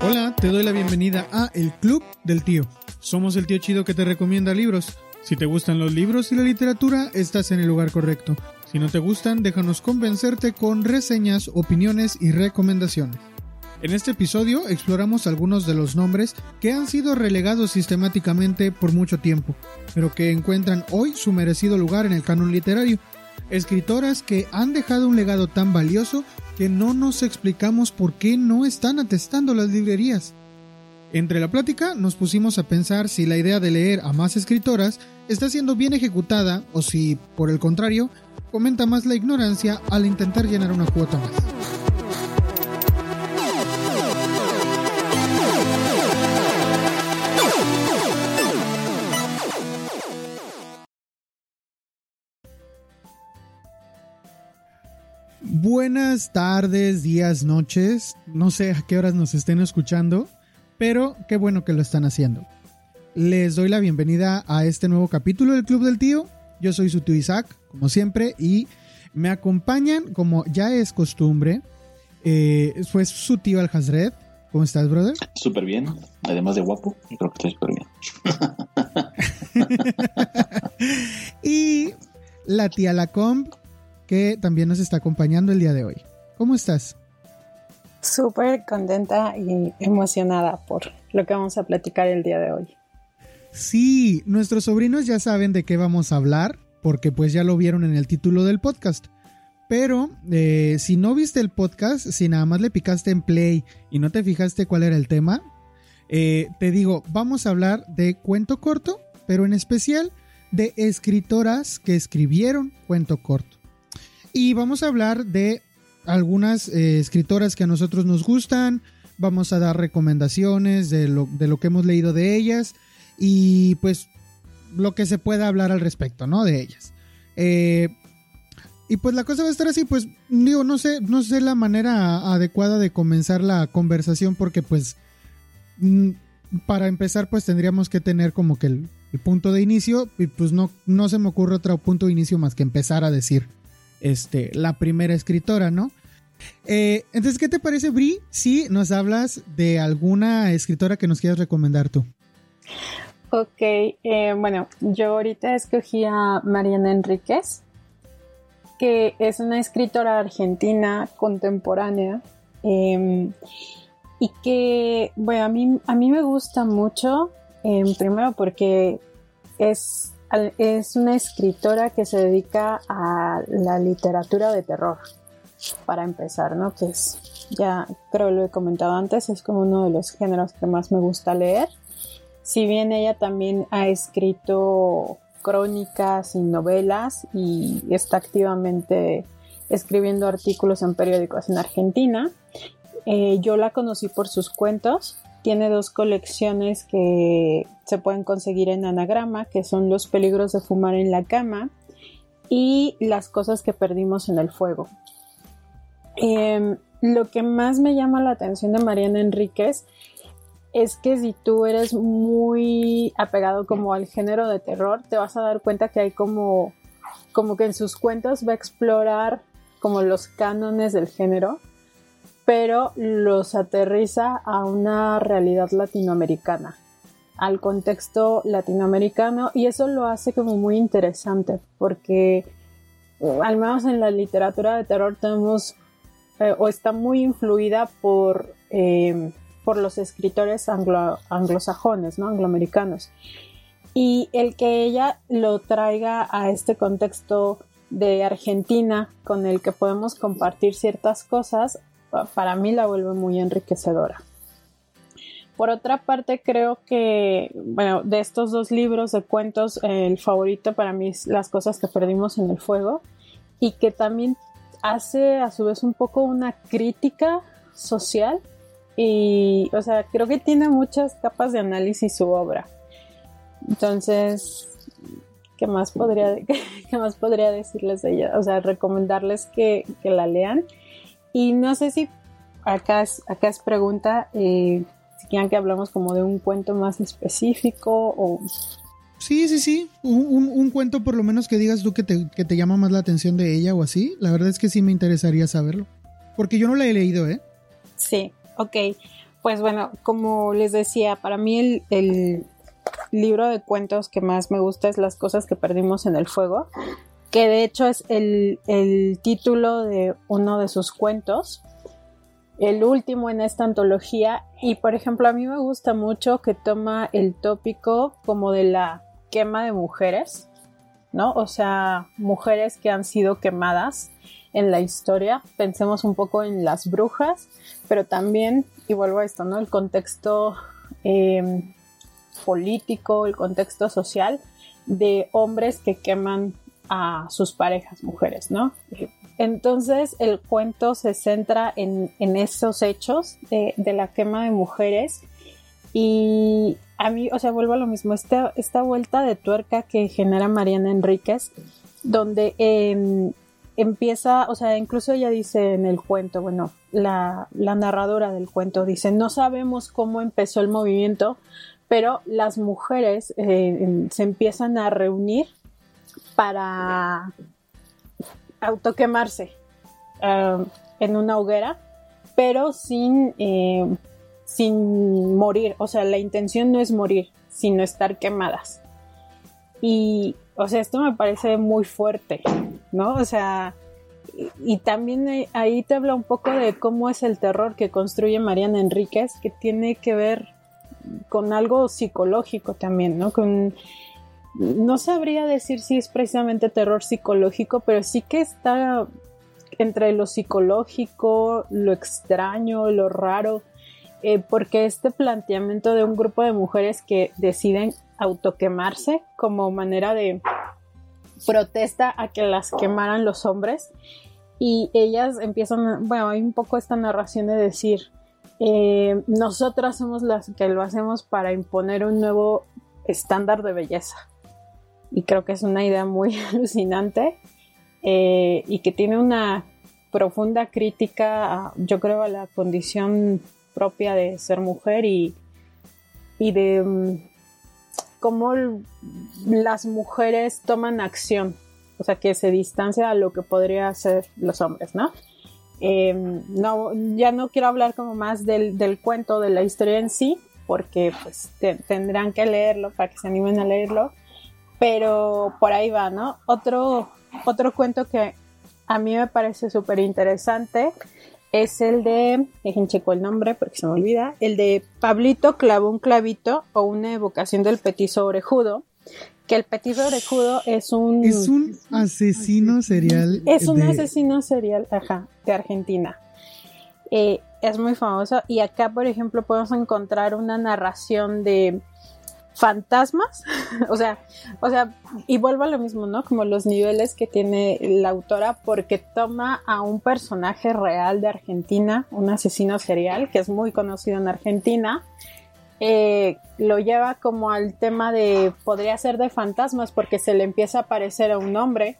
Hola, te doy la bienvenida a El Club del Tío. Somos el tío chido que te recomienda libros. Si te gustan los libros y la literatura, estás en el lugar correcto. Si no te gustan, déjanos convencerte con reseñas, opiniones y recomendaciones. En este episodio exploramos algunos de los nombres que han sido relegados sistemáticamente por mucho tiempo, pero que encuentran hoy su merecido lugar en el canon literario. Escritoras que han dejado un legado tan valioso que no nos explicamos por qué no están atestando las librerías. Entre la plática nos pusimos a pensar si la idea de leer a más escritoras está siendo bien ejecutada o si, por el contrario, fomenta más la ignorancia al intentar llenar una cuota más. Buenas tardes, días, noches. No sé a qué horas nos estén escuchando, pero qué bueno que lo están haciendo. Les doy la bienvenida a este nuevo capítulo del Club del Tío. Yo soy su tío Isaac, como siempre, y me acompañan, como ya es costumbre, eh, pues su tío Alhazred. ¿Cómo estás, brother? Súper bien, además de guapo, creo que estoy súper bien. y la tía Lacombe, que también nos está acompañando el día de hoy. ¿Cómo estás? Súper contenta y emocionada por lo que vamos a platicar el día de hoy. Sí, nuestros sobrinos ya saben de qué vamos a hablar, porque pues ya lo vieron en el título del podcast. Pero eh, si no viste el podcast, si nada más le picaste en play y no te fijaste cuál era el tema, eh, te digo, vamos a hablar de cuento corto, pero en especial de escritoras que escribieron cuento corto. Y vamos a hablar de algunas eh, escritoras que a nosotros nos gustan, vamos a dar recomendaciones de lo, de lo que hemos leído de ellas y pues lo que se pueda hablar al respecto, ¿no? De ellas. Eh, y pues la cosa va a estar así, pues digo, no sé, no sé la manera adecuada de comenzar la conversación porque pues mm, para empezar pues tendríamos que tener como que el, el, punto de inicio y pues no, no se me ocurre otro punto de inicio más que empezar a decir este, la primera escritora, ¿no? Eh, entonces, ¿qué te parece, Bri, si nos hablas de alguna escritora que nos quieras recomendar tú? Ok, eh, bueno, yo ahorita escogí a Mariana Enríquez, que es una escritora argentina contemporánea eh, y que, bueno, a mí, a mí me gusta mucho, em, primero porque es es una escritora que se dedica a la literatura de terror, para empezar, ¿no? Que es, ya creo lo he comentado antes, es como uno de los géneros que más me gusta leer. Si bien ella también ha escrito crónicas y novelas y está activamente escribiendo artículos en periódicos en Argentina, eh, yo la conocí por sus cuentos tiene dos colecciones que se pueden conseguir en anagrama, que son Los peligros de fumar en la cama y Las cosas que perdimos en el fuego. Em, lo que más me llama la atención de Mariana Enríquez es que si tú eres muy apegado como al género de terror, te vas a dar cuenta que hay como, como que en sus cuentos va a explorar como los cánones del género pero los aterriza a una realidad latinoamericana, al contexto latinoamericano y eso lo hace como muy interesante porque al menos en la literatura de terror tenemos eh, o está muy influida por, em, por los escritores anglosajones, ¿no? angloamericanos. Y el que ella lo traiga a este contexto de Argentina con el que podemos compartir ciertas cosas para mí la vuelve muy enriquecedora. Por otra parte, creo que, bueno, de estos dos libros de cuentos, el favorito para mí es Las cosas que perdimos en el fuego y que también hace a su vez un poco una crítica social y, o sea, creo que tiene muchas capas de análisis su obra. Entonces, ¿qué más podría, qué más podría decirles de ella? O sea, recomendarles que, que la lean y no sé si acá es, acá es pregunta, eh, si quieren que hablamos como de un cuento más específico o... Sí, sí, sí. Un, un, cuento por lo menos que digas tú que te, que te llama más la atención de ella o así. La verdad es que sí me interesaría saberlo. Porque yo no la he leído, ¿eh? Sí, ok. Pues bueno, como les decía, para mí el, el libro de cuentos que más me gusta es Las cosas que perdimos en el fuego, que de hecho es el, el título de uno de sus cuentos el último en esta antología y por ejemplo a mí me gusta mucho que toma el tópico como de la quema de mujeres, ¿no? O sea, mujeres que han sido quemadas en la historia. Pensemos un poco en las brujas, pero también, y vuelvo a esto, ¿no? El contexto em, político, el contexto social de hombres que queman a sus parejas mujeres, ¿no? Entonces el cuento se centra en, esos hechos de, la quema de mujeres y a mí, o sea, vuelvo a lo mismo, esta, esta vuelta de tuerca que genera Mariana Enríquez, donde em, empieza, o sea, incluso ella dice en el cuento, bueno, la, narradora del cuento dice, no sabemos cómo empezó el movimiento, pero las mujeres eh, se empiezan a reunir para autoquemarse uh, en una hoguera, pero sin, eh, sin morir. O sea, la intención no es morir, sino estar quemadas. Y, o sea, esto me parece muy fuerte, ¿no? O sea, y, también ahí te habla un poco de cómo es el terror que construye Mariana Enríquez, que tiene que ver con algo psicológico también, ¿no? Con no sabría decir si es precisamente terror psicológico, pero sí que está entre lo psicológico, lo extraño, lo raro, eh, porque este planteamiento de un grupo de mujeres que deciden autoquemarse como manera de protesta a que las quemaran los hombres y ellas empiezan, bueno, hay un poco esta narración de decir, eh, nosotras somos las que lo hacemos para imponer un nuevo estándar de belleza y creo que es una idea muy alucinante eh, y que tiene una profunda crítica, yo creo, a la condición propia de ser mujer y, y de mm, cómo las mujeres toman acción, o sea, que se distancia a lo que podría hacer los hombres, ¿no? Em, no, ya no quiero hablar como más del, del, cuento, de la historia en sí, porque pues tendrán que leerlo para que se animen a leerlo, pero por ahí va, ¿no? Otro, otro cuento que a mí me parece súper interesante es el de, dejen checo el nombre porque se me olvida, el de Pablito clavó un clavito o una evocación del petiso orejudo, que el petiso orejudo es un... Es un asesino serial. Es un asesino serial, ajá, de Argentina. Eh, es muy famoso y acá, por ejemplo, podemos encontrar una narración de fantasmas, o sea, o sea, y vuelvo a lo mismo, ¿no? Como los niveles que tiene la autora porque toma a un personaje real de Argentina, un asesino serial que es muy conocido en Argentina, eh, lo lleva como al tema de podría ser de fantasmas porque se le empieza a aparecer a un hombre,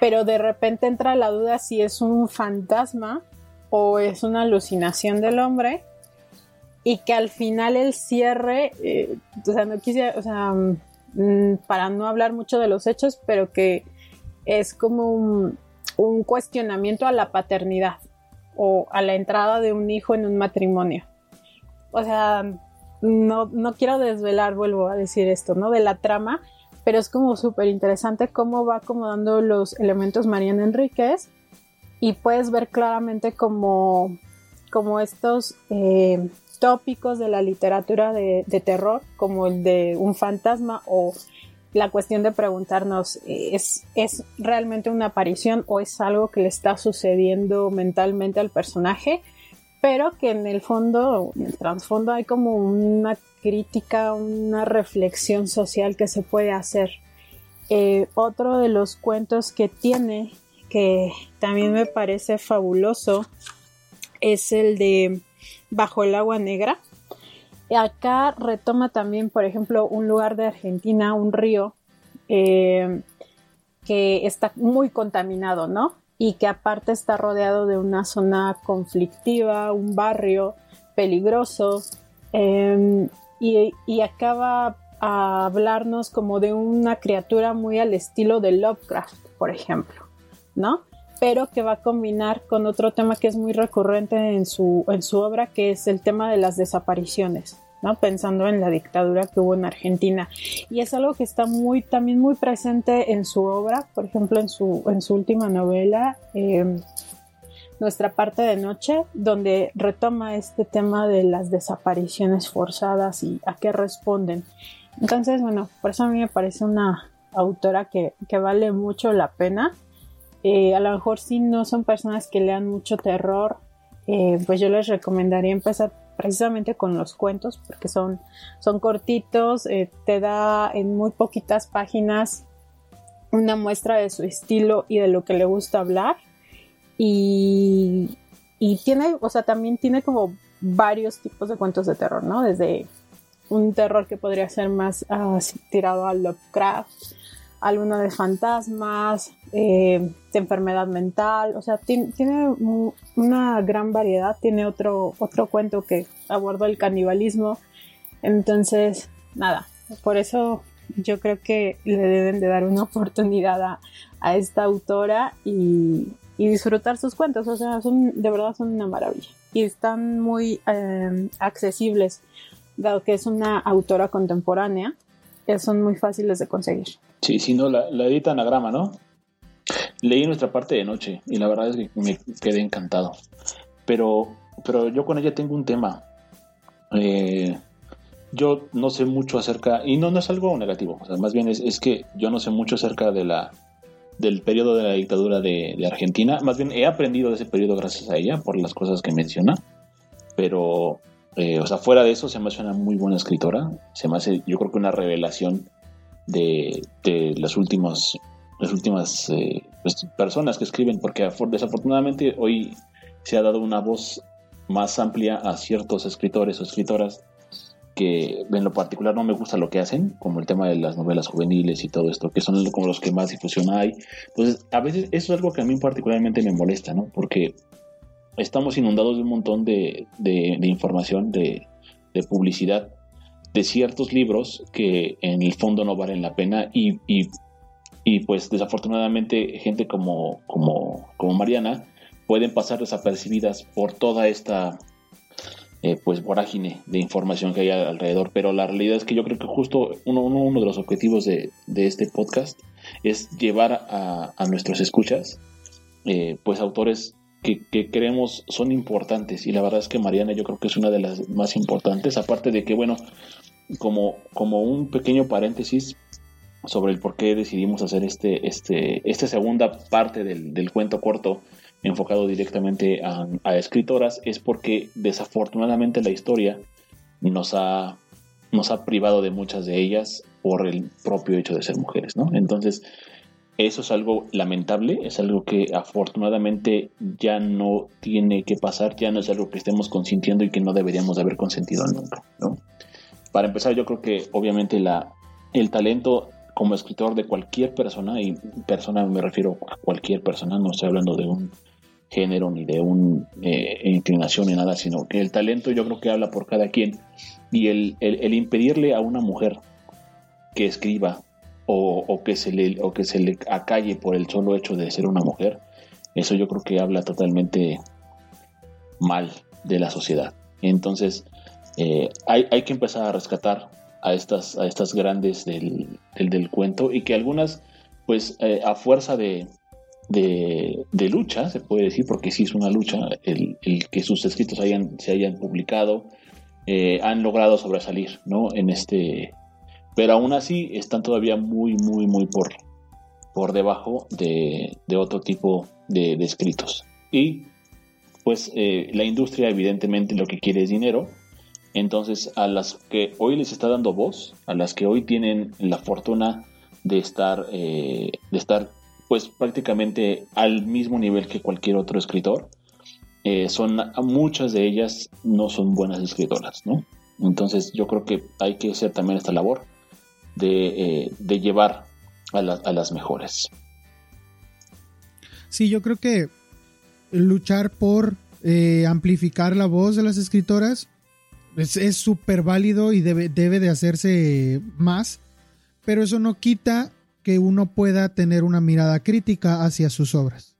pero de repente entra la duda si es un fantasma o es una alucinación del hombre y que al final el cierre, eh, o sea, no quisiera, o sea, mm, para no hablar mucho de los hechos, pero que es como un, cuestionamiento a la paternidad o a la entrada de un hijo en un matrimonio. O sea, no, no quiero desvelar, vuelvo a decir esto, ¿no? De la trama, pero es como súper interesante cómo va acomodando los elementos Mariana Enríquez y puedes ver claramente como, como estos eh, tópicos de la literatura de, terror, como el de un fantasma o la cuestión de preguntarnos, ¿es, ¿es realmente una aparición o es algo que le está sucediendo mentalmente al personaje? Pero que en el fondo, en el trasfondo hay como una crítica, una reflexión social que se puede hacer. Eh, otro de los cuentos que tiene, que también me parece fabuloso, es el de bajo el agua negra. Y acá retoma también, por ejemplo, un lugar de Argentina, un río, eh, que está muy contaminado, ¿no? Y que aparte está rodeado de una zona conflictiva, un barrio peligroso. Em, y, acaba a hablarnos como de una criatura muy al estilo de Lovecraft, por ejemplo, ¿no? Pero que va a combinar con otro tema que es muy recurrente en su, en su obra, que es el tema de las desapariciones. ¿no? pensando en la dictadura que hubo en Argentina. Y es algo que está muy, también muy presente en su obra, por ejemplo, en su, en su última novela, em, Nuestra parte de noche, donde retoma este tema de las desapariciones forzadas y a qué responden. Entonces, bueno, por eso a mí me parece una autora que, vale mucho la pena. Eh, a lo mejor si no son personas que lean mucho terror, eh, pues yo les recomendaría empezar precisamente con los cuentos, porque son, son cortitos, eh, te da en muy poquitas páginas una muestra de su estilo y de lo que le gusta hablar. Y, y tiene, o sea, también tiene como varios tipos de cuentos de terror, ¿no? Desde un terror que podría ser más uh, tirado a Lovecraft, alguna de fantasmas, eh, de enfermedad mental, o sea, tiene, una gran variedad, tiene otro, otro cuento que aborda el canibalismo, entonces, nada, por eso yo creo que le deben de dar una oportunidad a, esta autora y, disfrutar sus cuentos, o sea, son, de verdad son una maravilla. Y están muy eh, accesibles, dado que es una autora contemporánea, son muy fáciles de conseguir. Sí, si no, la, la edita anagrama, ¿no? Leí nuestra parte de noche y la verdad es que me quedé encantado. Pero, pero yo con ella tengo un tema. Eh, yo no sé mucho acerca, y no, no es algo negativo, más bien es, que yo no sé mucho acerca de la, del periodo de la dictadura de, Argentina. Más bien he aprendido de ese periodo gracias a ella por las cosas que menciona. Pero, eh, o sea, fuera de eso, se me hace una muy buena escritora. Se me hace, yo creo que una revelación de, de las últimas, las últimas eh, pues, personas que escriben, porque desafortunadamente hoy se ha dado una voz más amplia a ciertos escritores o escritoras que en lo particular no me gusta lo que hacen, como el tema de las novelas juveniles y todo esto, que son como los que más difusión hay. Entonces, a veces eso es algo que a mí particularmente me molesta, ¿no? Porque estamos inundados de un montón de, de, información, de, publicidad, de ciertos libros que en el fondo no valen la pena y, y, y pues desafortunadamente gente como, como, como Mariana pueden pasar desapercibidas por toda esta eh, pues vorágine de información que hay alrededor, pero la realidad es que yo creo que justo uno, uno, de los objetivos de, este podcast es llevar a, nuestros escuchas eh, pues autores que, creemos son importantes y la verdad es que Mariana yo creo que es una de las más importantes, aparte de que bueno, como, como un pequeño paréntesis sobre el por qué decidimos hacer este, este, esta segunda parte del, del cuento corto enfocado directamente a, escritoras es porque desafortunadamente la historia nos ha, nos ha privado de muchas de ellas por el propio hecho de ser mujeres, ¿no? Entonces, eso es algo lamentable, es algo que afortunadamente ya no tiene que pasar, ya no es algo que estemos consintiendo y que no deberíamos de haber consentido nunca, ¿no? Para empezar, yo creo que obviamente la, el talento como escritor de cualquier persona, y persona me refiero a cualquier persona, no estoy hablando de un género ni de una eh, inclinación ni nada, sino que el talento yo creo que habla por cada quien y el, el, impedirle a una mujer que escriba o, que se le, o que se le acalle por el solo hecho de ser una mujer, eso yo creo que habla totalmente mal de la sociedad. Entonces, eh, hay, hay, que empezar a rescatar a estas, a estas grandes del, del, cuento y que algunas, pues eh, a fuerza de, de, lucha, se puede decir, porque sí es una lucha, el, que sus escritos hayan, se hayan publicado, eh, han logrado sobresalir, ¿no? En este, pero aún así están todavía muy, muy, muy por, por debajo de, otro tipo de, escritos. Y pues eh, la industria evidentemente lo que quiere es dinero, entonces a las que hoy les está dando voz, a las que hoy tienen la fortuna de estar, eh, de estar pues prácticamente al mismo nivel que cualquier otro escritor. Eh, muchas de ellas no son buenas escritoras, ¿no? Entonces yo creo que hay que hacer también esta labor de, eh, llevar a, las mejores. Sí, yo creo que luchar por eh, amplificar la voz de las escritoras es súper válido y debe, debe de hacerse más, pero eso no quita que uno pueda tener una mirada crítica hacia sus obras.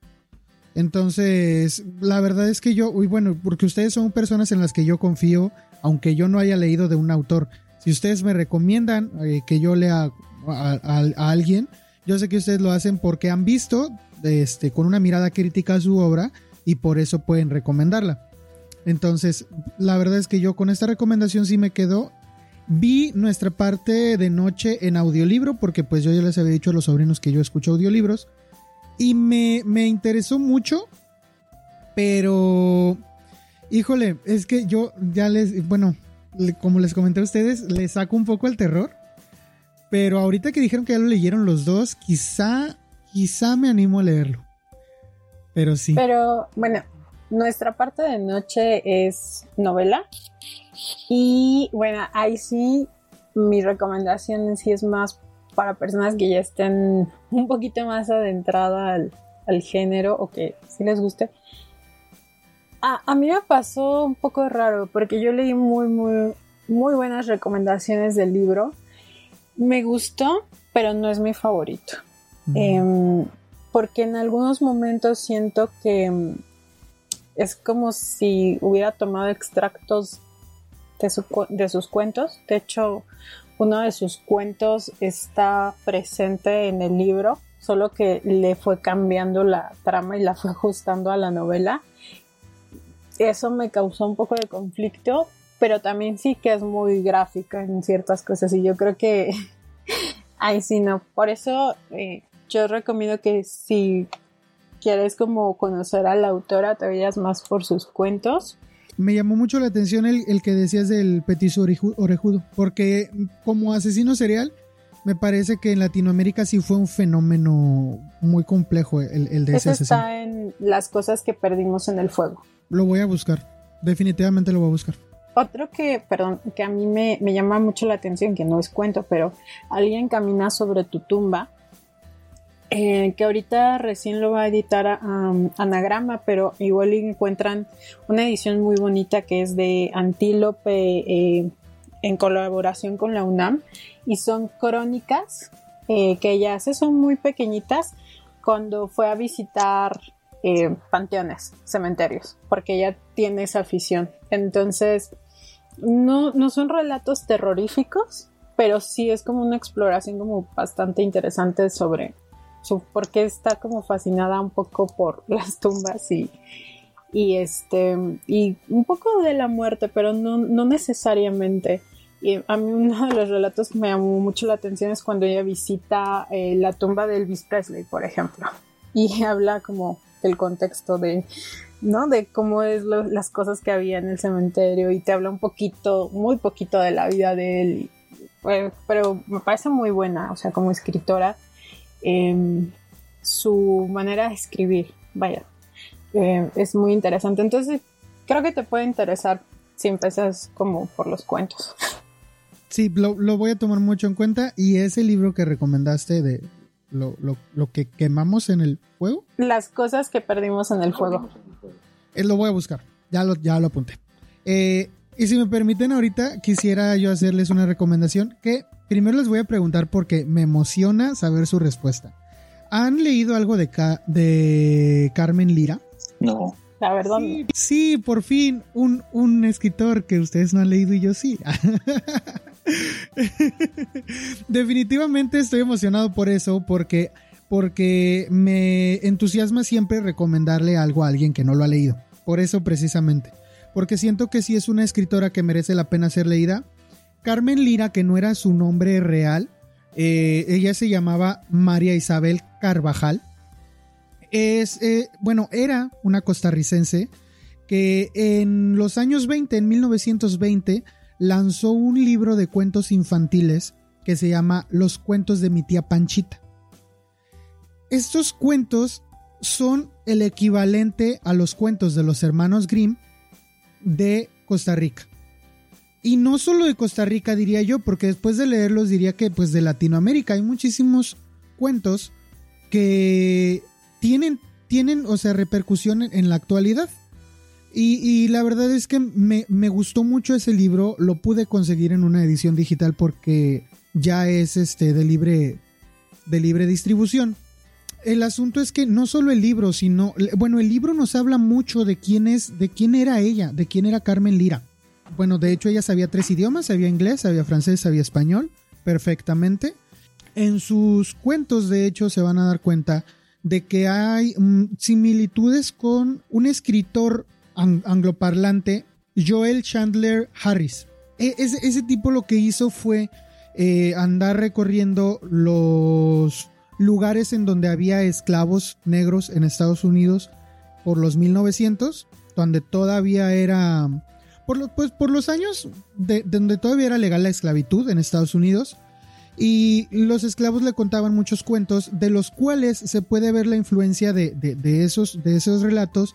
Entonces, la verdad es que yo, uy, bueno, porque ustedes son personas en las que yo confío, aunque yo no haya leído de un autor. Si ustedes me recomiendan eh, que yo lea a, alguien, yo sé que ustedes lo hacen porque han visto este, con una mirada crítica su obra y por eso pueden recomendarla. Entonces, la verdad es que yo con esta recomendación sí me quedo. Vi nuestra parte de noche en audiolibro porque pues yo ya les había dicho a los sobrinos que yo escucho audiolibros y me, me interesó mucho, pero híjole, es que yo ya les, bueno, como les comenté a ustedes, les saco un poco el terror. Pero ahorita que dijeron que ya lo leyeron los dos, quizá, quizá me animo a leerlo. Pero sí. Pero bueno, nuestra parte de noche es novela. Y bueno, ahí sí, mi recomendación sí es más para personas que ya estén un poquito más adentrada al, al género o que sí les guste. A, a, mí me pasó un poco raro porque yo leí muy, muy, muy buenas recomendaciones del libro. Me gustó, pero no es mi favorito. Em, porque en algunos momentos siento que em, es como si hubiera tomado extractos de, de sus cuentos. De hecho, uno de sus cuentos está presente en el libro, solo que le fue cambiando la trama y la fue ajustando a la novela eso me causó un poco de conflicto, pero también sí que es muy gráfica en ciertas cosas y yo creo que ahí sí no. Por eso eh, yo recomiendo que si quieres como conocer a la autora te vayas más por sus cuentos. Me llamó mucho la atención el, el que decías del petiso orejudo, porque como asesino serial me parece que en Latinoamérica sí fue un fenómeno muy complejo el, el de ese asesino. está en las cosas que perdimos en el fuego. Lo voy a buscar. Definitivamente lo voy a buscar. Otro que, perdón, que a mí me, llama mucho la atención, que no es cuento, pero alguien camina sobre tu tumba, eh, que ahorita recién lo va a editar a, Anagrama, pero igual encuentran una edición muy bonita que es de Antílope eh, en colaboración con la UNAM y son crónicas eh, que ella hace, son muy pequeñitas cuando fue a visitar eh, panteones, cementerios, porque ella tiene esa afición. Entonces, no, no son relatos terroríficos, pero sí es como una exploración como bastante interesante sobre su por qué está como fascinada un poco por las tumbas y, y este y un poco de la muerte, pero no, no necesariamente. Y a mí uno de los relatos que me llamó mucho la atención es cuando ella visita eh, la tumba de Elvis Presley, por ejemplo, y habla como el contexto de, ¿no? De cómo es las cosas que había en el cementerio y te habla un poquito, muy poquito de la vida de él. pero me parece muy buena, o sea, como escritora, em, su manera de escribir, vaya, eh, es muy interesante. Entonces, creo que te puede interesar si empiezas como por los cuentos. Sí, lo, lo, voy a tomar mucho en cuenta. Y ese libro que recomendaste de lo, lo, lo, que quemamos en el fuego. Las cosas que perdimos en el fuego. Eh, lo voy a buscar, ya lo, ya lo apunté. Eh, y si me permiten ahorita, quisiera yo hacerles una recomendación que primero les voy a preguntar porque me emociona saber su respuesta. ¿Han leído algo de, de Carmen Lira? No. La verdad. Sí, por fin, un, un escritor que ustedes no han leído y yo sí. Definitivamente estoy emocionado por eso, porque, porque me entusiasma siempre recomendarle algo a alguien que no lo ha leído. Por eso precisamente. Porque siento que si es una escritora que merece la pena ser leída. Carmen Lira, que no era su nombre real, eh, ella se llamaba María Isabel Carvajal. Es, eh, bueno, era una costarricense que en los años 20, en 1920, lanzó un libro de cuentos infantiles que se llama Los cuentos de mi tía Panchita. Estos cuentos son el equivalente a los cuentos de los hermanos Grimm de Costa Rica. Y no solo de Costa Rica diría yo, porque después de leerlos diría que pues de Latinoamérica hay muchísimos cuentos que tienen, tienen o sea, repercusión en la actualidad. Y, la verdad es que me, me, gustó mucho ese libro, lo pude conseguir en una edición digital porque ya es este de libre, de libre distribución. El asunto es que no solo el libro, sino, bueno, el libro nos habla mucho de quién es, de quién era ella, de quién era Carmen Lira. Bueno, de hecho ella sabía tres idiomas, sabía inglés, sabía francés, sabía español, perfectamente. En sus cuentos, de hecho, se van a dar cuenta de que hay mm, similitudes con un escritor angloparlante, Joel Chandler Harris. E, ese, tipo lo que hizo fue eh, andar recorriendo los lugares en donde había esclavos negros en Estados Unidos por los 1900, donde todavía era, por, pues, por los años de, donde todavía era legal la esclavitud en Estados Unidos. Y los esclavos le contaban muchos cuentos, de los cuales se puede ver la influencia de, esos, de esos relatos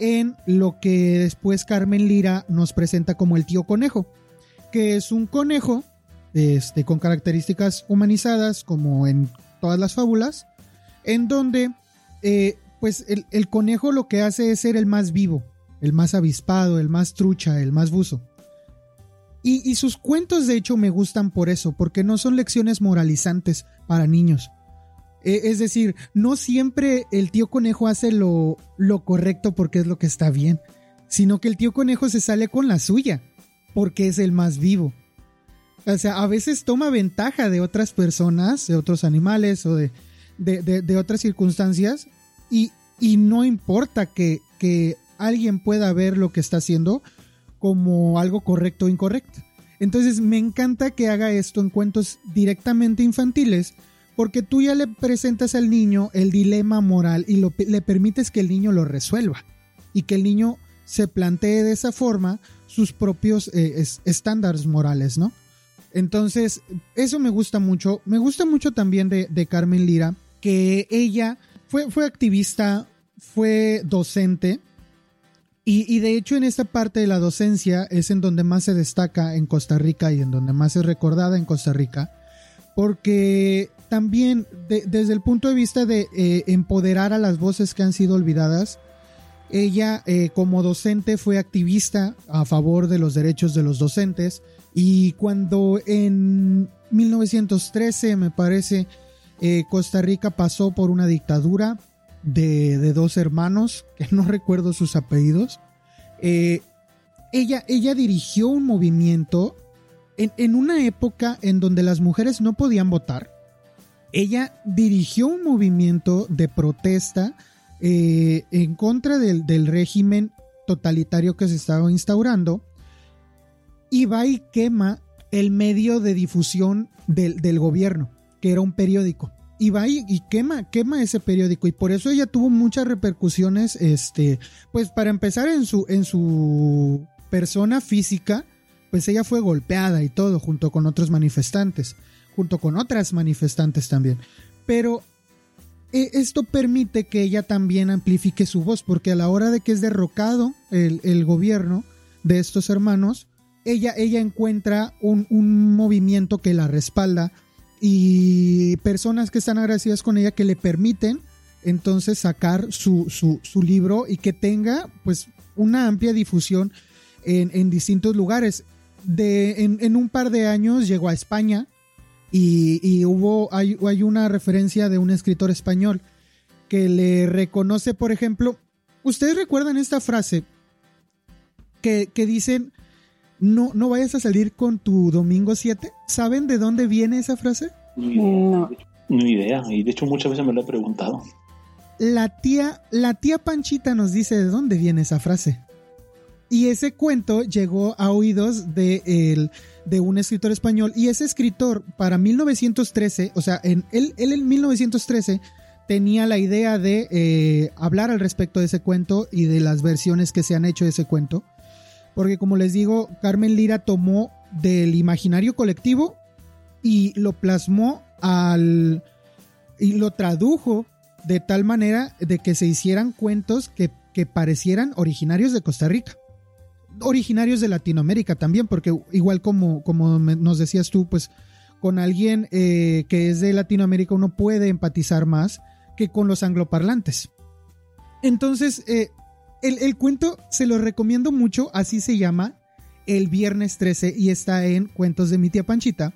en lo que después Carmen Lira nos presenta como el tío conejo, que es un conejo este, con características humanizadas como en todas las fábulas, en donde eh, pues el, conejo lo que hace es ser el más vivo, el más avispado, el más trucha, el más buzo. Y, sus cuentos de hecho me gustan por eso, porque no son lecciones moralizantes para niños, es decir, no siempre el tío conejo hace lo, lo correcto porque es lo que está bien, sino que el tío conejo se sale con la suya porque es el más vivo. O sea, a veces toma ventaja de otras personas, de otros animales o de, de, otras circunstancias y, y no importa que, que, alguien pueda ver lo que está haciendo como algo correcto o incorrecto. Entonces me encanta que haga esto en cuentos directamente infantiles porque tú ya le presentas al niño el dilema moral y le permites que el niño lo resuelva y que el niño se plantee de esa forma sus propios eh, estándares morales, ¿no? Entonces, eso me gusta mucho. Me gusta mucho también de, Carmen Lira, que ella fue, fue activista, fue docente, y, y, de hecho en esta parte de la docencia es en donde más se destaca en Costa Rica y en donde más es recordada en Costa Rica, porque también desde el punto de vista de eh, empoderar a las voces que han sido olvidadas, ella eh, como docente fue activista a favor de los derechos de los docentes y cuando en 1913 me parece eh, Costa Rica pasó por una dictadura de, dos hermanos, que no recuerdo sus apellidos, ella, ella dirigió un movimiento en, en una época en donde las mujeres no podían votar ella dirigió un movimiento de protesta eh, en contra del, régimen totalitario que se estaba instaurando y va y quema el medio de difusión del, gobierno, que era un periódico. Y va y, y, quema, quema ese periódico. Y por eso ella tuvo muchas repercusiones, este, pues para empezar en su, en su persona física, pues ella fue golpeada y todo, junto con otros manifestantes junto con otras manifestantes también. Pero eh, esto permite que ella también amplifique su voz, porque a la hora de que es derrocado el, gobierno de estos hermanos, ella, ella encuentra un, movimiento que la respalda y personas que están agradecidas con ella que le permiten entonces sacar su, su, libro y que tenga pues una amplia difusión en, distintos lugares. De, en, en, un par de años llegó a España, y, hubo, hay, hay, una referencia de un escritor español que le reconoce, por ejemplo, ¿ustedes recuerdan esta frase que, que dicen, no, no vayas a salir con tu domingo 7? ¿Saben de dónde viene esa frase? No. Ni idea, y de hecho muchas veces me lo he preguntado. La tía, la tía Panchita nos dice de dónde viene esa frase. Y ese cuento llegó a oídos de el de un escritor español y ese escritor para 1913, o sea, en, él, él en 1913 tenía la idea de eh, hablar al respecto de ese cuento y de las versiones que se han hecho de ese cuento. Porque como les digo, Carmen Lira tomó del imaginario colectivo y lo plasmó al... y lo tradujo de tal manera de que se hicieran cuentos que, que parecieran originarios de Costa Rica originarios de Latinoamérica también, porque igual como, como nos decías tú, pues con alguien eh, que es de Latinoamérica uno puede empatizar más que con los angloparlantes. Entonces, eh, el, el cuento se lo recomiendo mucho, así se llama, el viernes 13 y está en Cuentos de mi tía Panchita.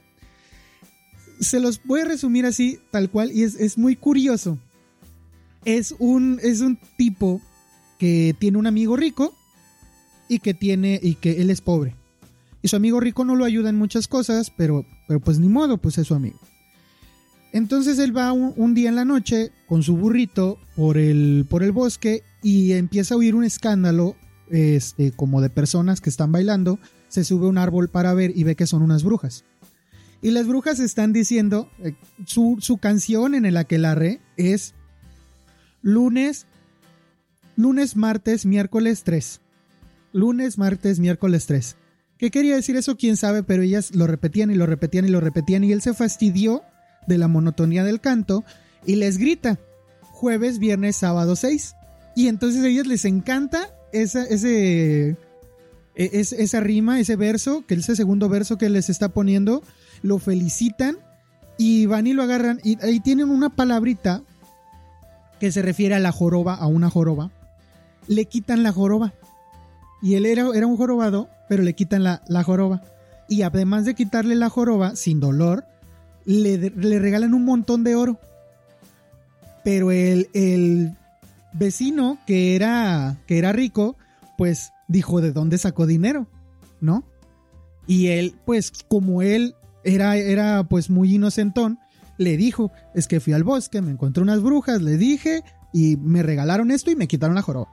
Se los voy a resumir así, tal cual, y es, es muy curioso. Es un, es un tipo que tiene un amigo rico y que tiene y que él es pobre. Y su amigo rico no lo ayuda en muchas cosas, pero, pero pues ni modo, pues es su amigo. Entonces él va un, día en la noche con su burrito por el, por el bosque y empieza a oír un escándalo este, como de personas que están bailando. Se sube a un árbol para ver y ve que son unas brujas. Y las brujas están diciendo, eh, su, su canción en el aquelarre es lunes, lunes, martes, miércoles 3. Lunes, martes, miércoles 3. ¿Qué quería decir eso? Quién sabe, pero ellas lo repetían y lo repetían y lo repetían y él se fastidió de la monotonía del canto y les grita jueves, viernes, sábado 6. Y entonces a ellas les encanta esa, ese, e, es, esa rima, ese verso, que ese segundo verso que les está poniendo, lo felicitan y van y lo agarran y ahí tienen una palabrita que se refiere a la joroba, a una joroba. Le quitan la joroba. Y él era, era un jorobado, pero le quitan la, la joroba. Y además de quitarle la joroba, sin dolor, le, le regalan un montón de oro. Pero el, el, vecino que era, que era rico, pues dijo de dónde sacó dinero, ¿no? Y él, pues como él era, era pues muy inocentón, le dijo, es que fui al bosque, me encontré unas brujas, le dije y me regalaron esto y me quitaron la joroba.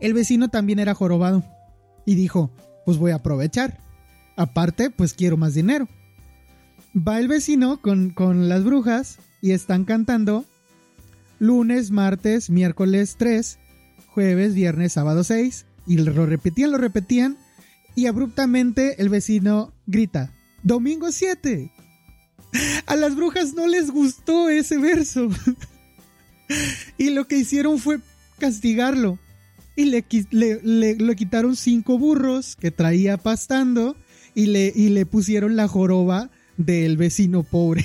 El vecino también era jorobado y dijo, pues voy a aprovechar. Aparte, pues quiero más dinero. Va el vecino con, con las brujas y están cantando lunes, martes, miércoles 3, jueves, viernes, sábado 6. Y lo repetían, lo repetían. Y abruptamente el vecino grita, domingo 7. A las brujas no les gustó ese verso. y lo que hicieron fue castigarlo. Y le, le, le, quitaron cinco burros que traía pastando y le, y le pusieron la joroba del vecino pobre.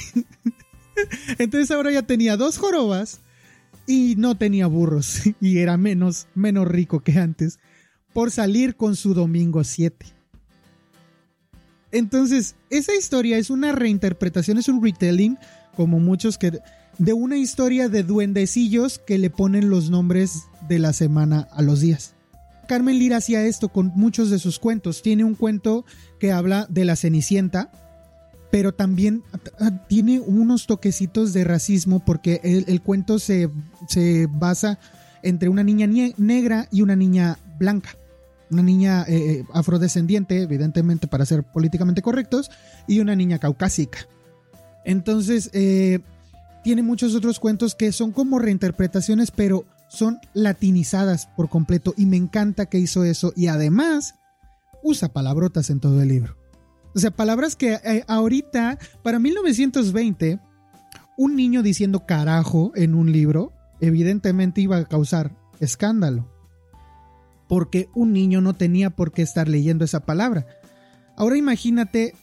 Entonces ahora ya tenía dos jorobas y no tenía burros y era menos, menos rico que antes por salir con su domingo 7. Entonces, esa historia es una reinterpretación, es un retelling, como muchos que de una historia de duendecillos que le ponen los nombres de la semana a los días. Carmen Lira hacía esto con muchos de sus cuentos. Tiene un cuento que habla de la Cenicienta, pero también tiene unos toquecitos de racismo porque el, cuento se, se, basa entre una niña negra y una niña blanca. Una niña eh, eh, afrodescendiente, evidentemente para ser políticamente correctos, y una niña caucásica. Entonces, eh, tiene muchos otros cuentos que son como reinterpretaciones, pero son latinizadas por completo. Y me encanta que hizo eso. Y además, usa palabrotas en todo el libro. O sea, palabras que eh, ahorita, para 1920, un niño diciendo carajo en un libro, evidentemente iba a causar escándalo. Porque un niño no tenía por qué estar leyendo esa palabra. Ahora imagínate,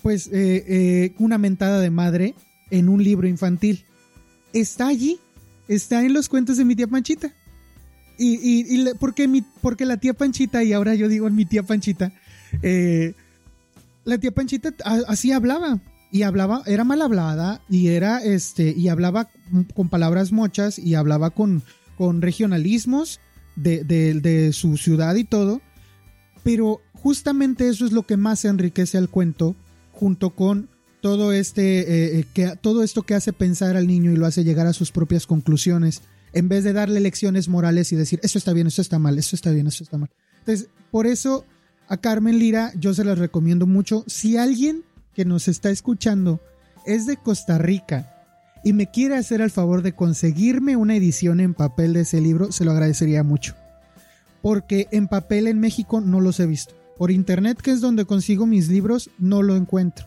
pues, eh, eh, una mentada de madre en un libro infantil. Está allí, está en los cuentos de mi tía Panchita. Y, y, y ¿por qué mi, porque la tía Panchita, y ahora yo digo mi tía Panchita, eh, la tía Panchita así hablaba y hablaba, era mal hablada y era este, y hablaba con palabras mochas y hablaba con, con regionalismos de, de, su ciudad y todo, pero justamente eso es lo que más enriquece al cuento, junto con todo este, eh, eh, que, todo esto que hace pensar al niño y lo hace llegar a sus propias conclusiones, en vez de darle lecciones morales y decir, esto está bien, esto está mal, esto está bien, esto está mal. Entonces, por eso a Carmen Lira yo se las recomiendo mucho. Si alguien que nos está escuchando es de Costa Rica y me quiere hacer el favor de conseguirme una edición en papel de ese libro, se lo agradecería mucho. Porque en papel en México no los he visto. Por internet, que es donde consigo mis libros, no lo encuentro.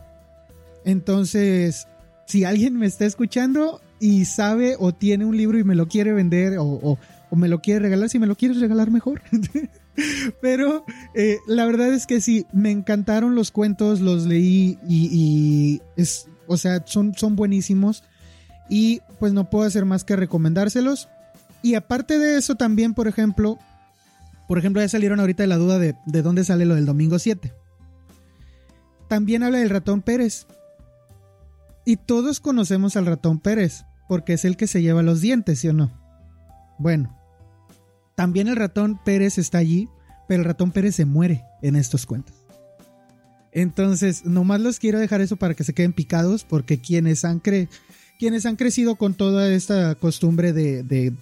Entonces, si alguien me está escuchando y sabe o tiene un libro y me lo quiere vender o, me lo quiere regalar, si me lo quieres regalar mejor. Pero eh, la verdad es que sí, me encantaron los cuentos, los leí y, es, o sea, son, son buenísimos. Y pues no puedo hacer más que recomendárselos. Y aparte de eso también, por ejemplo, por ejemplo, ya salieron ahorita de la duda de, de dónde sale lo del domingo 7. También habla del ratón Pérez. Y todos conocemos al ratón Pérez, porque es el que se lleva los dientes, ¿sí o no? Bueno, también el ratón Pérez está allí, pero el ratón Pérez se muere en estos cuentos. Entonces, nomás los quiero dejar eso para que se queden picados, porque quienes han, cre quienes han crecido con toda esta costumbre de, de,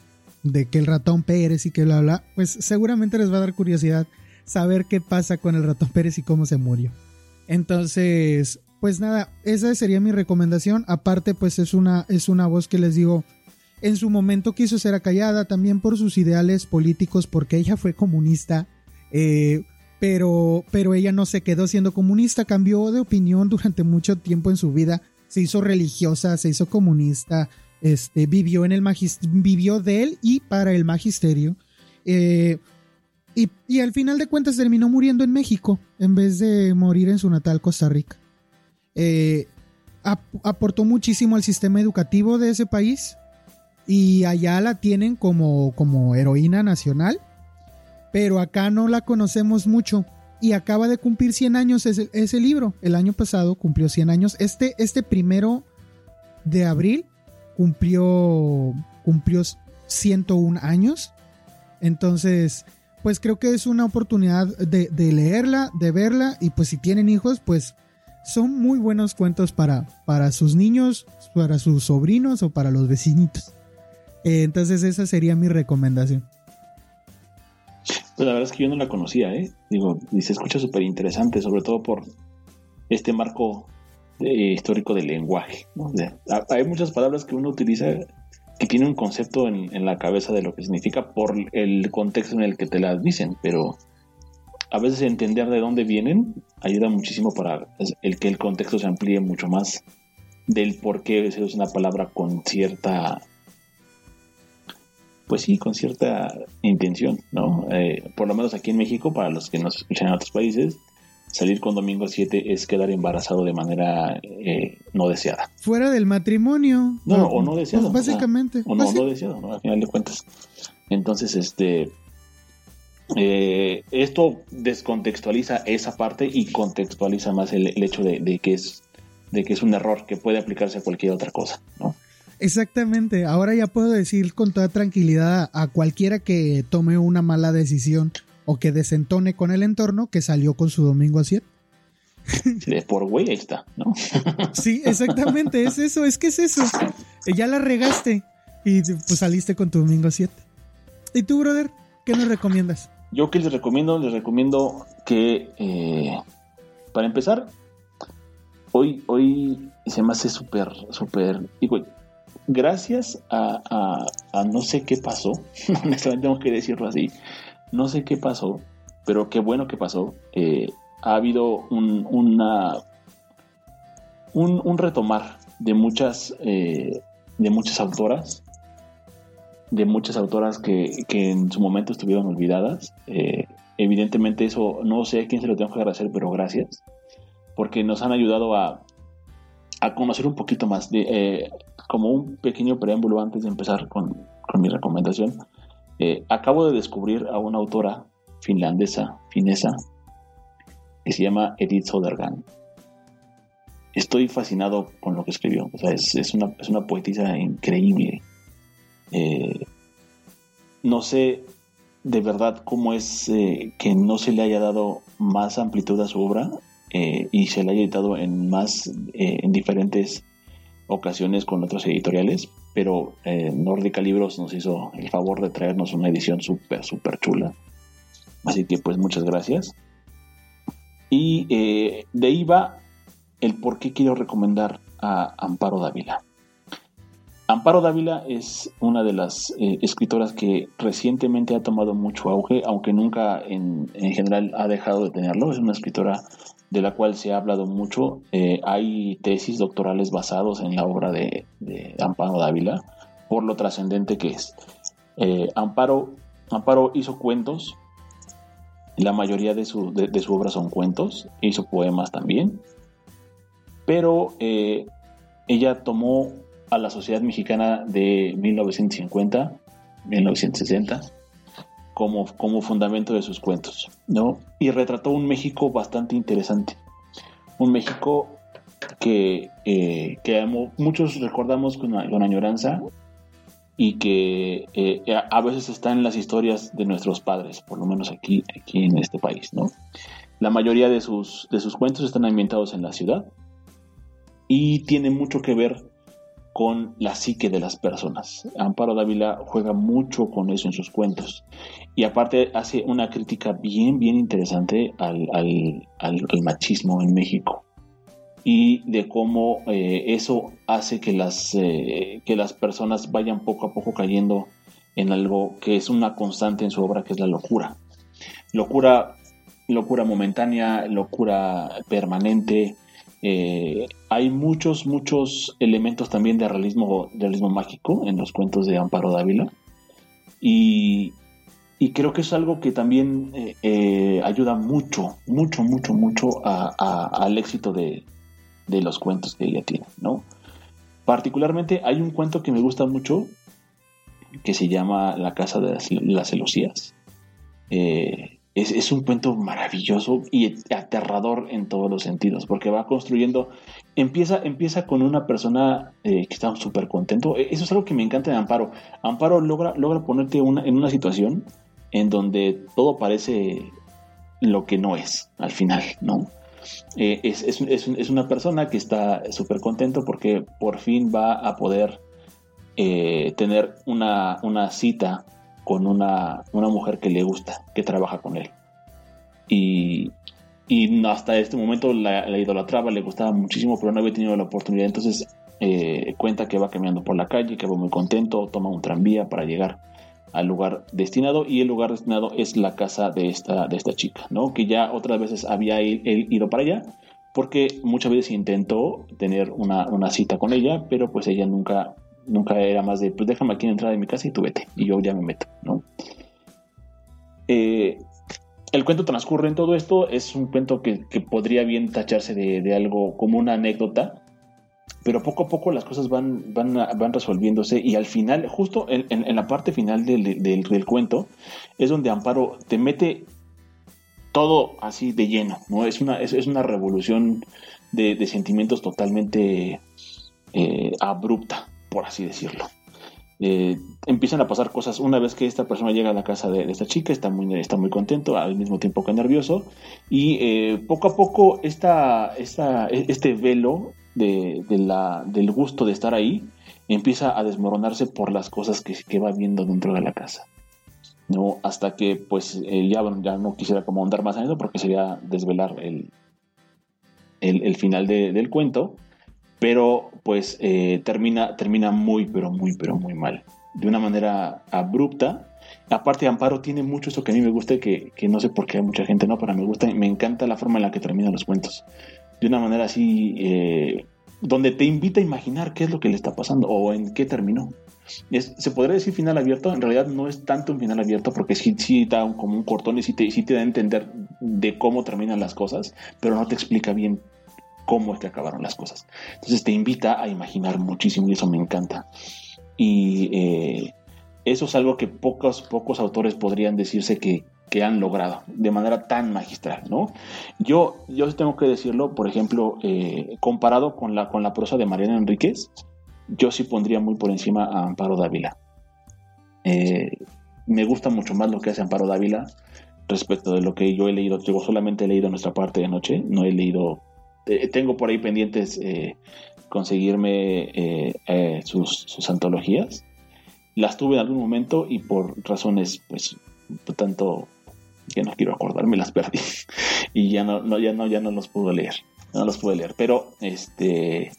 de, que el ratón Pérez y que bla, bla, pues seguramente les va a dar curiosidad saber qué pasa con el ratón Pérez y cómo se murió. Entonces, pues nada, esa sería mi recomendación. Aparte, pues es una, es una voz que les digo, en su momento quiso ser acallada también por sus ideales políticos, porque ella fue comunista. Eh, pero, pero ella no se quedó siendo comunista, cambió de opinión durante mucho tiempo en su vida, se hizo religiosa, se hizo comunista, este, vivió en el vivió de él y para el magisterio. Eh, y, y, al final de cuentas terminó muriendo en México en vez de morir en su natal Costa Rica. Eh, ap aportó muchísimo al sistema educativo de ese país y allá la tienen como, como heroína nacional pero acá no la conocemos mucho y acaba de cumplir 100 años ese, ese, libro. El año pasado cumplió 100 años. Este, este primero de abril cumplió, cumplió 101 años. Entonces, pues creo que es una oportunidad de, de, leerla, de verla y pues si tienen hijos, pues son muy buenos cuentos para, para sus niños, para sus sobrinos o para los vecinitos. Eh, entonces esa sería mi recomendación. Pues la verdad es que yo no la conocía, ¿eh? Digo, y se escucha súper interesante, sobre todo por este marco eh, histórico del lenguaje. hay muchas palabras que uno utiliza que tiene un concepto en, en, la cabeza de lo que significa por el contexto en el que te las dicen, pero a veces entender de dónde vienen ayuda muchísimo para el que el contexto se amplíe mucho más del por qué se usa una palabra con cierta pues sí, con cierta intención, ¿no? Eh, por lo menos aquí en México, para los que nos escuchan en otros países, salir con domingo 7 es quedar embarazado de manera eh, no deseada. Fuera del matrimonio. No, o, o no deseado. Pues básicamente. O, no, pues no deseado, ¿no? Al final de cuentas. Entonces, este... Eh, esto descontextualiza esa parte y contextualiza más el, el hecho de, de, que es de que es un error que puede aplicarse a cualquier otra cosa, ¿no? Exactamente, ahora ya puedo decir con toda tranquilidad a cualquiera que tome una mala decisión o que desentone con el entorno que salió con su domingo a 7. De por güey, ahí está, ¿no? Sí, exactamente, es eso, es que es eso. Ya la regaste y pues saliste con tu domingo a 7. ¿Y tú, brother, qué nos recomiendas? Yo que les recomiendo, les recomiendo que, eh, para empezar, hoy, hoy se me hace súper, súper, gracias a, a, no sé qué pasó, honestamente tengo que decirlo así, no sé qué pasó, pero qué bueno que pasó, eh, ha habido un, un, un, retomar de muchas, eh, de muchas autoras, de muchas autoras que, que, en su momento estuvieron olvidadas. Eh, evidentemente eso no sé a quién se lo tengo que agradecer, pero gracias, porque nos han ayudado a, a conocer un poquito más de, eh, como un pequeño preámbulo antes de empezar con, con mi recomendación, eh, acabo de descubrir a una autora finlandesa, finesa, que se llama Edith Sodergan. Estoy fascinado con lo que escribió, o sea, es, es, una, es una, poetisa increíble. Eh, no sé de verdad cómo es eh, que no se le haya dado más amplitud a su obra y se le haya editado en más, en diferentes ocasiones con otros editoriales, pero eh, Nórdica Libros nos hizo el favor de traernos una edición súper, súper chula. Así que pues muchas gracias. Y eh, de ahí va el por qué quiero recomendar a Amparo Dávila. Amparo Dávila es una de las eh, escritoras que recientemente ha tomado mucho auge, aunque nunca en, en, general ha dejado de tenerlo. Es una escritora de la cual se ha hablado mucho. Eh, hay tesis doctorales basados en la obra de, Amparo Dávila, por lo trascendente que es. Eh, Amparo, Amparo hizo cuentos, la mayoría de su, de, de su, obra son cuentos, hizo poemas también, pero ella tomó a la sociedad mexicana de 1950 1960, como, como fundamento de sus cuentos, ¿no? Y retrató un México bastante interesante. Un México que, eh, muchos recordamos con, con, añoranza y que eh, a veces está en las historias de nuestros padres, por lo menos aquí, aquí en este país, ¿no? La mayoría de sus, de sus cuentos están ambientados en la ciudad y tiene mucho que ver con la psique de las personas. Amparo Dávila juega mucho con eso en sus cuentos y aparte hace una crítica bien, bien interesante al, machismo en México y de cómo eh, eso hace que las, eh, que las personas vayan poco a poco cayendo en algo que es una constante en su obra, que es la locura. Locura locura momentánea, locura permanente. Eh, hay muchos, muchos elementos también de realismo, realismo mágico en los cuentos de Amparo Dávila. Y, creo que es algo que también eh, eh, ayuda mucho, mucho, mucho, mucho al éxito de, los cuentos que ella tiene, ¿no? Particularmente hay un cuento que me gusta mucho que se llama La Casa de las, las Celosías. Es, un cuento maravilloso y aterrador en todos los sentidos, porque va construyendo, empieza, empieza con una persona eh, que está súper contento. E, eso es algo que me encanta de Amparo. Amparo logra, logra ponerte una, en una situación en donde todo parece lo que no es al final, ¿no? Eh, es, una persona que está súper contento porque por fin va a poder eh, tener una, una cita con una, mujer que le gusta, que trabaja con él. Y, hasta este momento la, idolatraba, le gustaba muchísimo, pero no había tenido la oportunidad. Entonces eh, cuenta que va caminando por la calle, que va muy contento, toma un tranvía para llegar al lugar destinado y el lugar destinado es la casa de esta, de esta chica, ¿no? Que ya otras veces había él, ido para allá porque muchas veces intentó tener una, una, cita con ella, pero pues ella nunca nunca era más de, pues déjame aquí en de mi casa y tú vete, y yo ya me meto, ¿no? Eh, el cuento transcurre en todo esto, es un cuento que, podría bien tacharse de, algo como una anécdota, pero poco a poco las cosas van, van, van resolviéndose y al final, justo en, la parte final del, del, cuento, es donde Amparo te mete todo así de lleno, ¿no? Es una, es, una revolución de, sentimientos totalmente eh, abrupta, por así decirlo. Eh, empiezan a pasar cosas una vez que esta persona llega a la casa de, esta chica, está muy, está muy contento, al mismo tiempo que nervioso, y eh, poco a poco esta, esta, este velo de, la, del gusto de estar ahí empieza a desmoronarse por las cosas que, que va viendo dentro de la casa. ¿no? Hasta que pues eh, ya, ya, no quisiera como andar más en eso porque sería desvelar el, el, final del cuento, pero pues eh, termina, termina muy, pero muy, pero muy mal. De una manera abrupta. Aparte, Amparo tiene mucho eso que a mí me gusta, que, que no sé por qué a mucha gente no, pero me gusta, me encanta la forma en la que terminan los cuentos. De una manera así, eh, donde te invita a imaginar qué es lo que le está pasando o en qué terminó. se podría decir final abierto, en realidad no es tanto un final abierto porque sí, sí da como un cortón y sí te, sí te da a entender de cómo terminan las cosas, pero no te explica bien cómo es que acabaron las cosas. Entonces te invita a imaginar muchísimo y eso me encanta. Y eh, eso es algo que pocos, pocos autores podrían decirse que, han logrado de manera tan magistral, ¿no? Yo, yo tengo que decirlo, por ejemplo, eh, comparado con la, con la prosa de Mariana Enríquez, yo sí pondría muy por encima a Amparo Dávila. Eh, me gusta mucho más lo que hace Amparo Dávila respecto de lo que yo he leído. Yo solamente he leído nuestra parte de noche, no he leído tengo por ahí pendientes eh, conseguirme eh, sus, antologías. Las tuve en algún momento y por razones, pues, tanto que no quiero acordarme, las perdí. y ya no, ya no, ya no los pude leer. No los pude leer. Pero este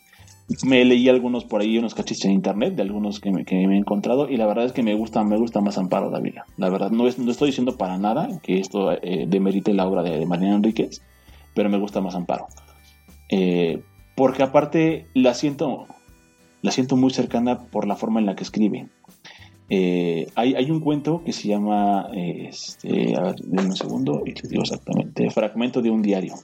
me leí algunos por ahí, unos cachistes en internet de algunos que me, he encontrado y la verdad es que me gusta, me gusta más Amparo Dávila. La verdad, no, no estoy diciendo para nada que esto demerite la obra de, de Mariana Enríquez, pero me gusta más Amparo. Eh, porque aparte la siento, la siento muy cercana por la forma en la que escribe. Eh, hay, un cuento que se llama, este, a ver, un segundo y les digo exactamente, Fragmento de un diario.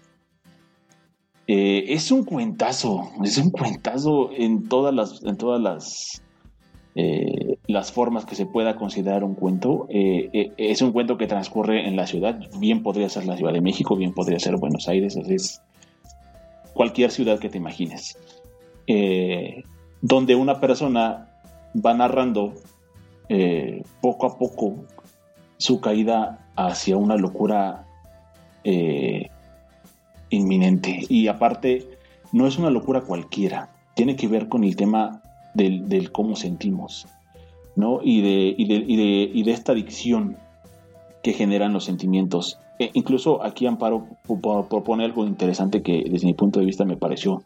Eh, es un cuentazo, es un cuentazo en todas las, en todas las, las formas que se pueda considerar un cuento. Eh, eh, es un cuento que transcurre en la ciudad, bien podría ser la Ciudad de México, bien podría ser Buenos Aires, es cualquier ciudad que te imagines, eh, donde una persona va narrando poco a poco su caída hacia una locura inminente. Y aparte, no es una locura cualquiera, tiene que ver con el tema del cómo sentimos ¿no? Y de, y de, y de, y de esta adicción que generan los sentimientos. E incluso aquí Amparo propone algo interesante que desde mi punto de vista me pareció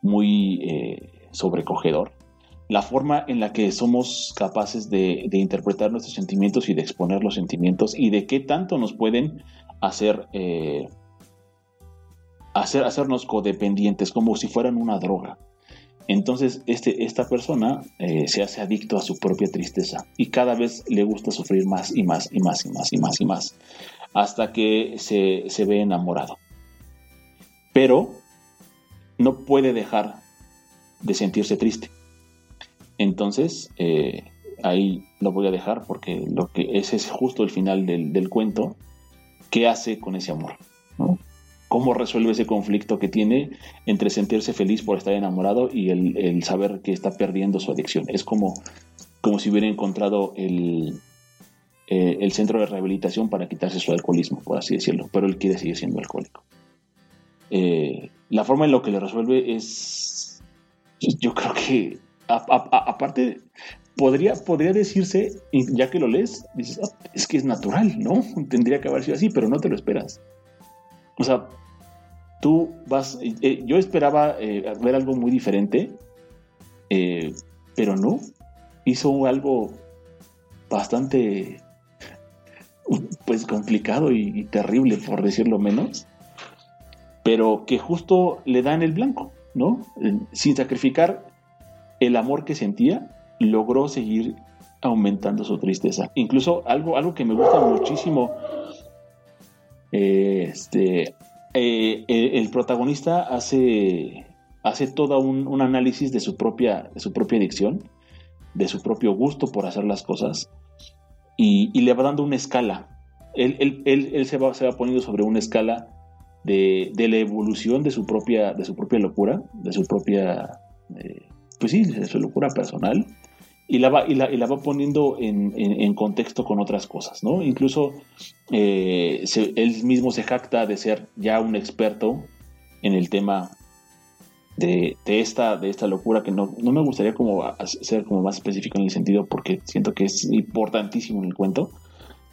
muy eh, sobrecogedor. La forma en la que somos capaces de, interpretar nuestros sentimientos y de exponer los sentimientos y de qué tanto nos pueden hacer, eh, hacer hacernos codependientes como si fueran una droga. Entonces, este, esta persona eh, se hace adicto a su propia tristeza y cada vez le gusta sufrir más y más y más y más y más y más, hasta que se, ve enamorado. Pero no puede dejar de sentirse triste. Entonces, eh, ahí lo voy a dejar porque lo que ese es justo el final del, del cuento. ¿Qué hace con ese amor? cómo resuelve ese conflicto que tiene entre sentirse feliz por estar enamorado y el, saber que está perdiendo su adicción. Es como, como si hubiera encontrado el, eh, el centro de rehabilitación para quitarse su alcoholismo, por así decirlo, pero él quiere seguir siendo alcohólico. Eh, la forma en lo que le resuelve es, yo creo que, aparte, podría, podría decirse, ya que lo lees, dices, ah, es que es natural, ¿no? Tendría que haber sido así, pero no te lo esperas. O sea, tú vas, eh, yo esperaba ver algo muy diferente, pero no, hizo algo bastante, pues complicado y, terrible, por decirlo menos, pero que justo le da en el blanco, ¿no? Sin sacrificar el amor que sentía, logró seguir aumentando su tristeza. Incluso algo, algo que me gusta muchísimo, este, eh, el, protagonista hace, hace todo un, análisis de su, propia, de su propia adicción, de su propio gusto por hacer las cosas, y, le va dando una escala. Él, él, se, va, se, va, poniendo sobre una escala de, la evolución de su propia, de su propia locura, de su propia, eh, pues sí, de su locura personal, y la va, y la, va poniendo en, contexto con otras cosas, ¿no? Incluso eh, él mismo se jacta de ser ya un experto en el tema de, esta, de esta locura, que no, me gustaría como ser como más específico en el sentido porque siento que es importantísimo en el cuento,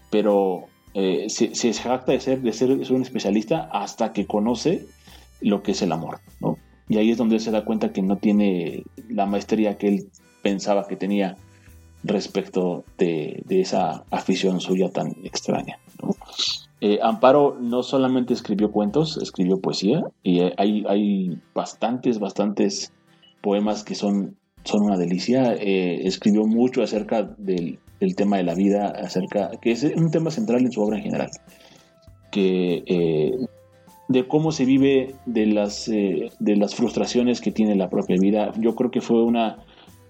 pero eh, se, jacta de ser, de ser un especialista hasta que conoce lo que es el amor, ¿no? Y ahí es donde se da cuenta que no tiene la maestría que él pensaba que tenía respecto de, esa afición suya tan extraña. Eh, Amparo no solamente escribió cuentos, escribió poesía y hay, hay bastantes, bastantes poemas que son, son una delicia. Eh, escribió mucho acerca del, tema de la vida, acerca que es un tema central en su obra en general, que eh, de cómo se vive de las, de las frustraciones que tiene la propia vida. Yo creo que fue una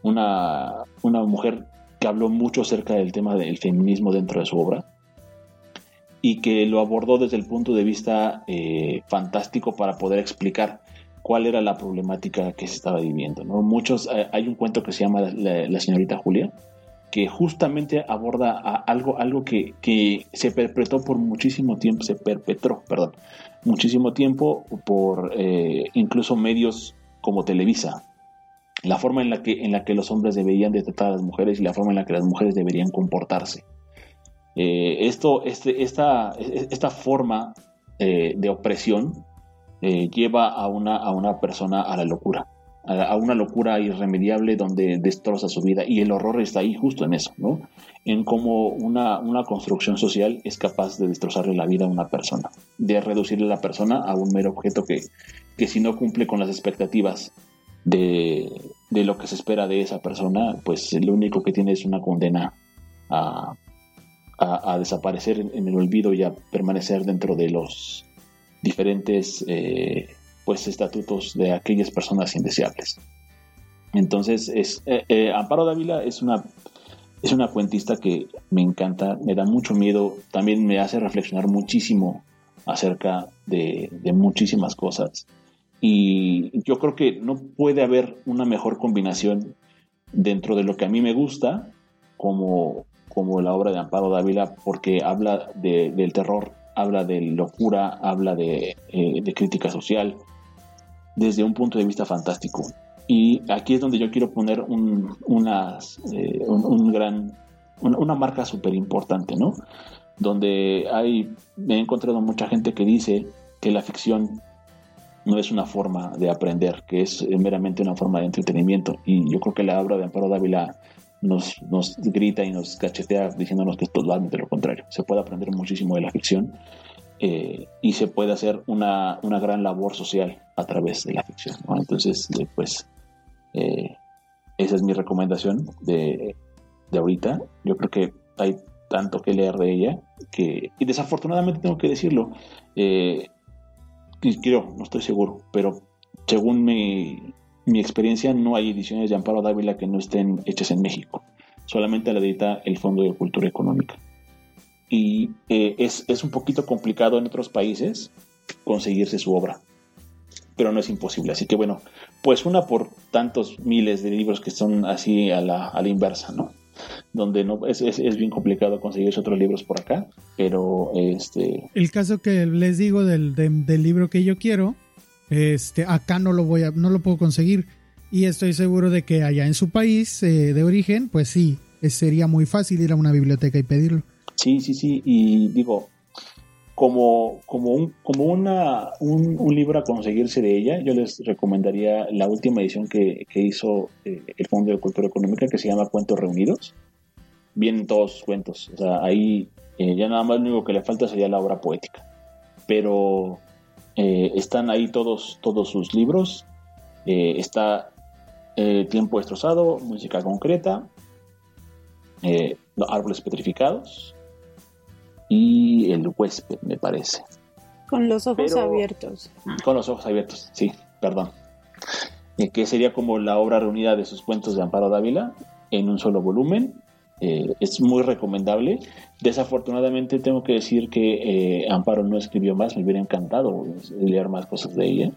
una, mujer que habló mucho acerca del tema del feminismo dentro de su obra y que lo abordó desde el punto de vista eh, fantástico para poder explicar cuál era la problemática que se estaba viviendo. ¿no? Muchos, eh, hay un cuento que se llama La, señorita Julia, que justamente aborda algo, algo que, se perpetró por muchísimo tiempo, se perpetró, perdón, muchísimo tiempo por eh, incluso medios como Televisa, la forma en la que, en la que los hombres deberían de tratar a las mujeres y la forma en la que las mujeres deberían comportarse. Eh, esto, este, esta, esta forma eh, de opresión eh, lleva a una, a una persona a la locura, a, una locura irremediable donde destroza su vida y el horror está ahí justo en eso, ¿no? en cómo una, una construcción social es capaz de destrozarle la vida a una persona, de reducirle a la persona a un mero objeto que, que si no cumple con las expectativas de, lo que se espera de esa persona, pues lo único que tiene es una condena a, desaparecer en, el olvido y a permanecer dentro de los diferentes eh, pues estatutos de aquellas personas indeseables. Entonces, es, eh, eh, Amparo Dávila es una es una cuentista que me encanta, me da mucho miedo, también me hace reflexionar muchísimo acerca de, muchísimas cosas. Y yo creo que no puede haber una mejor combinación dentro de lo que a mí me gusta, como, como la obra de Amparo Dávila, porque habla del terror, habla de locura, habla de, eh, de crítica social, desde un punto de vista fantástico. Y aquí es donde yo quiero poner un, eh, un, gran, una marca súper importante, ¿no? Donde hay, me he encontrado mucha gente que dice que la ficción no es una forma de aprender, que es meramente una forma de entretenimiento. Y yo creo que la obra de Amparo Dávila nos, grita y nos cachetea diciéndonos que es totalmente lo contrario. Se puede aprender muchísimo de la ficción eh, y se puede hacer una, una, gran labor social a través de la ficción. Entonces, eh, pues eh, esa es mi recomendación de, ahorita. Yo creo que hay tanto que leer de ella que, y desafortunadamente tengo que decirlo, no estoy seguro, pero según mi, mi experiencia, no hay ediciones de Amparo Dávila que no estén hechas en México. Solamente la edita el Fondo de Cultura Económica. Y eh, es, es un poquito complicado en otros países conseguirse su obra pero no es imposible. Así que bueno, pues una por tantos miles de libros que son así a la, a la inversa, ¿no? Donde no es, es, bien complicado conseguir otros libros por acá, pero este... El caso que les digo del, del libro que yo quiero, este, acá no lo voy a, no lo puedo conseguir. Y estoy seguro de que allá en su país eh, de origen, pues sí, sería muy fácil ir a una biblioteca y pedirlo. Sí, sí, sí. Y digo, como, como, un, como una, un, libro a conseguirse de ella, yo les recomendaría la última edición que, hizo eh, el Fondo de Cultura Económica, que se llama Cuentos Reunidos. Vienen todos sus cuentos. O sea, ahí eh, ya nada más lo único que le falta sería la obra poética. Pero eh, están ahí todos, todos sus libros. está Tiempo Destrozado, Música Concreta, Árboles Petrificados, y El huésped, me parece. Con los ojos abiertos. Con los ojos abiertos, sí, perdón. Eh, que sería como la obra reunida de sus cuentos de Amparo Dávila en un solo volumen. Eh, es muy recomendable. Desafortunadamente tengo que decir que eh, Amparo no escribió más, me hubiera encantado leer más cosas de ella.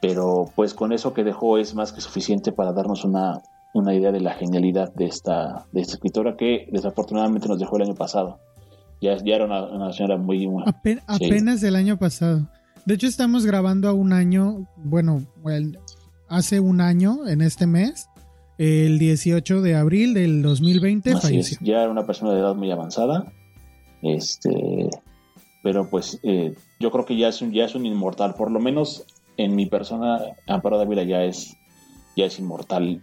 Pero pues con eso que dejó es más que suficiente para darnos una, una idea de la genialidad de esta, de esta escritora que desafortunadamente nos dejó el año pasado. Ya, era una, señora muy... apenas del año pasado. De hecho, estamos grabando a un año, bueno, hace un año, en este mes, el 18 de abril del 2020 falleció. Ya era una persona de edad muy avanzada. Este, pero pues eh, yo creo que ya es un, ya es un inmortal. Por lo menos en mi persona, Amparo Dávila ya es, ya es inmortal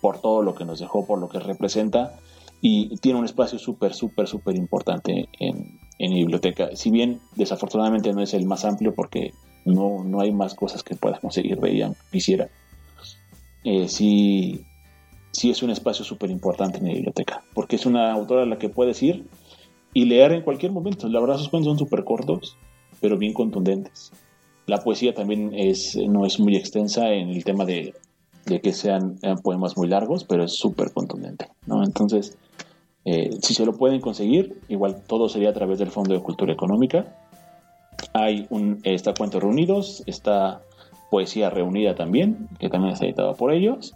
por todo lo que nos dejó, por lo que representa y tiene un espacio súper, súper, súper importante en, en, mi biblioteca. Si bien desafortunadamente no es el más amplio porque no, no hay más cosas que puedas conseguir de ella, quisiera. Eh, sí, sí es un espacio súper importante en mi biblioteca, porque es una autora a la que puedes ir y leer en cualquier momento. La verdad, sus cuentos son súper cortos, pero bien contundentes. La poesía también es, no es muy extensa en el tema de, de que sean, sean poemas muy largos, pero es súper contundente, ¿no? Entonces, eh, si se lo pueden conseguir, igual todo sería a través del Fondo de Cultura Económica. Hay un, está Cuentos Reunidos, está Poesía Reunida también, que también está editada por ellos.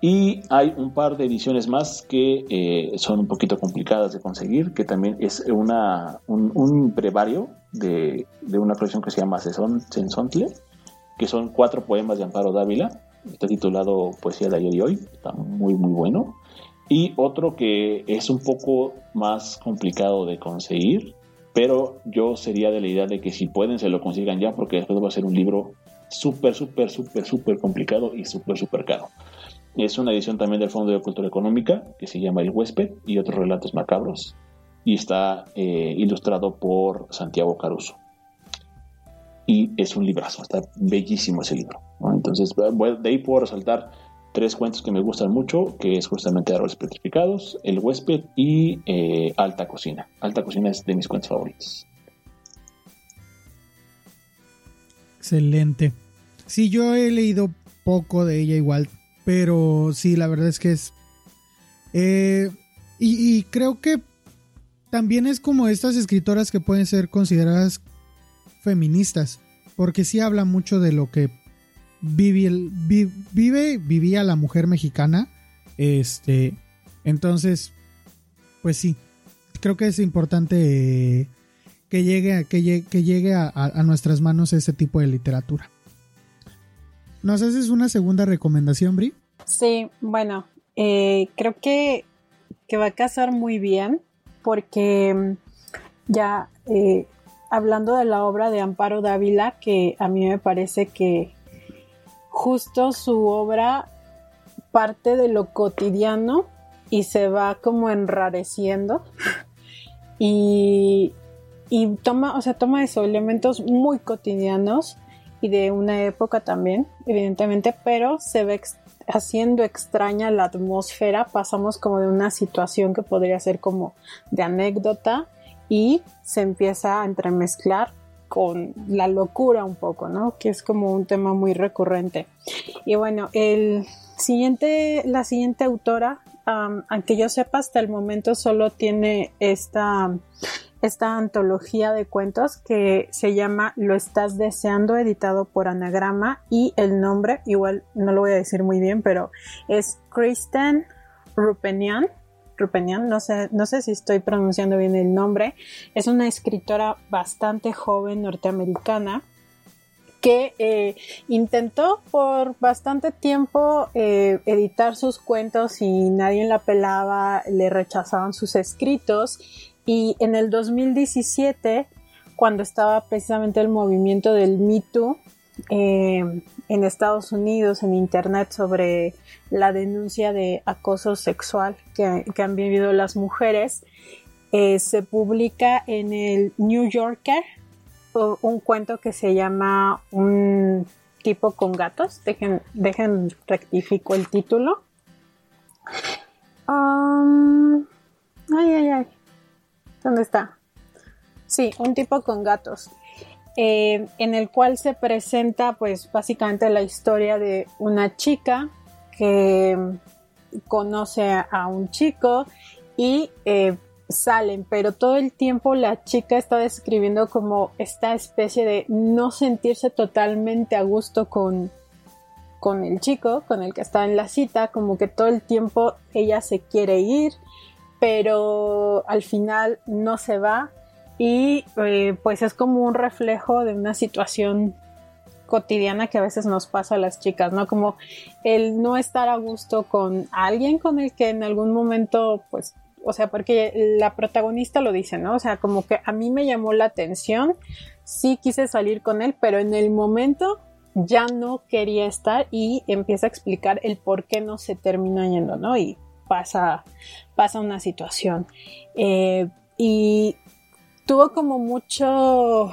Y hay un par de ediciones más que eh, son un poquito complicadas de conseguir, que también es una, un, brevario de, de, una colección que se llama Sensontle, que son cuatro poemas de Amparo Dávila. Está titulado Poesía de ayer y hoy, está muy, muy bueno. Y otro que es un poco más complicado de conseguir, pero yo sería de la idea de que si pueden se lo consigan ya, porque después va a ser un libro súper, súper, súper, súper complicado y súper, súper caro. Es una edición también del Fondo de Cultura Económica que se llama El huésped y otros relatos macabros y está eh, ilustrado por Santiago Caruso. Y es un librazo, está bellísimo ese libro. Entonces, de ahí puedo resaltar tres cuentos que me gustan mucho, que es justamente Árboles Petrificados, El Huésped y eh, Alta Cocina. Alta Cocina es de mis cuentos favoritos. Excelente. Sí, yo he leído poco de ella igual, pero sí, la verdad es que es... Eh, Y, creo que también es como estas escritoras que pueden ser consideradas feministas, porque sí habla mucho de lo que vive, vivía la mujer mexicana. Este, entonces, pues sí, creo que es importante que llegue, que llegue, que llegue a, nuestras manos ese tipo de literatura. ¿Nos haces una segunda recomendación, Bri? Sí, bueno, eh, creo que, que, va a casar muy bien porque mm, ya eh, hablando de la obra de Amparo Dávila, que a mí me parece que justo su obra parte de lo cotidiano y se va como enrareciendo. Y, y toma, o sea, toma esos elementos muy cotidianos y de una época también, evidentemente, pero se ve haciendo extraña la atmósfera, pasamos como de una situación que podría ser como de anécdota y se empieza a entremezclar con la locura un poco, ¿no? Que es como un tema muy recurrente. Y bueno, el siguiente, la siguiente autora, aunque yo sepa hasta el momento solo tiene esta esta antología de cuentos que se llama Lo estás deseando, editado por Anagrama y el nombre, igual no lo voy a decir muy bien, pero es Kristen Rupenian. Rupenian, no sé, no sé si estoy pronunciando bien el nombre. Es una escritora bastante joven norteamericana que eh, intentó por bastante tiempo eh, editar sus cuentos y nadie la pelaba, le rechazaban sus escritos y en el 2017, cuando estaba precisamente el movimiento del Me Too eh, en Estados Unidos, en Internet, sobre la denuncia de acoso sexual que, han vivido las mujeres, eh, se publica en el New Yorker un cuento que se llama Un tipo con gatos. Dejen, dejen rectifico el título. Um, ay, ay, ay. ¿Dónde está? Sí, un tipo con gatos. Eh, en el cual se presenta pues básicamente la historia de una chica que conoce a un chico y eh, salen, pero todo el tiempo la chica está describiendo como esta especie de no sentirse totalmente a gusto con, con el chico, con el que está en la cita, como que todo el tiempo ella se quiere ir, pero al final no se va y eh, pues es como un reflejo de una situación cotidiana que a veces nos pasa a las chicas, ¿no? Como el no estar a gusto con alguien con el que en algún momento, pues, o sea, porque la protagonista lo dice, ¿no? O sea, como que a mí me llamó la atención, sí quise salir con él, pero en el momento ya no quería estar y empieza a explicar el por qué no se termina yendo, ¿no? Pasa, pasa una situación. Eh, y tuvo como mucho,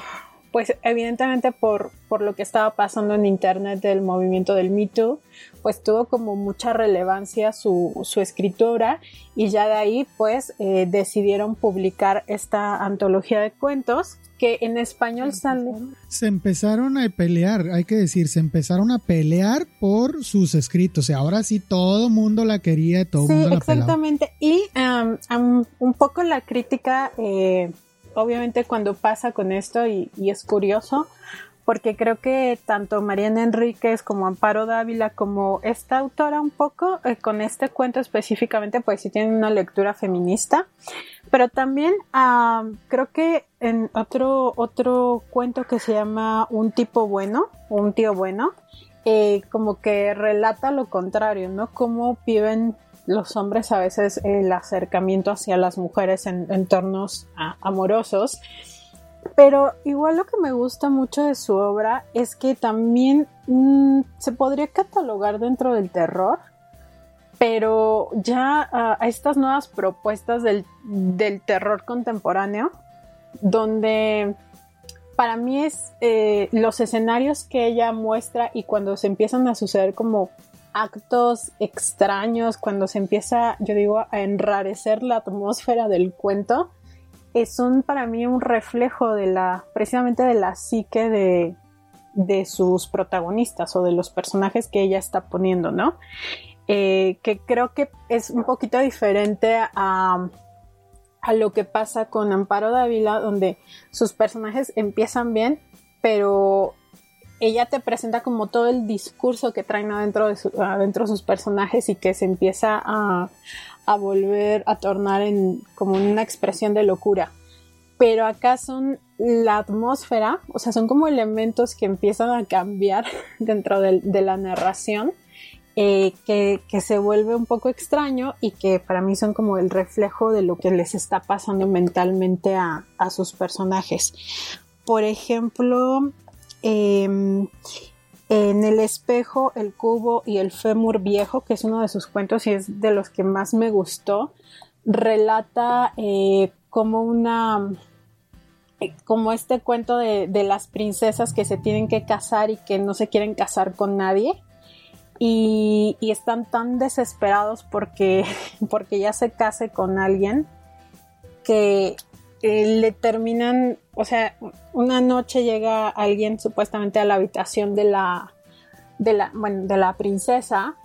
pues evidentemente por, por lo que estaba pasando en internet del movimiento del Me Too, pues tuvo como mucha relevancia su, su escritura y ya de ahí pues eh, decidieron publicar esta antología de cuentos que en español sale. Se empezaron a pelear, hay que decir, se empezaron a pelear por sus escritos. Y ahora sí todo mundo la quería, todo el mundo la exactamente. Y un poco la crítica, eh, obviamente cuando pasa con esto, y, es curioso, porque creo que tanto Mariana Enríquez como Amparo Dávila, como esta autora un poco, eh, con este cuento específicamente, pues sí tienen una lectura feminista, pero también creo que en otro, otro cuento que se llama Un tipo bueno, un tío bueno, eh, como que relata lo contrario, ¿no? Cómo viven los hombres a veces el acercamiento hacia las mujeres en entornos amorosos pero igual lo que me gusta mucho de su obra es que también mm, se podría catalogar dentro del terror, pero ya a estas nuevas propuestas del, terror contemporáneo, donde para mí es eh, los escenarios que ella muestra y cuando se empiezan a suceder como actos extraños, cuando se empieza, yo digo, a enrarecer la atmósfera del cuento, son para mí un reflejo de la, precisamente de la psique de, de sus protagonistas o de los personajes que ella está poniendo, ¿no? eh, que creo que es un poquito diferente a, a lo que pasa con Amparo Dávila, donde sus personajes empiezan bien, pero ella te presenta como todo el discurso que traen adentro de, adentro sus personajes y que se empieza a, a volver a tornar en como una expresión de locura. Pero acá son la atmósfera, o sea, son como elementos que empiezan a cambiar dentro de, la narración, eh, que, se vuelve un poco extraño y que para mí son como el reflejo de lo que les está pasando mentalmente a, a sus personajes. Por ejemplo, em, en el espejo, el cubo y el fémur viejo, que es uno de sus cuentos y es de los que más me gustó, relata eh, como una eh, como este cuento de, las princesas que se tienen que casar y que no se quieren casar con nadie. Y, están tan desesperados porque, porque ya se case con alguien que le terminan, o sea, una noche llega alguien supuestamente a la habitación de la, de la, de la princesa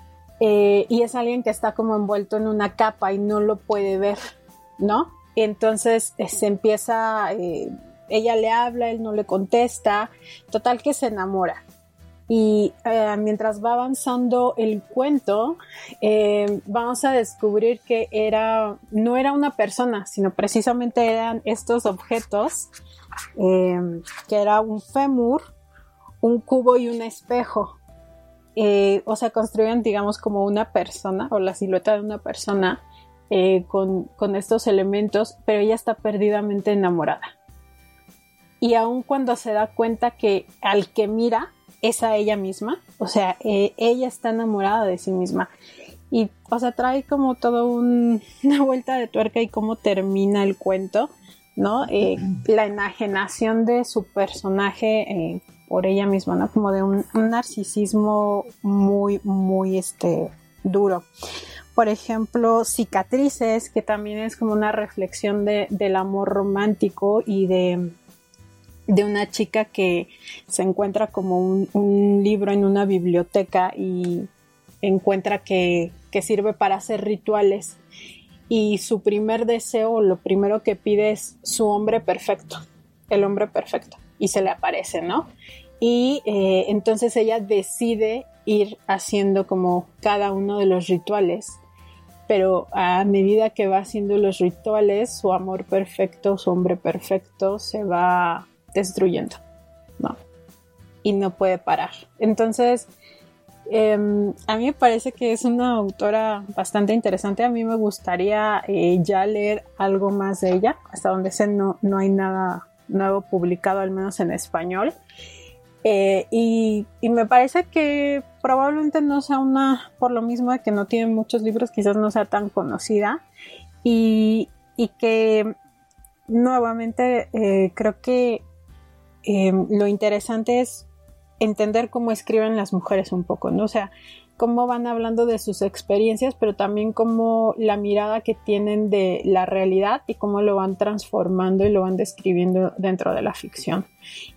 eh, y es alguien que está como envuelto en una capa y no lo puede ver, ¿no? Entonces eh, se empieza, eh, ella le habla, él no le contesta, total que se enamora. Y eh, mientras va avanzando el cuento, eh, vamos a descubrir que era, no era una persona, sino precisamente eran estos objetos, eh, que era un fémur, un cubo y un espejo. o sea, construían, digamos, como una persona o la silueta de una persona con, con estos elementos, pero ella está perdidamente enamorada. Y aun cuando se da cuenta que al que mira es a ella misma, o sea, eh, ella está enamorada de sí misma. Y, o sea, trae como todo una vuelta de tuerca y cómo termina el cuento, ¿no? Eh, la enajenación de su personaje eh, por ella misma, ¿no? Como de un, narcisismo muy, muy, este, duro. Por ejemplo, Cicatrices, que también es como una reflexión del amor romántico y de de una chica que se encuentra como un, libro en una biblioteca y encuentra que, sirve para hacer rituales y su primer deseo, lo primero que pide es su hombre perfecto, el hombre perfecto, y se le aparece, ¿no? Y eh, entonces ella decide ir haciendo como cada uno de los rituales, pero a medida que va haciendo los rituales, su amor perfecto, su hombre perfecto se va destruyendo, ¿no? Y no puede parar. Entonces, em, a mí me parece que es una autora bastante interesante. A mí me gustaría eh, ya leer algo más de ella. Hasta donde sé no, no hay nada nuevo publicado, al menos en español. Eh, y, me parece que probablemente no sea una, por lo mismo de que no tiene muchos libros, quizás no sea tan conocida. Y, que nuevamente eh, creo que Em, lo interesante es entender cómo escriben las mujeres un poco, ¿no? O sea, cómo van hablando de sus experiencias, pero también cómo la mirada que tienen de la realidad y cómo lo van transformando y lo van describiendo dentro de la ficción.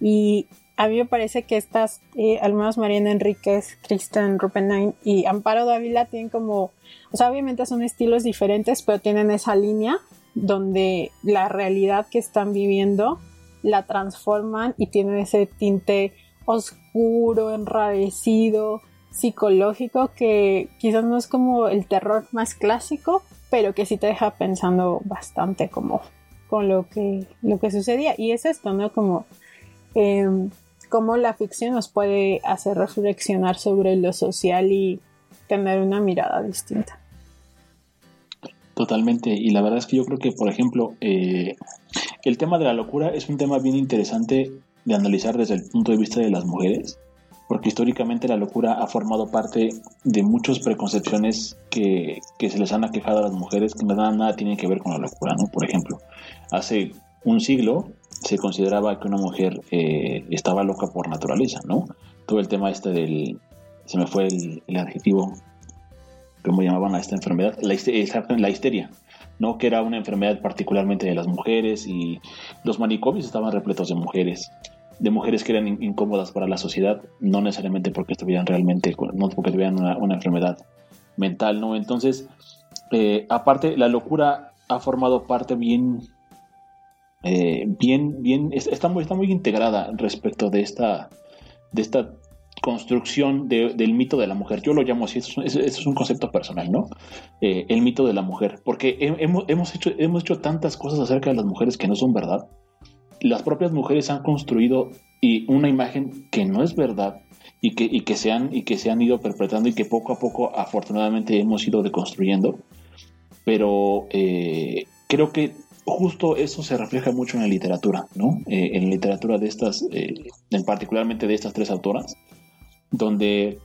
Y a mí me parece que estas, eh, al menos Mariana Enríquez, Kristen Rupenain y Amparo Dávila tienen como, o sea, obviamente son estilos diferentes, pero tienen esa línea donde la realidad que están viviendo la transforman y tienen ese tinte oscuro, enradecido, psicológico que quizás no es como el terror más clásico, pero que sí te deja pensando bastante como con lo que, lo que sucedía. Y es esto, ¿no? Como em, cómo la ficción nos puede hacer reflexionar sobre lo social y tener una mirada distinta. Totalmente, y la verdad es que yo creo que, por ejemplo, eh, el tema de la locura es un tema bien interesante de analizar desde el punto de vista de las mujeres, porque históricamente la locura ha formado parte de muchas preconcepciones que, se les han aquejado a las mujeres que nada, nada tienen que ver con la locura, ¿no? Por ejemplo, hace un siglo se consideraba que una mujer eh, estaba loca por naturaleza, ¿no? Todo el tema este del, se me fue el adjetivo, ¿cómo llamaban a esta enfermedad? La, la histeria, ¿no? Que era una enfermedad particularmente de las mujeres y los manicomios estaban repletos de mujeres, de mujeres que eran incómodas para la sociedad, no necesariamente porque estuvieran realmente, no porque tuvieran una, enfermedad mental, ¿no? Entonces, eh, aparte, la locura ha formado parte bien, eh, bien, bien, está muy, está muy integrada respecto de esta, de esta construcción del mito de la mujer. Yo lo llamo así, eso es, un concepto personal, ¿no? Eh, el mito de la mujer, porque hemos, hecho, hemos hecho tantas cosas acerca de las mujeres que no son verdad. Las propias mujeres han construido y una imagen que no es verdad y que, y que, se, han, y que se han ido perpetrando y que poco a poco afortunadamente hemos ido deconstruyendo. Pero eh, creo que justo eso se refleja mucho en la literatura, ¿no? Eh, en la literatura de estas, en particularmente de estas tres autoras, donde,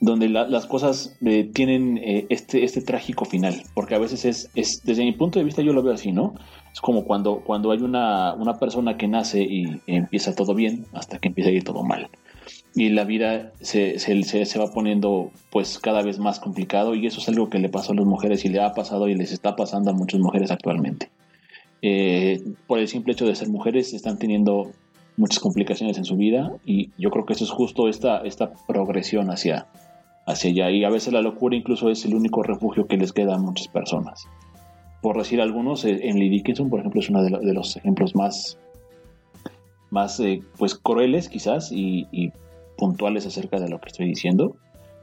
donde las cosas tienen este, este trágico final, porque a veces es, es, desde mi punto de vista yo lo veo así, ¿no? Es como cuando, cuando hay una, una persona que nace y empieza todo bien hasta que empieza a ir todo mal. Y la vida se, se, se, va poniendo pues cada vez más complicado y eso es algo que le pasó a las mujeres y le ha pasado y les está pasando a muchas mujeres actualmente. Eh, por el simple hecho de ser mujeres están teniendo muchas complicaciones en su vida y yo creo que eso es justo esta, esta progresión hacia, hacia allá y a veces la locura incluso es el único refugio que les queda a muchas personas por decir algunos, eh, Emily Dickinson, por ejemplo, es uno de, los ejemplos más, más eh, pues crueles quizás y, puntuales acerca de lo que estoy diciendo.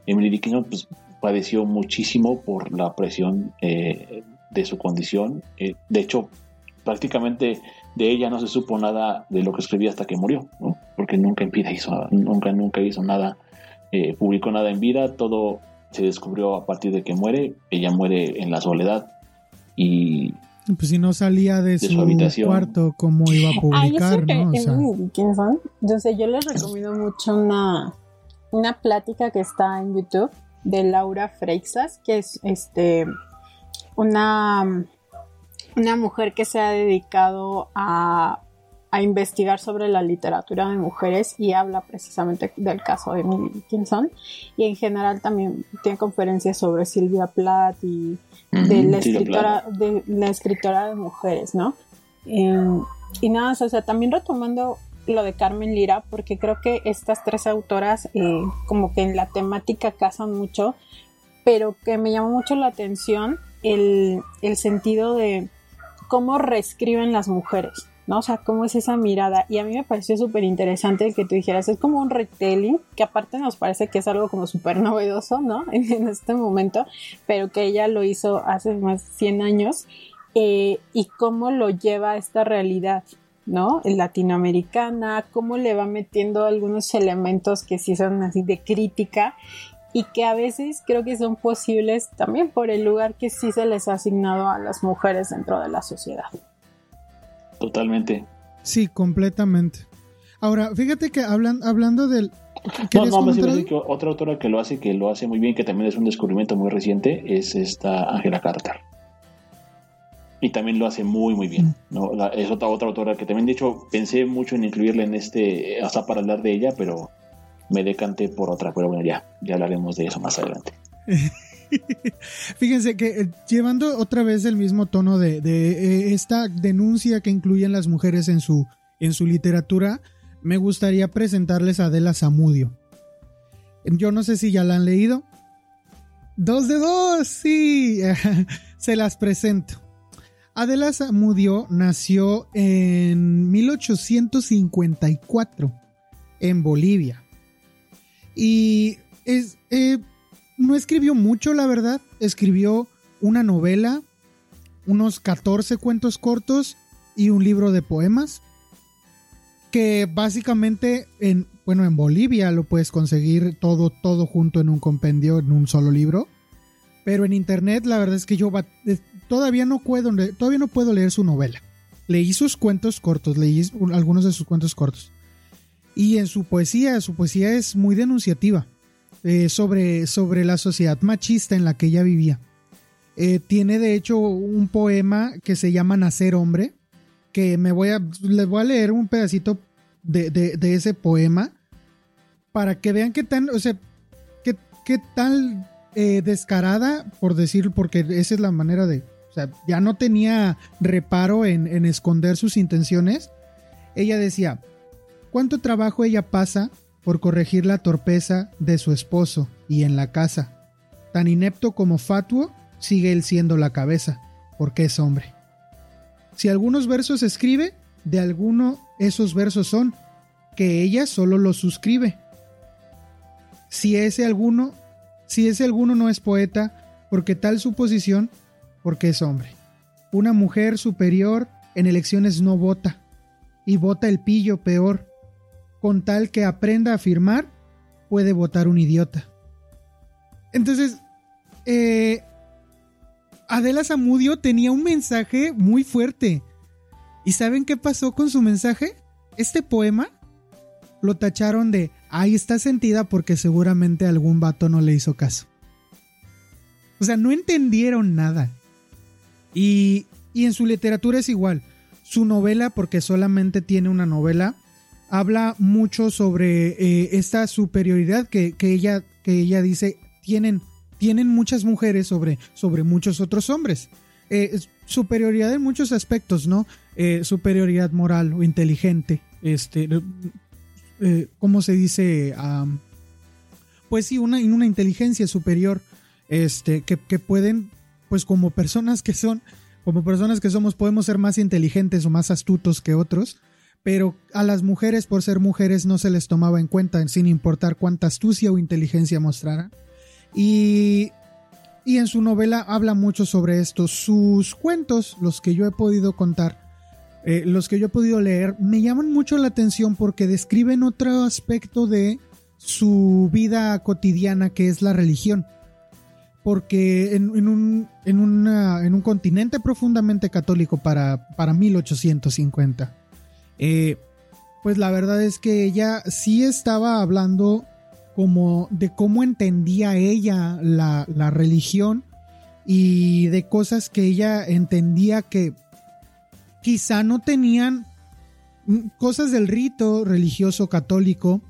Emily Dickinson pues, padeció muchísimo por la presión eh, de su condición. de hecho, prácticamente de ella no se supo nada de lo que escribía hasta que murió, porque nunca en vida hizo, nunca, nunca hizo nada, publicó nada en vida, todo se descubrió a partir de que muere, ella muere en la soledad, y pues si no salía de, su, cuarto, ¿cómo iba a publicar? ¿no? ¿Quiénes son? Yo sé, yo les recomiendo mucho una, una plática que está en YouTube de Laura Freixas, que es este una, una mujer que se ha dedicado a a investigar sobre la literatura de mujeres y habla precisamente del caso de Emily Dickinson y en general también tiene conferencias sobre Silvia Plath y de, la, escritora, de la escritora de mujeres, ¿no? Em, y nada, o sea, también retomando lo de Carmen Lira, porque creo que estas tres autoras eh, como que en la temática casan mucho, pero que me llamó mucho la atención el, el sentido de cómo reescriben las mujeres, ¿no? O sea, cómo es esa mirada. Y a mí me pareció súper interesante que tú dijeras, es como un retelling, que aparte nos parece que es algo como súper novedoso, ¿no? En, este momento, pero que ella lo hizo hace más de 100 años. Eh, y cómo lo lleva a esta realidad, ¿no? Latinoamericana, cómo le va metiendo algunos elementos que sí son así de crítica y que a veces creo que son posibles también por el lugar que sí se les ha asignado a las mujeres dentro de la sociedad. Totalmente. Sí, completamente. Ahora, fíjate que hablan, hablando del... No, no, me que otra autora que lo hace, que lo hace muy bien, que también es un descubrimiento muy reciente, es esta Angela Carter. Y también lo hace muy, muy bien. Mm. ¿no? es otra, otra autora que también, de hecho, pensé mucho en incluirla en este, hasta para hablar de ella, pero me decanté por otra. Pero bueno, ya, ya hablaremos de eso más adelante. Fíjense que eh, llevando otra vez el mismo tono de, eh, esta denuncia que incluyen las mujeres en su, en su literatura, me gustaría presentarles a Adela Zamudio. Yo no sé si ya la han leído. Dos de dos, sí. Se las presento. Adela Zamudio nació en 1854 en Bolivia. Y es, eh, no escribió mucho, la verdad. Escribió una novela, unos 14 cuentos cortos y un libro de poemas. Que básicamente en, bueno, en Bolivia lo puedes conseguir todo, todo junto en un compendio, en un solo libro. Pero en internet la verdad es que yo todavía no puedo, todavía no puedo leer su novela. Leí sus cuentos cortos, leí algunos de sus cuentos cortos. Y en su poesía, su poesía es muy denunciativa. Eh, sobre, sobre la sociedad machista en la que ella vivía. Eh, tiene de hecho un poema que se llama Nacer Hombre, que me voy a, les voy a leer un pedacito de, ese poema para que vean qué tan, o sea, qué, qué tan eh, descarada, por decir, porque esa es la manera de, o sea, ya no tenía reparo en, en esconder sus intenciones. Ella decía, ¿cuánto trabajo ella pasa por corregir la torpeza de su esposo y en la casa. Tan inepto como fatuo, sigue él siendo la cabeza, porque es hombre. Si algunos versos escribe, de alguno esos versos son, que ella solo los suscribe. Si ese alguno, si ese alguno no es poeta, porque tal su posición, porque es hombre. Una mujer superior en elecciones no vota, y vota el pillo peor. Con tal que aprenda a firmar, puede votar un idiota. Entonces, eh, Adela Zamudio tenía un mensaje muy fuerte. ¿Y saben qué pasó con su mensaje? Este poema lo tacharon de, ahí está sentida porque seguramente algún vato no le hizo caso. O sea, no entendieron nada. Y, y en su literatura es igual. Su novela, porque solamente tiene una novela, habla mucho sobre eh, esta superioridad que, ella, que ella dice tienen, tienen muchas mujeres sobre, sobre muchos otros hombres. Eh, superioridad en muchos aspectos, ¿no? Eh, superioridad moral o inteligente, este, ¿cómo se dice? pues sí, una, una inteligencia superior, este, que, que pueden, pues como personas que son, como personas que somos, podemos ser más inteligentes o más astutos que otros, pero a las mujeres por ser mujeres no se les tomaba en cuenta sin importar cuánta astucia o inteligencia mostraran. Y, y en su novela habla mucho sobre esto. Sus cuentos, los que yo he podido contar, eh, los que yo he podido leer, me llaman mucho la atención porque describen otro aspecto de su vida cotidiana que es la religión. Porque en, un, en, en un continente profundamente católico para, para 1850, eh, pues la verdad es que ella sí estaba hablando como de cómo entendía ella la, religión y de cosas que ella entendía que quizá no tenían mm, cosas del rito religioso católico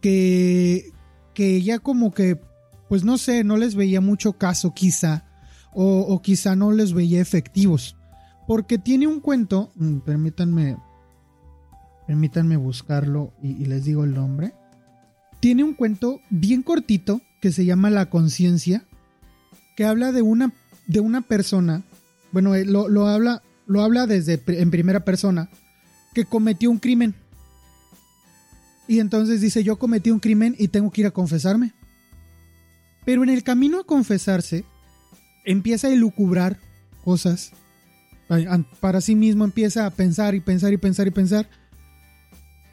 que, que ella como que, pues no sé, no les veía mucho caso quizá, o, quizá no les veía efectivos. Porque tiene un cuento, mm, permítanme Permítanme buscarlo y, les digo el nombre. Tiene un cuento bien cortito que se llama La conciencia, que habla de una, de una persona, bueno, eh, lo, habla, lo habla desde en primera persona, que cometió un crimen. Y entonces dice, yo cometí un crimen y tengo que ir a confesarme. Pero en el camino a confesarse, empieza a elucubrar cosas. Para sí mismo empieza a pensar y pensar y pensar y pensar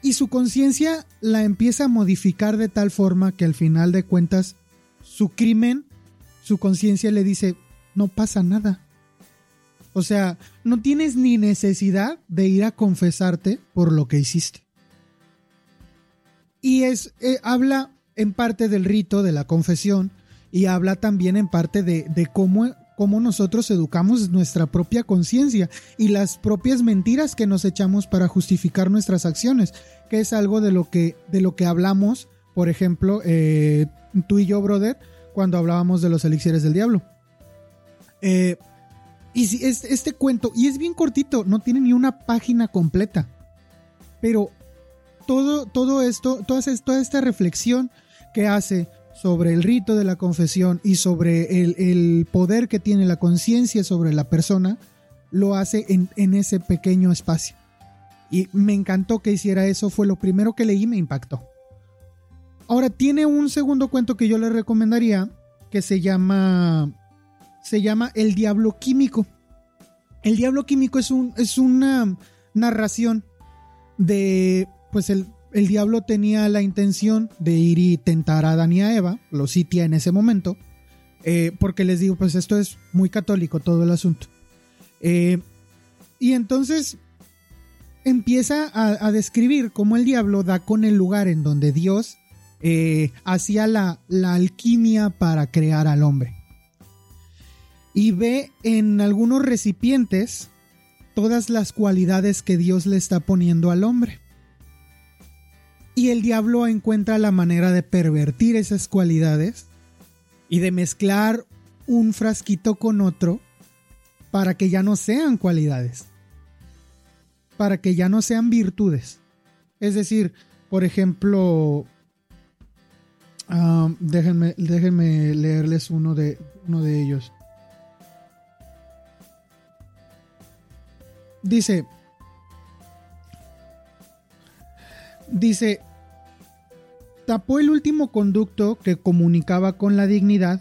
y su conciencia la empieza a modificar de tal forma que al final de cuentas su crimen, su conciencia le dice, no pasa nada. O sea, no tienes ni necesidad de ir a confesarte por lo que hiciste. Y es, eh, habla en parte del rito de la confesión y habla también en parte de, de cómo cómo nosotros educamos nuestra propia conciencia y las propias mentiras que nos echamos para justificar nuestras acciones, que es algo de lo que, de lo que hablamos, por ejemplo, eh, tú y yo, brother, cuando hablábamos de los elixires del diablo. Eh, y si este cuento, y es bien cortito, no tiene ni una página completa, pero todo, todo esto, toda, toda esta reflexión que hace sobre el rito de la confesión y sobre el, poder que tiene la conciencia sobre la persona, lo hace en, ese pequeño espacio. Y me encantó que hiciera eso, fue lo primero que leí me impactó. Ahora tiene un segundo cuento que yo le recomendaría que se llama se llama El Diablo Químico. El Diablo Químico es un es una narración de pues el el diablo tenía la intención de ir y tentar a Adán y a Eva, lo sitia en ese momento, eh, porque les digo, pues esto es muy católico todo el asunto. Eh, y entonces empieza a, describir cómo el diablo da con el lugar en donde Dios eh, hacía la, la alquimia para crear al hombre. Y ve en algunos recipientes todas las cualidades que Dios le está poniendo al hombre. Y el diablo encuentra la manera de pervertir esas cualidades y de mezclar un frasquito con otro para que ya no sean cualidades, para que ya no sean virtudes. Es decir, por ejemplo, Ah, déjenme, déjenme leerles uno de, uno de ellos. Dice, dice, tapó el último conducto que comunicaba con la dignidad,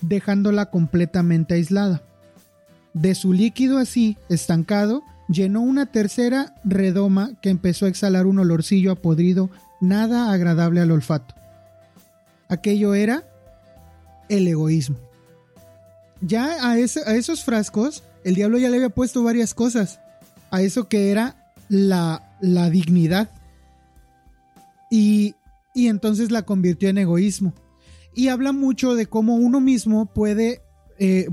dejándola completamente aislada. De su líquido así, estancado, llenó una tercera redoma que empezó a exhalar un olorcillo apodrido nada agradable al olfato. Aquello era el egoísmo. Ya a, a esos frascos, el diablo ya le había puesto varias cosas. A eso que era la, la dignidad. Y, y entonces la convirtió en egoísmo. Y habla mucho de cómo uno mismo puede, eh,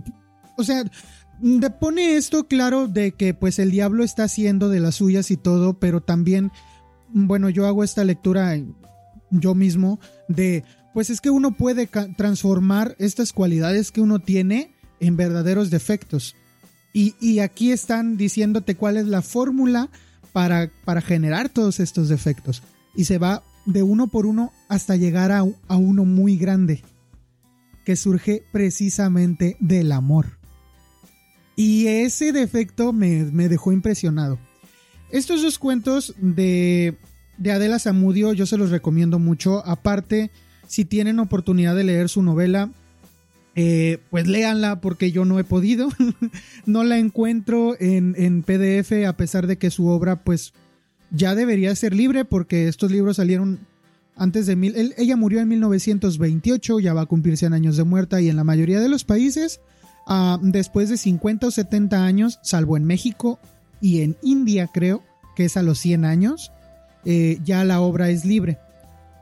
o sea, pone esto claro de que pues el diablo está haciendo de las suyas y todo, pero también, bueno, yo hago esta lectura yo mismo de, pues es que uno puede transformar estas cualidades que uno tiene en verdaderos defectos. Y, y aquí están diciéndote cuál es la fórmula para, para, generar todos estos defectos. Y se va de uno por uno hasta llegar a, a uno muy grande, que surge precisamente del amor. Y ese defecto me, dejó impresionado. Estos dos cuentos de, de Adela Zamudio yo se los recomiendo mucho. Aparte, si tienen oportunidad de leer su novela, eh, pues léanla porque yo no he podido. no la encuentro en, en, PDF a pesar de que su obra pues ya debería ser libre porque estos libros salieron antes de mil... ella murió en 1928, ya va a cumplir 100 años de muerta y en la mayoría de los países Ah, después de 50 o 70 años, salvo en México y en India creo, que es a los 100 años, eh, ya la obra es libre.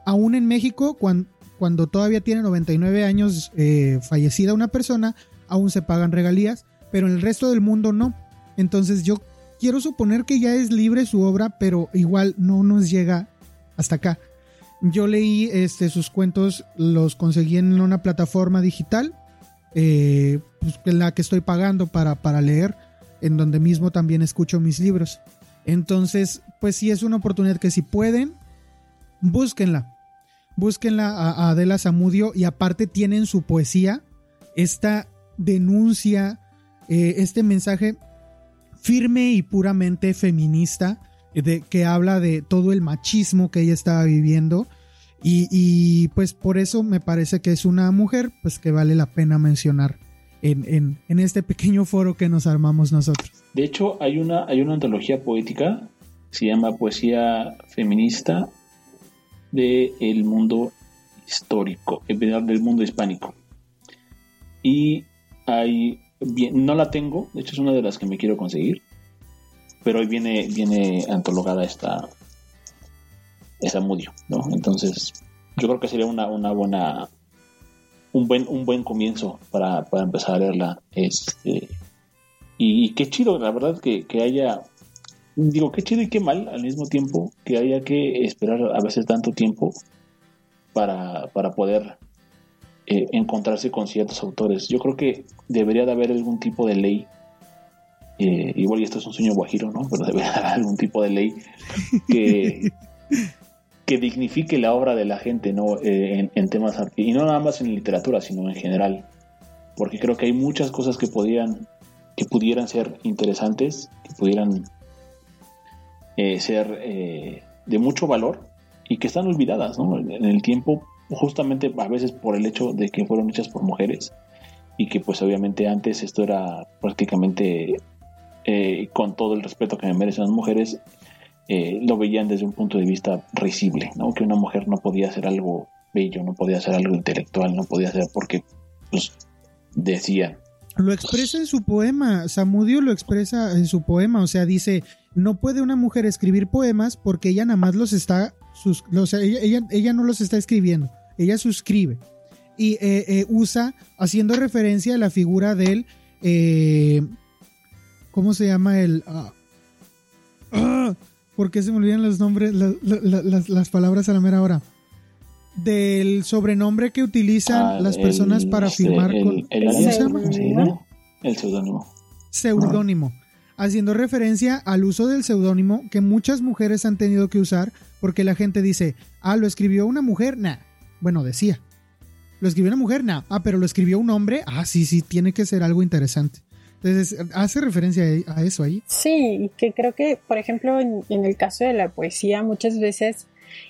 Aún en México, cuando, todavía tiene 99 años eh, fallecida una persona, aún se pagan regalías, pero en el resto del mundo no. Entonces yo quiero suponer que ya es libre su obra, pero igual no nos llega hasta acá. Yo leí este, sus cuentos, los conseguí en una plataforma digital eh, pues, la que estoy pagando para, para leer, en donde mismo también escucho mis libros. Entonces, pues sí es una oportunidad que si pueden, búsquenla. Búsquenla a, Adela Zamudio y aparte tienen su poesía, esta denuncia, eh, este mensaje firme y puramente feminista de, que habla de todo el machismo que ella estaba viviendo y, pues por eso me parece que es una mujer pues que vale la pena mencionar en, este pequeño foro que nos armamos nosotros. De hecho, hay una, hay una antología poética, se llama Poesía Feminista del mundo histórico, del mundo hispánico. Y hay, no la tengo, de hecho es una de las que me quiero conseguir, pero hoy viene, viene antologada esta, esa Mudio, ¿no? Entonces, yo creo que sería una, una buena, un buen, un buen comienzo para, empezar a leerla. Este, y, qué chido, la verdad, que, haya, digo, qué chido y qué mal al mismo tiempo que haya que esperar a veces tanto tiempo para, poder eh, encontrarse con ciertos autores. Yo creo que debería de haber algún tipo de ley eh, igual y esto es un sueño guajiro, ¿no? Pero debería haber algún tipo de ley que, que dignifique la obra de la gente ¿no? Eh, en, temas y no nada más en literatura sino en general porque creo que hay muchas cosas que podían que pudieran ser interesantes que pudieran ser de mucho valor y que están olvidadas ¿no? en el tiempo justamente a veces por el hecho de que fueron hechas por mujeres y que pues obviamente antes esto era prácticamente con todo el respeto que me merecen las mujeres eh, lo veían desde un punto de vista risible, ¿no? Que una mujer no podía hacer algo bello, no podía hacer algo intelectual, no podía hacer porque, pues, decían. Lo expresa en su poema, Samudio lo expresa en su poema, o sea, dice, no puede una mujer escribir poemas porque ella nada más los está, sus, ella, ella, no los está escribiendo, ella suscribe y eh, eh, usa, haciendo referencia a la figura del, ¿cómo se llama? El... ah, ah ¿Por qué se me olvidan los nombres, las, palabras a la mera hora? Del sobrenombre que utilizan ah, las personas para firmar con. El, ¿Cómo se llama? El seudónimo. Seudónimo. Haciendo referencia al uso del seudónimo que muchas mujeres han tenido que usar porque la gente dice, ah, lo escribió una mujer, nah, Bueno, decía. ¿Lo escribió una mujer? No. Ah, pero lo escribió un hombre. Ah, sí, sí, tiene que ser algo interesante. Entonces, hace referencia a eso ahí. Sí, que creo que, por ejemplo, en, el caso de la poesía, muchas veces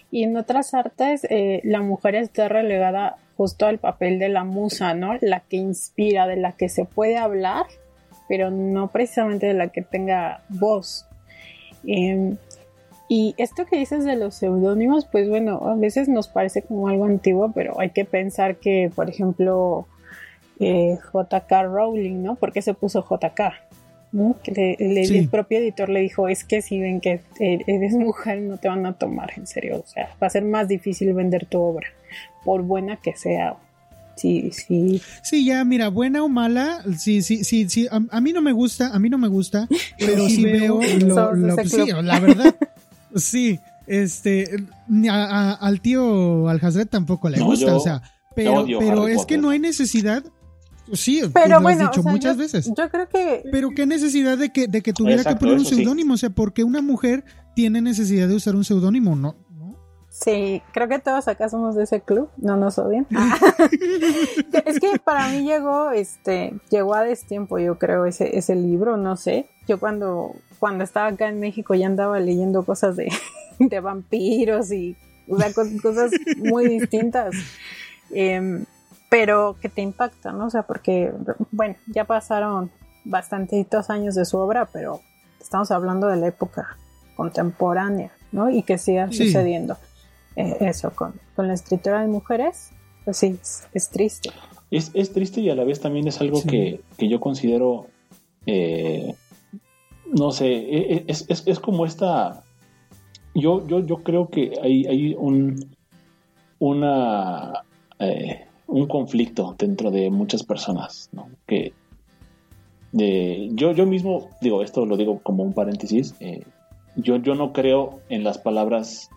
y en otras artes, eh, la mujer está relegada justo al papel de la musa, ¿no? La que inspira, de la que se puede hablar, pero no precisamente de la que tenga voz. Em, y esto que dices de los seudónimos, pues bueno, a veces nos parece como algo antiguo, pero hay que pensar que, por ejemplo, eh, JK Rowling, ¿no? ¿Por qué se puso JK? ¿no? Que el propio editor le dijo, es que si ven que eres mujer no te van a tomar en serio, o sea, va a ser más difícil vender tu obra, por buena que sea. Sí, sí. Sí, ya, mira, buena o mala, sí, sí, sí, sí, a, mí no me gusta, a mí no me gusta, pero sí veo lo, la verdad, sí, este, al tío Al tampoco le gusta, o sea, pero, pero es que no hay necesidad Sí, pero lo has dicho muchas veces. Yo creo que. Pero qué necesidad de que, de que tuviera que poner un seudónimo. O sea, porque una mujer tiene necesidad de usar un seudónimo, ¿no? Sí, creo que todos acá somos de ese club, no nos odian. es que para mí llegó, este, llegó a destiempo, yo creo, ese, ese libro, no sé. Yo cuando, cuando estaba acá en México ya andaba leyendo cosas de, de vampiros y o sea, cosas muy distintas. Eh, pero que te impacta, ¿no? O sea, porque, bueno, ya pasaron bastantitos años de su obra, pero estamos hablando de la época contemporánea, ¿no? Y que siga sucediendo eh, eso con, la escritura de mujeres, pues sí, es, triste. Es, triste y a la vez también es algo que, yo considero, eh, no sé, e, e, es, es, como esta, yo, yo, yo creo que hay, hay un, una... Eh, un conflicto dentro de muchas personas, ¿no? Que de, yo, yo mismo, digo, esto lo digo como un paréntesis, eh, yo, yo no creo en las palabras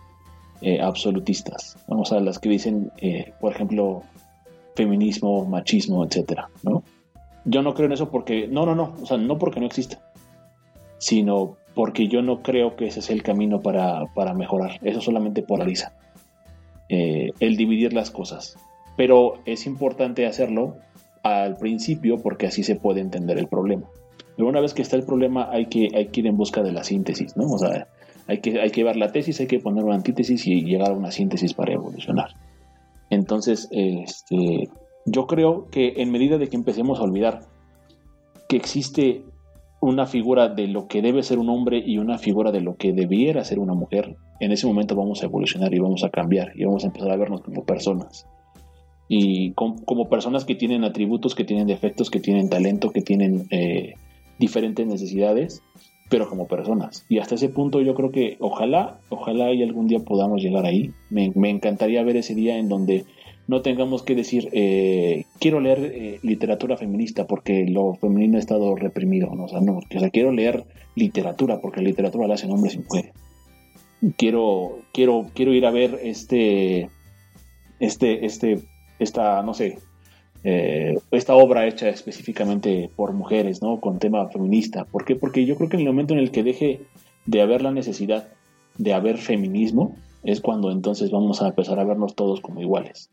eh, absolutistas, o sea, las que dicen, eh, por ejemplo, feminismo, machismo, etcétera, ¿no? Yo no creo en eso porque, no, no, no, o sea, no porque no exista, sino porque yo no creo que ese sea el camino para, para mejorar, eso solamente polariza. el dividir las cosas pero es importante hacerlo al principio porque así se puede entender el problema. Pero una vez que está el problema hay que, hay que ir en busca de la síntesis, ¿no? O sea, hay que, hay que ver la tesis, hay que poner una antítesis y llegar a una síntesis para evolucionar. Entonces, este, yo creo que en medida de que empecemos a olvidar que existe una figura de lo que debe ser un hombre y una figura de lo que debiera ser una mujer, en ese momento vamos a evolucionar y vamos a cambiar y vamos a empezar a vernos como personas y como personas que tienen atributos, que tienen defectos, que tienen talento, que tienen eh, diferentes necesidades, pero como personas. Y hasta ese punto yo creo que ojalá, ojalá y algún día podamos llegar ahí. Me, encantaría ver ese día en donde no tengamos que decir, eh, quiero leer eh, literatura feminista porque lo femenino ha estado reprimido. ¿no? O, sea, no, o sea, quiero leer literatura porque literatura la hacen hombres y mujeres. Quiero, quiero, quiero ir a ver este, este, este esta, no sé, eh, esta obra hecha específicamente por mujeres, ¿no? Con tema feminista. ¿Por qué? Porque yo creo que en el momento en el que deje de haber la necesidad de haber feminismo, es cuando entonces vamos a empezar a vernos todos como iguales.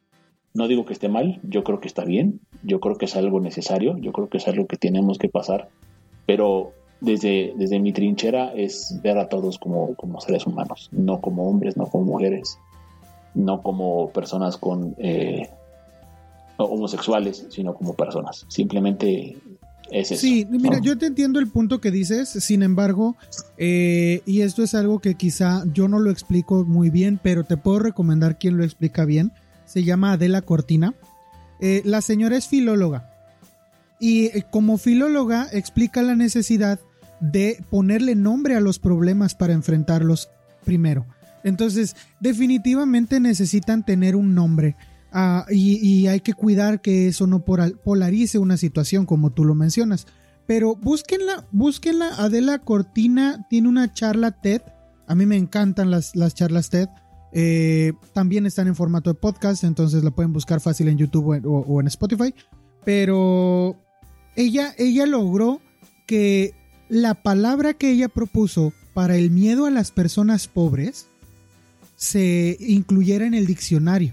No digo que esté mal, yo creo que está bien, yo creo que es algo necesario, yo creo que es algo que tenemos que pasar, pero desde, desde mi trinchera es ver a todos como, como seres humanos, no como hombres, no como mujeres, no como personas con eh, homosexuales, sino como personas. Simplemente es eso. Sí, mira, yo te entiendo el punto que dices, sin embargo, eh, y esto es algo que quizá yo no lo explico muy bien, pero te puedo recomendar quien lo explica bien. Se llama Adela Cortina. Eh, la señora es filóloga y eh, como filóloga explica la necesidad de ponerle nombre a los problemas para enfrentarlos primero. Entonces, definitivamente necesitan tener un nombre. Ah, y, hay que cuidar que eso no polarice una situación como tú lo mencionas. Pero búsquenla, búsquenla. Adela Cortina tiene una charla TED. A mí me encantan las, las charlas TED. Eh, también están en formato de podcast, entonces la pueden buscar fácil en YouTube o, en Spotify. Pero ella, ella logró que la palabra que ella propuso para el miedo a las personas pobres se incluyera en el diccionario.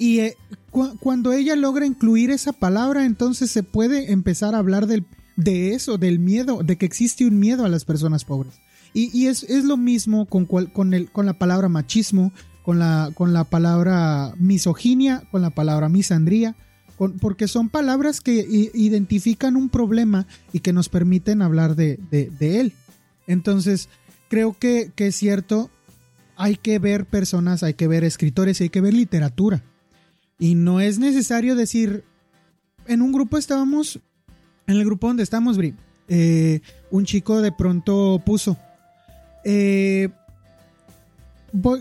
Y eh, cuando ella logra incluir esa palabra, entonces se puede empezar a hablar del, de eso, del miedo, de que existe un miedo a las personas pobres. Y, es, lo mismo con, con, el, con la palabra machismo, con la, con la palabra misoginia, con la palabra misandría, porque son palabras que identifican un problema y que nos permiten hablar de, él. Entonces, creo que, que, es cierto, hay que ver personas, hay que ver escritores y hay que ver literatura. Y no es necesario decir, en un grupo estábamos, en el grupo donde estamos, Bri, eh, un chico de pronto puso, eh,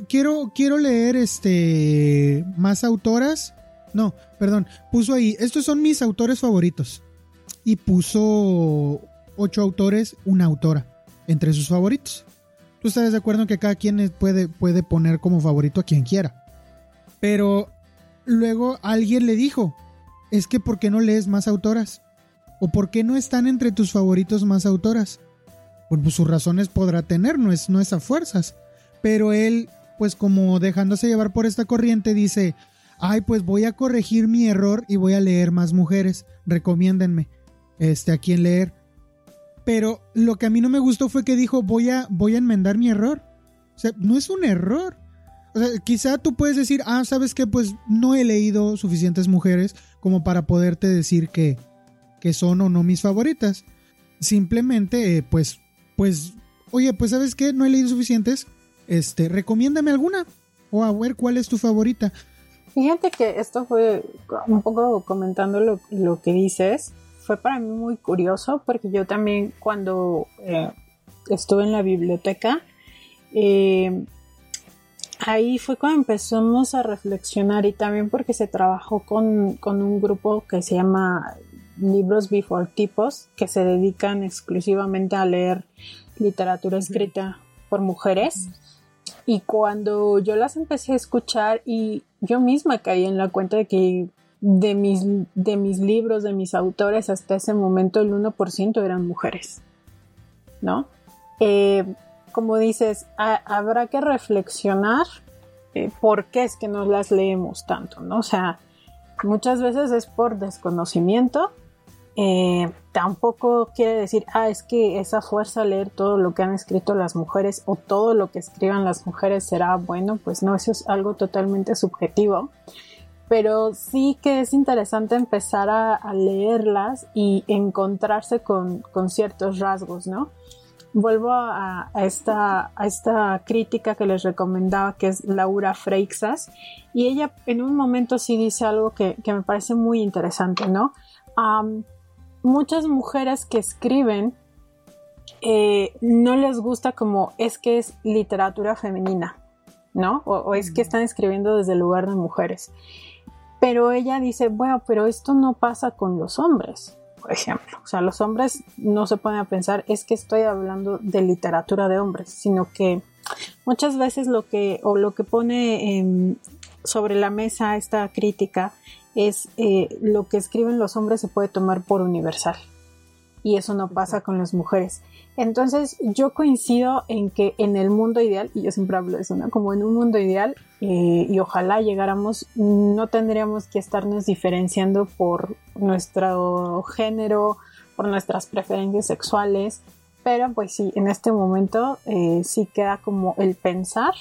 quiero, quiero leer este más autoras. No, perdón, puso ahí, estos son mis autores favoritos. Y puso ocho autores, una autora, entre sus favoritos. Tú estás de acuerdo en que cada quien puede, puede poner como favorito a quien quiera. Pero luego alguien le dijo, es que ¿por qué no lees más autoras? ¿O por qué no están entre tus favoritos más autoras? Pues sus razones podrá tener, no es, no a fuerzas. Pero él, pues como dejándose llevar por esta corriente, dice, ay, pues voy a corregir mi error y voy a leer más mujeres, recomiéndenme este, a quién leer. Pero lo que a mí no me gustó fue que dijo, voy a, voy a enmendar mi error. O sea, no es un error. O sea, quizá tú puedes decir, ah, sabes que pues no he leído suficientes mujeres como para poderte decir que, que son o no mis favoritas. Simplemente, eh, pues, pues, oye, pues sabes que no he leído suficientes. Este, recomiéndame alguna. O a ver cuál es tu favorita. Fíjate que esto fue un poco comentando lo, lo que dices. Fue para mí muy curioso porque yo también cuando eh, estuve en la biblioteca, eh, ahí fue cuando empezamos a reflexionar y también porque se trabajó con, un grupo que se llama Libros Before Tipos, que se dedican exclusivamente a leer literatura escrita por mujeres. Y cuando yo las empecé a escuchar y yo misma caí en la cuenta de que de mis, de mis libros, de mis autores, hasta ese momento el 1% eran mujeres, ¿no? Eh, como dices, habrá que reflexionar eh, por qué es que no las leemos tanto, ¿no? O sea, muchas veces es por desconocimiento. Eh, tampoco quiere decir, ah, es que esa fuerza leer todo lo que han escrito las mujeres o todo lo que escriban las mujeres será bueno, pues no, eso es algo totalmente subjetivo. Pero sí que es interesante empezar a, leerlas y encontrarse con, con ciertos rasgos, ¿no? Vuelvo a, esta, a esta crítica que les recomendaba, que es Laura Freixas, y ella en un momento sí dice algo que, me parece muy interesante, ¿no? muchas mujeres que escriben eh, no les gusta como es que es literatura femenina, ¿no? O, es que están escribiendo desde el lugar de mujeres. Pero ella dice, bueno, pero esto no pasa con los hombres por ejemplo. O sea, los hombres no se ponen a pensar, es que estoy hablando de literatura de hombres, sino que muchas veces lo que, o lo que pone sobre la mesa esta crítica es eh, lo que escriben los hombres se puede tomar por universal. Y eso no pasa con las mujeres. Entonces yo coincido en que en el mundo ideal, y yo siempre hablo de eso, ¿no? Como en un mundo ideal, eh, y ojalá llegáramos, no tendríamos que estarnos diferenciando por nuestro género, por nuestras preferencias sexuales, pero pues sí, en este momento eh, sí queda como el pensar,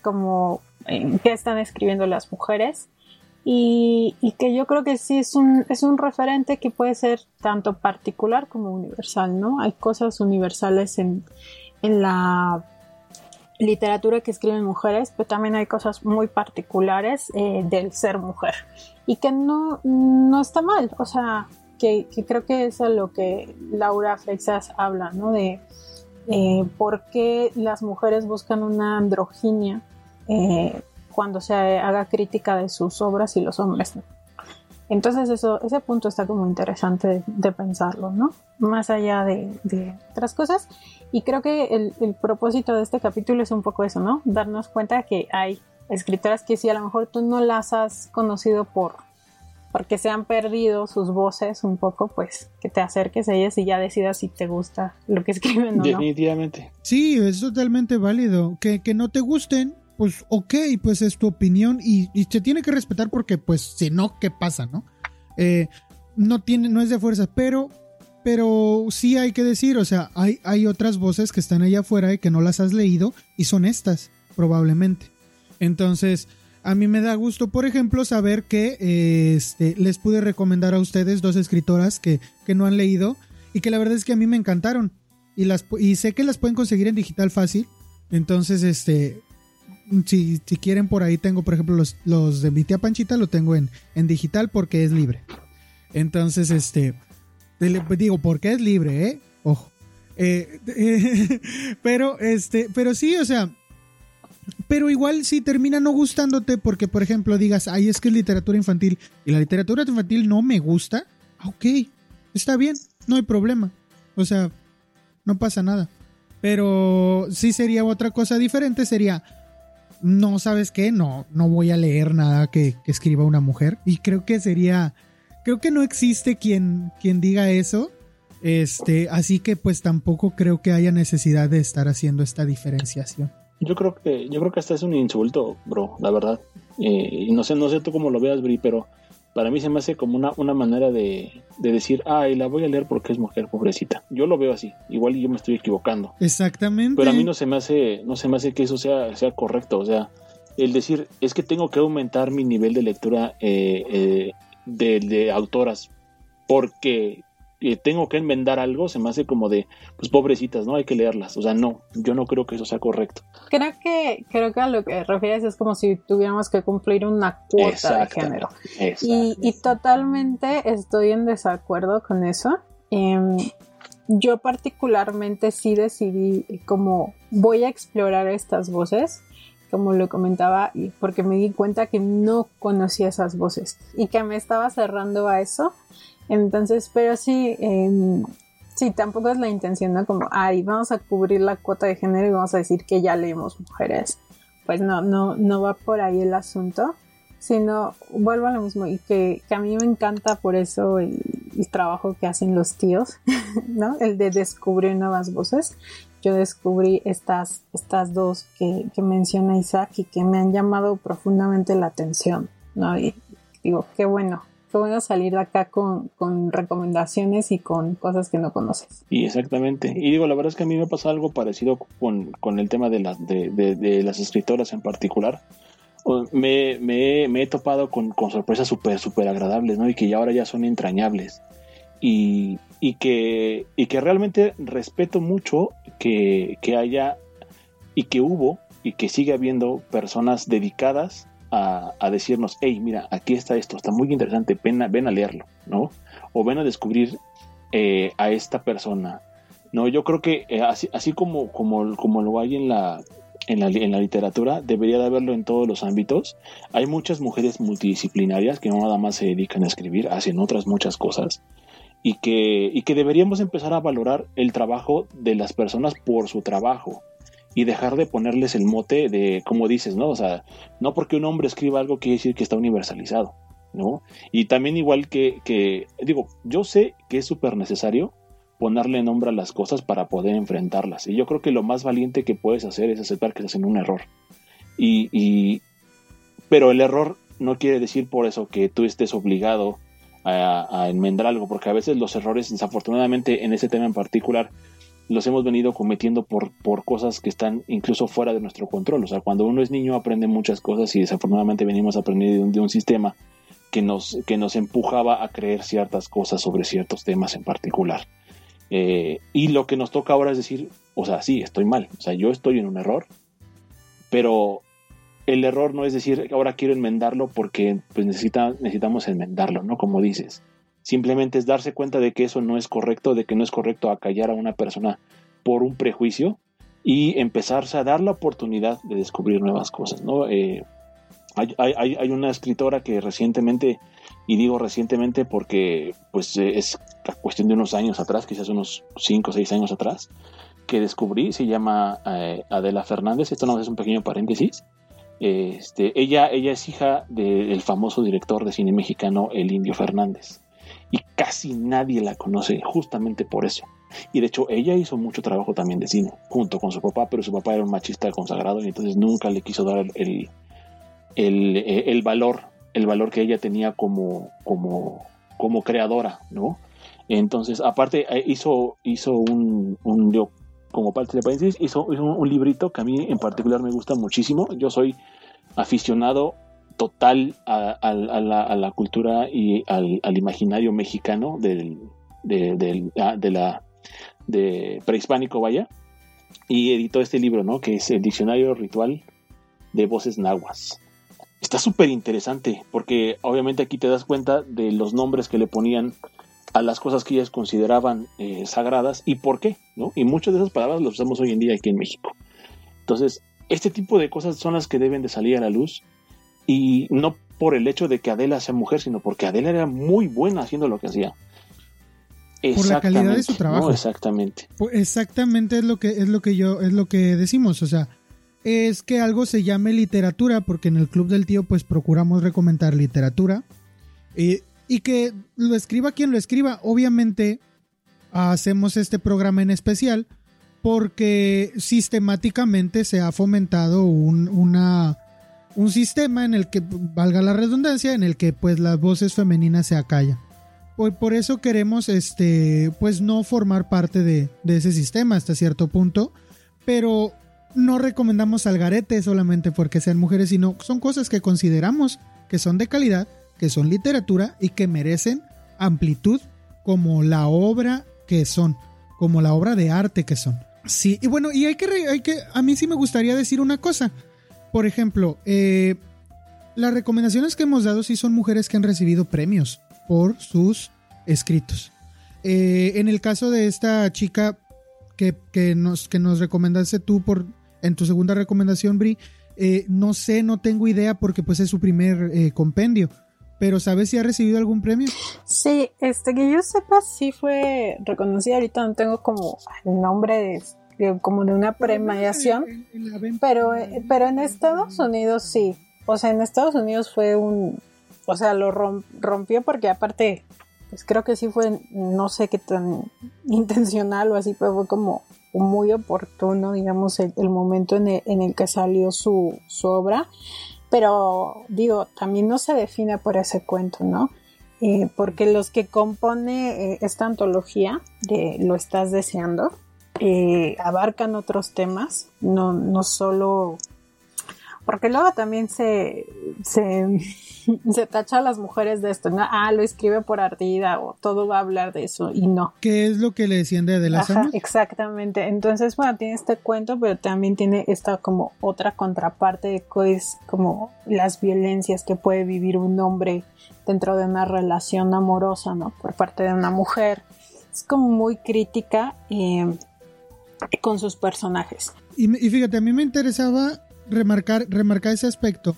como en qué están escribiendo las mujeres y, que yo creo que sí es un, es un referente que puede ser tanto particular como universal, ¿no? Hay cosas universales en, en la literatura que escriben mujeres, pero también hay cosas muy particulares eh, del ser mujer y que no, no está mal, o sea, que, creo que es a lo que Laura Freixas habla, ¿no? De eh, por qué las mujeres buscan una androginia eh, cuando se haga crítica de sus obras y los hombres. Entonces eso, ese punto está como interesante de, pensarlo, ¿no? Más allá de, otras cosas. Y creo que el, propósito de este capítulo es un poco eso, ¿no? Darnos cuenta que hay escritoras que si a lo mejor tú no las has conocido por porque se han perdido sus voces un poco, pues que te acerques a ellas y ya decidas si te gusta lo que escriben o no. Definitivamente. Sí, es totalmente válido. Que, que no te gusten, pues ok, pues es tu opinión y, se tiene que respetar porque pues si no, ¿qué pasa, no? Eh, no tiene, no es de fuerza, pero, pero sí hay que decir, o sea, hay, hay otras voces que están allá afuera y que no las has leído y son estas, probablemente. Entonces, a mí me da gusto, por ejemplo, saber que este, les pude recomendar a ustedes dos escritoras que, que no han leído y que la verdad es que a mí me encantaron. Y, las, y sé que las pueden conseguir en digital fácil. Entonces, este, si, si quieren por ahí tengo, por ejemplo, los, los de mi tía Panchita, lo tengo en, en digital porque es libre. Entonces, este, digo, porque es libre, ¿eh? Ojo. Eh, pero, este, pero sí, o sea, pero igual si termina no gustándote porque, por ejemplo, digas, ay, es que es literatura infantil y la literatura infantil no me gusta, ah, ok, está bien, no hay problema. O sea, no pasa nada. Pero sí sería otra cosa diferente, sería, no sabes qué, no, no voy a leer nada que, escriba una mujer. Y creo que sería, creo que no existe quien, quien diga eso. Este, así que pues tampoco creo que haya necesidad de estar haciendo esta diferenciación. Yo creo que, yo creo que hasta es un insulto, bro, la verdad. Eh, no sé, no sé tú cómo lo veas, Bri, pero para mí se me hace como una, una manera de, de, decir, ay, la voy a leer porque es mujer, pobrecita. Yo lo veo así, igual yo me estoy equivocando. Exactamente. Pero a mí no se me hace, no se me hace que eso sea, sea correcto. O sea, el decir, es que tengo que aumentar mi nivel de lectura eh, eh, de, de autoras porque tengo que enmendar algo, se me hace como de, pues pobrecitas, ¿no? Hay que leerlas. O sea, no, yo no creo que eso sea correcto. Creo que, creo que a lo que refieres es como si tuviéramos que cumplir una cuota de género. Y, y, totalmente estoy en desacuerdo con eso. Em, yo particularmente sí decidí como voy a explorar estas voces como lo comentaba, porque me di cuenta que no conocía esas voces y que me estaba cerrando a eso entonces, pero sí, eh, sí, tampoco es la intención, ¿no? Como, ay, vamos a cubrir la cuota de género y vamos a decir que ya leemos mujeres. Pues no, no, no va por ahí el asunto, sino vuelvo a lo mismo y que, a mí me encanta por eso el, trabajo que hacen los tíos, ¿no? El de descubrir nuevas voces. Yo descubrí estas, estas dos que, que menciona Isaac y que me han llamado profundamente la atención, ¿no? Y digo, qué bueno, qué a salir de acá con, recomendaciones y con cosas que no conoces. Y exactamente. Y digo, la verdad es que a mí me ha pasado algo parecido con, el tema de, las de, las escritoras en particular. Me, he topado con, sorpresas súper, súper agradables, ¿no? Y que ya ahora ya son entrañables. Y, que, y que realmente respeto mucho que, que haya y que hubo y que sigue habiendo personas dedicadas a, decirnos, hey, mira, aquí está esto, está muy interesante, ven a, ven a leerlo, ¿no? O ven a descubrir eh, a esta persona. No, yo creo que eh, así, así como, como, como lo hay en la, en la, en la, literatura, debería de haberlo en todos los ámbitos. Hay muchas mujeres multidisciplinarias que no nada más se dedican a escribir, hacen otras muchas cosas. Y que, y que deberíamos empezar a valorar el trabajo de las personas por su trabajo y dejar de ponerles el mote de, como dices, ¿no? O sea, no porque un hombre escriba algo quiere decir que está universalizado, ¿no? Y también igual que, que digo, yo sé que es súper necesario ponerle nombre a las cosas para poder enfrentarlas. Y yo creo que lo más valiente que puedes hacer es aceptar que estás en un error. Y, y pero el error no quiere decir por eso que tú estés obligado a, a enmendar algo, porque a veces los errores, desafortunadamente en ese tema en particular, los hemos venido cometiendo por, por cosas que están incluso fuera de nuestro control. O sea, cuando uno es niño aprende muchas cosas y desafortunadamente venimos a aprender de un, sistema que nos, que nos empujaba a creer ciertas cosas sobre ciertos temas en particular. Eh, y lo que nos toca ahora es decir, o sea, sí, estoy mal, o sea, yo estoy en un error, pero el error no es decir, ahora quiero enmendarlo porque pues necesita, necesitamos enmendarlo, ¿no? Como dices. Simplemente es darse cuenta de que eso no es correcto, de que no es correcto acallar a una persona por un prejuicio y empezarse a dar la oportunidad de descubrir nuevas cosas. ¿no? Eh, hay, una escritora que recientemente, y digo recientemente porque pues es cuestión de unos años atrás, quizás unos 5 o 6 años atrás, que descubrí, se llama eh, Adela Fernández, esto no es un pequeño paréntesis, este, ella, ella es hija del famoso director de cine mexicano El Indio Fernández y casi nadie la conoce justamente por eso. Y de hecho, ella hizo mucho trabajo también de cine, junto con su papá, pero su papá era un machista consagrado y entonces nunca le quiso dar el, el, el valor, el valor que ella tenía como, como, como creadora, ¿no? Entonces, aparte, eh, hizo, hizo un, un como parte de paréntesis, hizo, un, librito que a mí en particular me gusta muchísimo. Yo soy aficionado total a, la, cultura y al, imaginario mexicano del, de, ah, la prehispánico, vaya, y editó este libro, ¿no? Que es el Diccionario Ritual de Voces Nahuas. Está súper interesante porque obviamente aquí te das cuenta de los nombres que le ponían a las cosas que ellas consideraban eh, sagradas y por qué, ¿no? Y muchas de esas palabras las usamos hoy en día aquí en México. Entonces, este tipo de cosas son las que deben de salir a la luz y no por el hecho de que Adela sea mujer, sino porque Adela era muy buena haciendo lo que hacía. Por la calidad de su trabajo. exactamente. Exactamente es lo que es lo que yo es lo que decimos, o sea, es que algo se llame literatura porque en el club del tío pues procuramos recomendar literatura y que lo escriba quien lo escriba. Obviamente hacemos este programa en especial porque sistemáticamente se ha fomentado un, una, un sistema en el que, valga la redundancia, en el que pues las voces femeninas se acallan. Por, por eso queremos este, pues no formar parte de, de ese sistema hasta cierto punto, pero no recomendamos al garete solamente porque sean mujeres, sino son cosas que consideramos que son de calidad que son literatura y que merecen amplitud como la obra que son, como la obra de arte que son. Sí, y bueno, y hay que, hay que a mí sí me gustaría decir una cosa. Por ejemplo, eh, las recomendaciones que hemos dado sí son mujeres que han recibido premios por sus escritos. Eh, en el caso de esta chica que, nos, que nos recomendaste tú por, en tu segunda recomendación, Bri, eh, no sé, no tengo idea porque pues es su primer compendio pero ¿sabes si ha recibido algún premio? Sí, este que yo sepa sí fue reconocida, ahorita no tengo como el nombre de, como de una premiación, pero, eh, pero en Estados Unidos sí, o sea, en Estados Unidos fue un, o sea, lo rompió porque aparte, pues creo que sí fue, no sé qué tan intencional o así, pero fue como muy oportuno, digamos, el, momento en el, en el, que salió su, su obra. Pero digo, también no se define por ese cuento, ¿no? Eh, porque los que compone eh, esta antología de Lo estás deseando eh, abarcan otros temas, no, no solo porque luego también se, se, se, tacha a las mujeres de esto, ¿no? Ah, lo escribe por ardida o todo va a hablar de eso y no. ¿Qué es lo que le decían de Adela Ajá, Exactamente. Entonces, bueno, tiene este cuento, pero también tiene esta como otra contraparte de que es como las violencias que puede vivir un hombre dentro de una relación amorosa, ¿no? Por parte de una mujer. Es como muy crítica eh, con sus personajes. Y, fíjate, a mí me interesaba remarcar, remarcar ese aspecto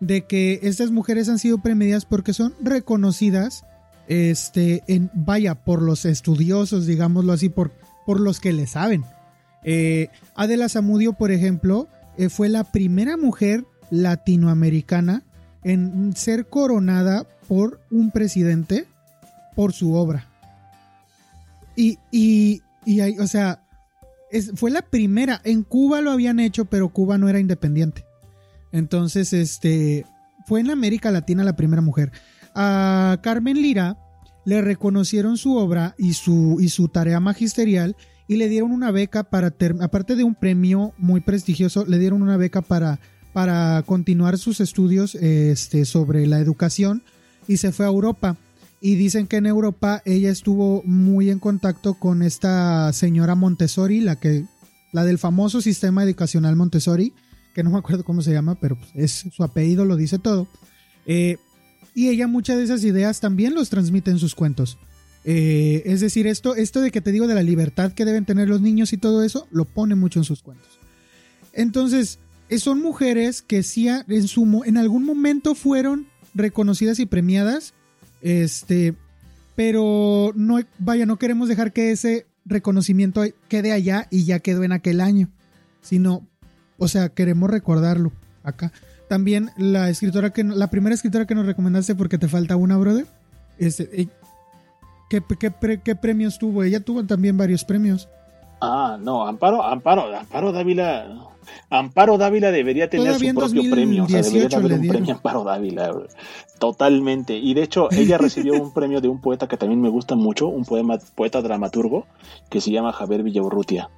de que estas mujeres han sido premiadas porque son reconocidas, este, en, vaya, por los estudiosos, digámoslo así, por, por los que le saben. Eh, Adela Zamudio, por ejemplo, eh, fue la primera mujer latinoamericana en ser coronada por un presidente por su obra. Y, y, y hay, o sea, fue la primera. En Cuba lo habían hecho, pero Cuba no era independiente. Entonces, este, fue en América Latina la primera mujer. A Carmen Lira le reconocieron su obra y su, y su tarea magisterial y le dieron una beca para, aparte de un premio muy prestigioso, le dieron una beca para, para continuar sus estudios este, sobre la educación y se fue a Europa y dicen que en Europa ella estuvo muy en contacto con esta señora Montessori, la que la del famoso sistema educacional Montessori, que no me acuerdo cómo se llama, pero pues, es su apellido lo dice todo. Eh, y ella muchas de esas ideas también los transmite en sus cuentos. Eh, es decir, esto, esto de que te digo de la libertad que deben tener los niños y todo eso, lo pone mucho en sus cuentos. Entonces, eh, son mujeres que sí en, su, en algún momento fueron reconocidas y premiadas este, pero no, vaya, no queremos dejar que ese reconocimiento quede allá y ya quedó en aquel año, sino, o sea, queremos recordarlo acá. También la escritora que, la primera escritora que nos recomendaste porque te falta una, brother, este, ¿Qué, qué, premios tuvo? Ella tuvo también varios premios. Ah, no, Amparo, Amparo, Amparo Dávila. Amparo Dávila debería tener su propio premio. O sea, debería haber un premio Amparo Dávila. Totalmente. Y de hecho, ella recibió un premio de un poeta que también me gusta mucho, un poema, poeta dramaturgo, que se llama Javier Villaurrutia.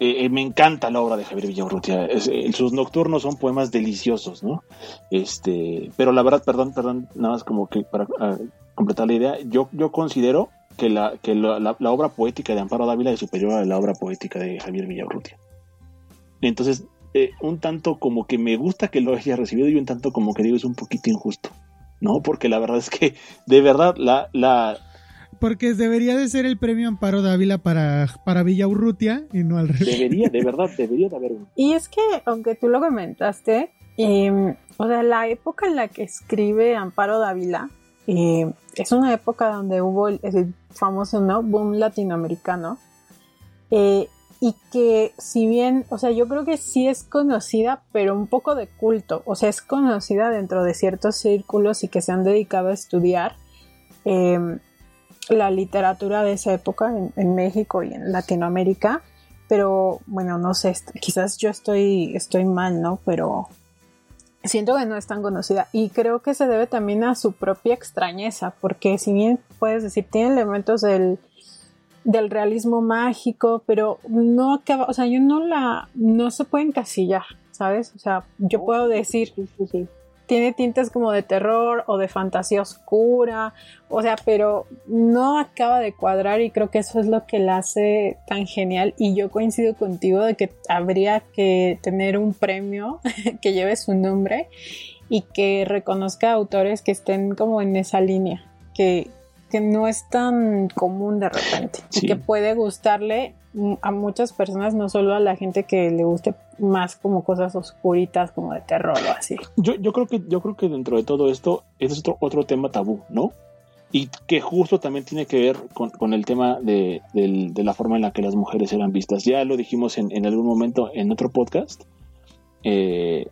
Eh, eh, me encanta la obra de Javier Villaurrutia. Eh, sus nocturnos son poemas deliciosos, ¿no? Este, pero la verdad, perdón, perdón, nada más como que para ah, completar la idea, yo, yo considero que, la, que la, la, obra poética de Amparo Dávila es superior a la obra poética de Javier Villaurrutia. Entonces, un tanto como que me gusta que lo haya recibido y un tanto como que digo es un poquito injusto, ¿no? Porque la verdad es que, de verdad, la, la, porque debería de ser el premio Amparo Dávila para, para Villa Urrutia y no al revés. Debería, de verdad, debería de haber uno. Y es que, aunque tú lo comentaste, em, o sea, la época en la que escribe Amparo Dávila em, es una época donde hubo el, famoso ¿no? boom latinoamericano. Eh, y que si bien, o sea, yo creo que sí es conocida, pero un poco de culto, o sea, es conocida dentro de ciertos círculos y que se han dedicado a estudiar. Eh, la literatura de esa época en, México y en Latinoamérica, pero bueno, no sé, quizás yo estoy, estoy mal, ¿no? Pero siento que no es tan conocida y creo que se debe también a su propia extrañeza, porque si bien puedes decir, tiene elementos del, del realismo mágico, pero no acaba, o sea, yo no la, no se puede encasillar, ¿sabes? O sea, yo puedo decir, tiene tintes como de terror o de fantasía oscura, o sea, pero no acaba de cuadrar y creo que eso es lo que la hace tan genial y yo coincido contigo de que habría que tener un premio que lleve su nombre y que reconozca autores que estén como en esa línea, que, que no es tan común de repente y que puede gustarle a muchas personas, no solo a la gente que le guste más como cosas oscuritas, como de terror o así. Yo, yo creo que yo creo que dentro de todo esto, es otro, otro tema tabú, ¿no? Y que justo también tiene que ver con, el tema de, la forma en la que las mujeres eran vistas. Ya lo dijimos en, en algún momento en otro podcast, eh,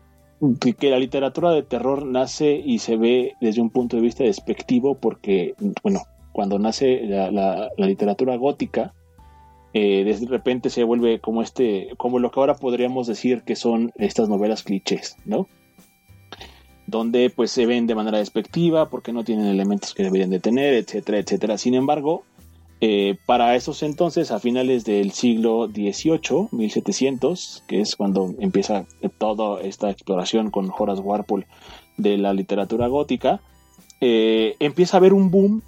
que, la literatura de terror nace y se ve desde un punto de vista despectivo porque, bueno, cuando nace la, literatura gótica, eh, de repente se vuelve como este, como lo que ahora podríamos decir que son estas novelas clichés, ¿no? Donde pues se ven de manera despectiva porque no tienen elementos que deberían de tener, etcétera, etcétera. Sin embargo, eh, para esos entonces, a finales del siglo XVIII, 1700, que es cuando empieza toda esta exploración con Horace Walpole de la literatura gótica, eh, empieza a haber un boom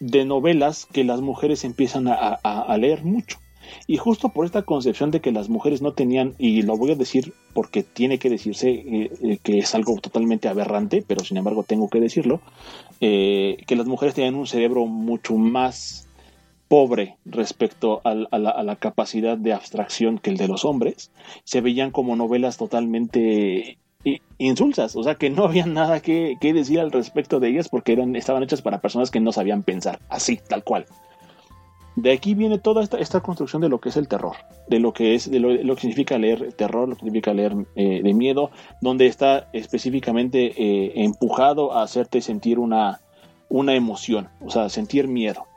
de novelas que las mujeres empiezan a, leer mucho. Y justo por esta concepción de que las mujeres no tenían, y lo voy a decir porque tiene que decirse eh, que es algo totalmente aberrante, pero sin embargo tengo que decirlo, que las mujeres tenían un cerebro mucho más pobre respecto a, la, capacidad de abstracción que el de los hombres, se veían como novelas totalmente insulsas, o sea que no había nada que, decir al respecto de ellas porque eran, estaban hechas para personas que no sabían pensar, así, tal cual. De aquí viene toda esta, construcción de lo que es el terror, de lo que es, de lo, que significa leer terror, lo que significa leer eh, de miedo, donde está específicamente eh, empujado a hacerte sentir una, una emoción, o sea, sentir miedo.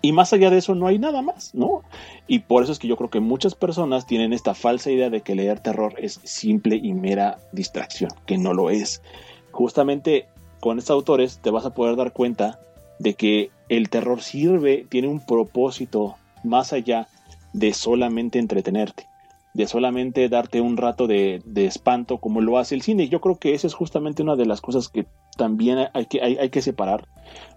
Y más allá de eso no hay nada más, ¿no? Y por eso es que yo creo que muchas personas tienen esta falsa idea de que leer terror es simple y mera distracción, que no lo es. Justamente con estos autores te vas a poder dar cuenta de que el terror sirve, tiene un propósito más allá de solamente entretenerte, de solamente darte un rato de, espanto como lo hace el cine. Yo creo que esa es justamente una de las cosas que también hay que, hay, que separar,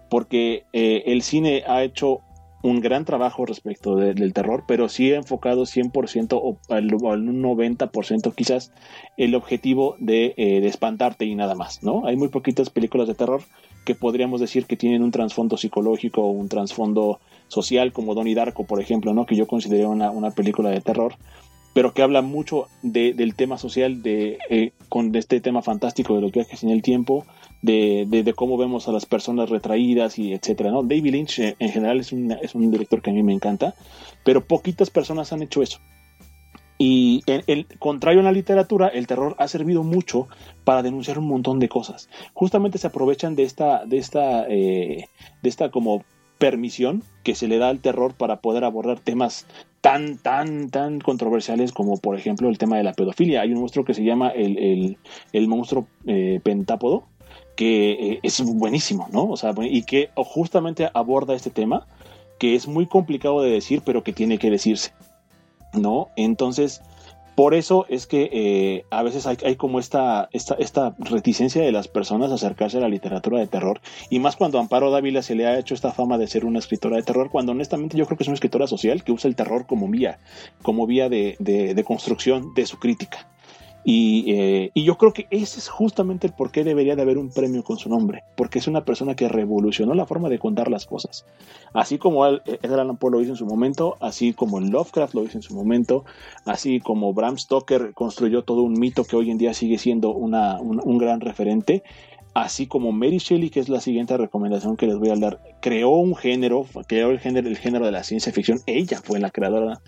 porque eh, el cine ha hecho un gran trabajo respecto del terror, pero sí enfocado 100% o al, un 90% quizás el objetivo de, eh, de, espantarte y nada más, ¿no? Hay muy poquitas películas de terror que podríamos decir que tienen un trasfondo psicológico o un trasfondo social, como Donnie Darko, por ejemplo, ¿no? Que yo considero una, una película de terror, pero que habla mucho de, del tema social, de, eh, con este tema fantástico de los viajes en el tiempo, de, cómo vemos a las personas retraídas y etcétera, ¿no? David Lynch eh, en general es un, es un director que a mí me encanta, pero poquitas personas han hecho eso. Y en, el contrario en la literatura, el terror ha servido mucho para denunciar un montón de cosas. Justamente se aprovechan de esta, de esta, eh, de esta como permisión que se le da al terror para poder abordar temas tan, tan, tan controversiales como por ejemplo el tema de la pedofilia. Hay un monstruo que se llama el, monstruo eh, pentápodo, eh, es buenísimo, ¿no? O sea, y que justamente aborda este tema, que es muy complicado de decir, pero que tiene que decirse, ¿no? Entonces, por eso es que eh, a veces hay, como esta, esta, esta, reticencia de las personas a acercarse a la literatura de terror, y más cuando Amparo Dávila se le ha hecho esta fama de ser una escritora de terror, cuando honestamente yo creo que es una escritora social que usa el terror como vía, como vía de construcción de su crítica. Eh, y, yo creo que ese es justamente el por qué debería de haber un premio con su nombre, porque es una persona que revolucionó la forma de contar las cosas. Así como Edgar Allan Poe lo hizo en su momento, así como Lovecraft lo hizo en su momento, así como Bram Stoker construyó todo un mito que hoy en día sigue siendo una, un, gran referente, así como Mary Shelley, que es la siguiente recomendación que les voy a dar, creó un género, creó el género, el género de la ciencia ficción, ella fue la creadora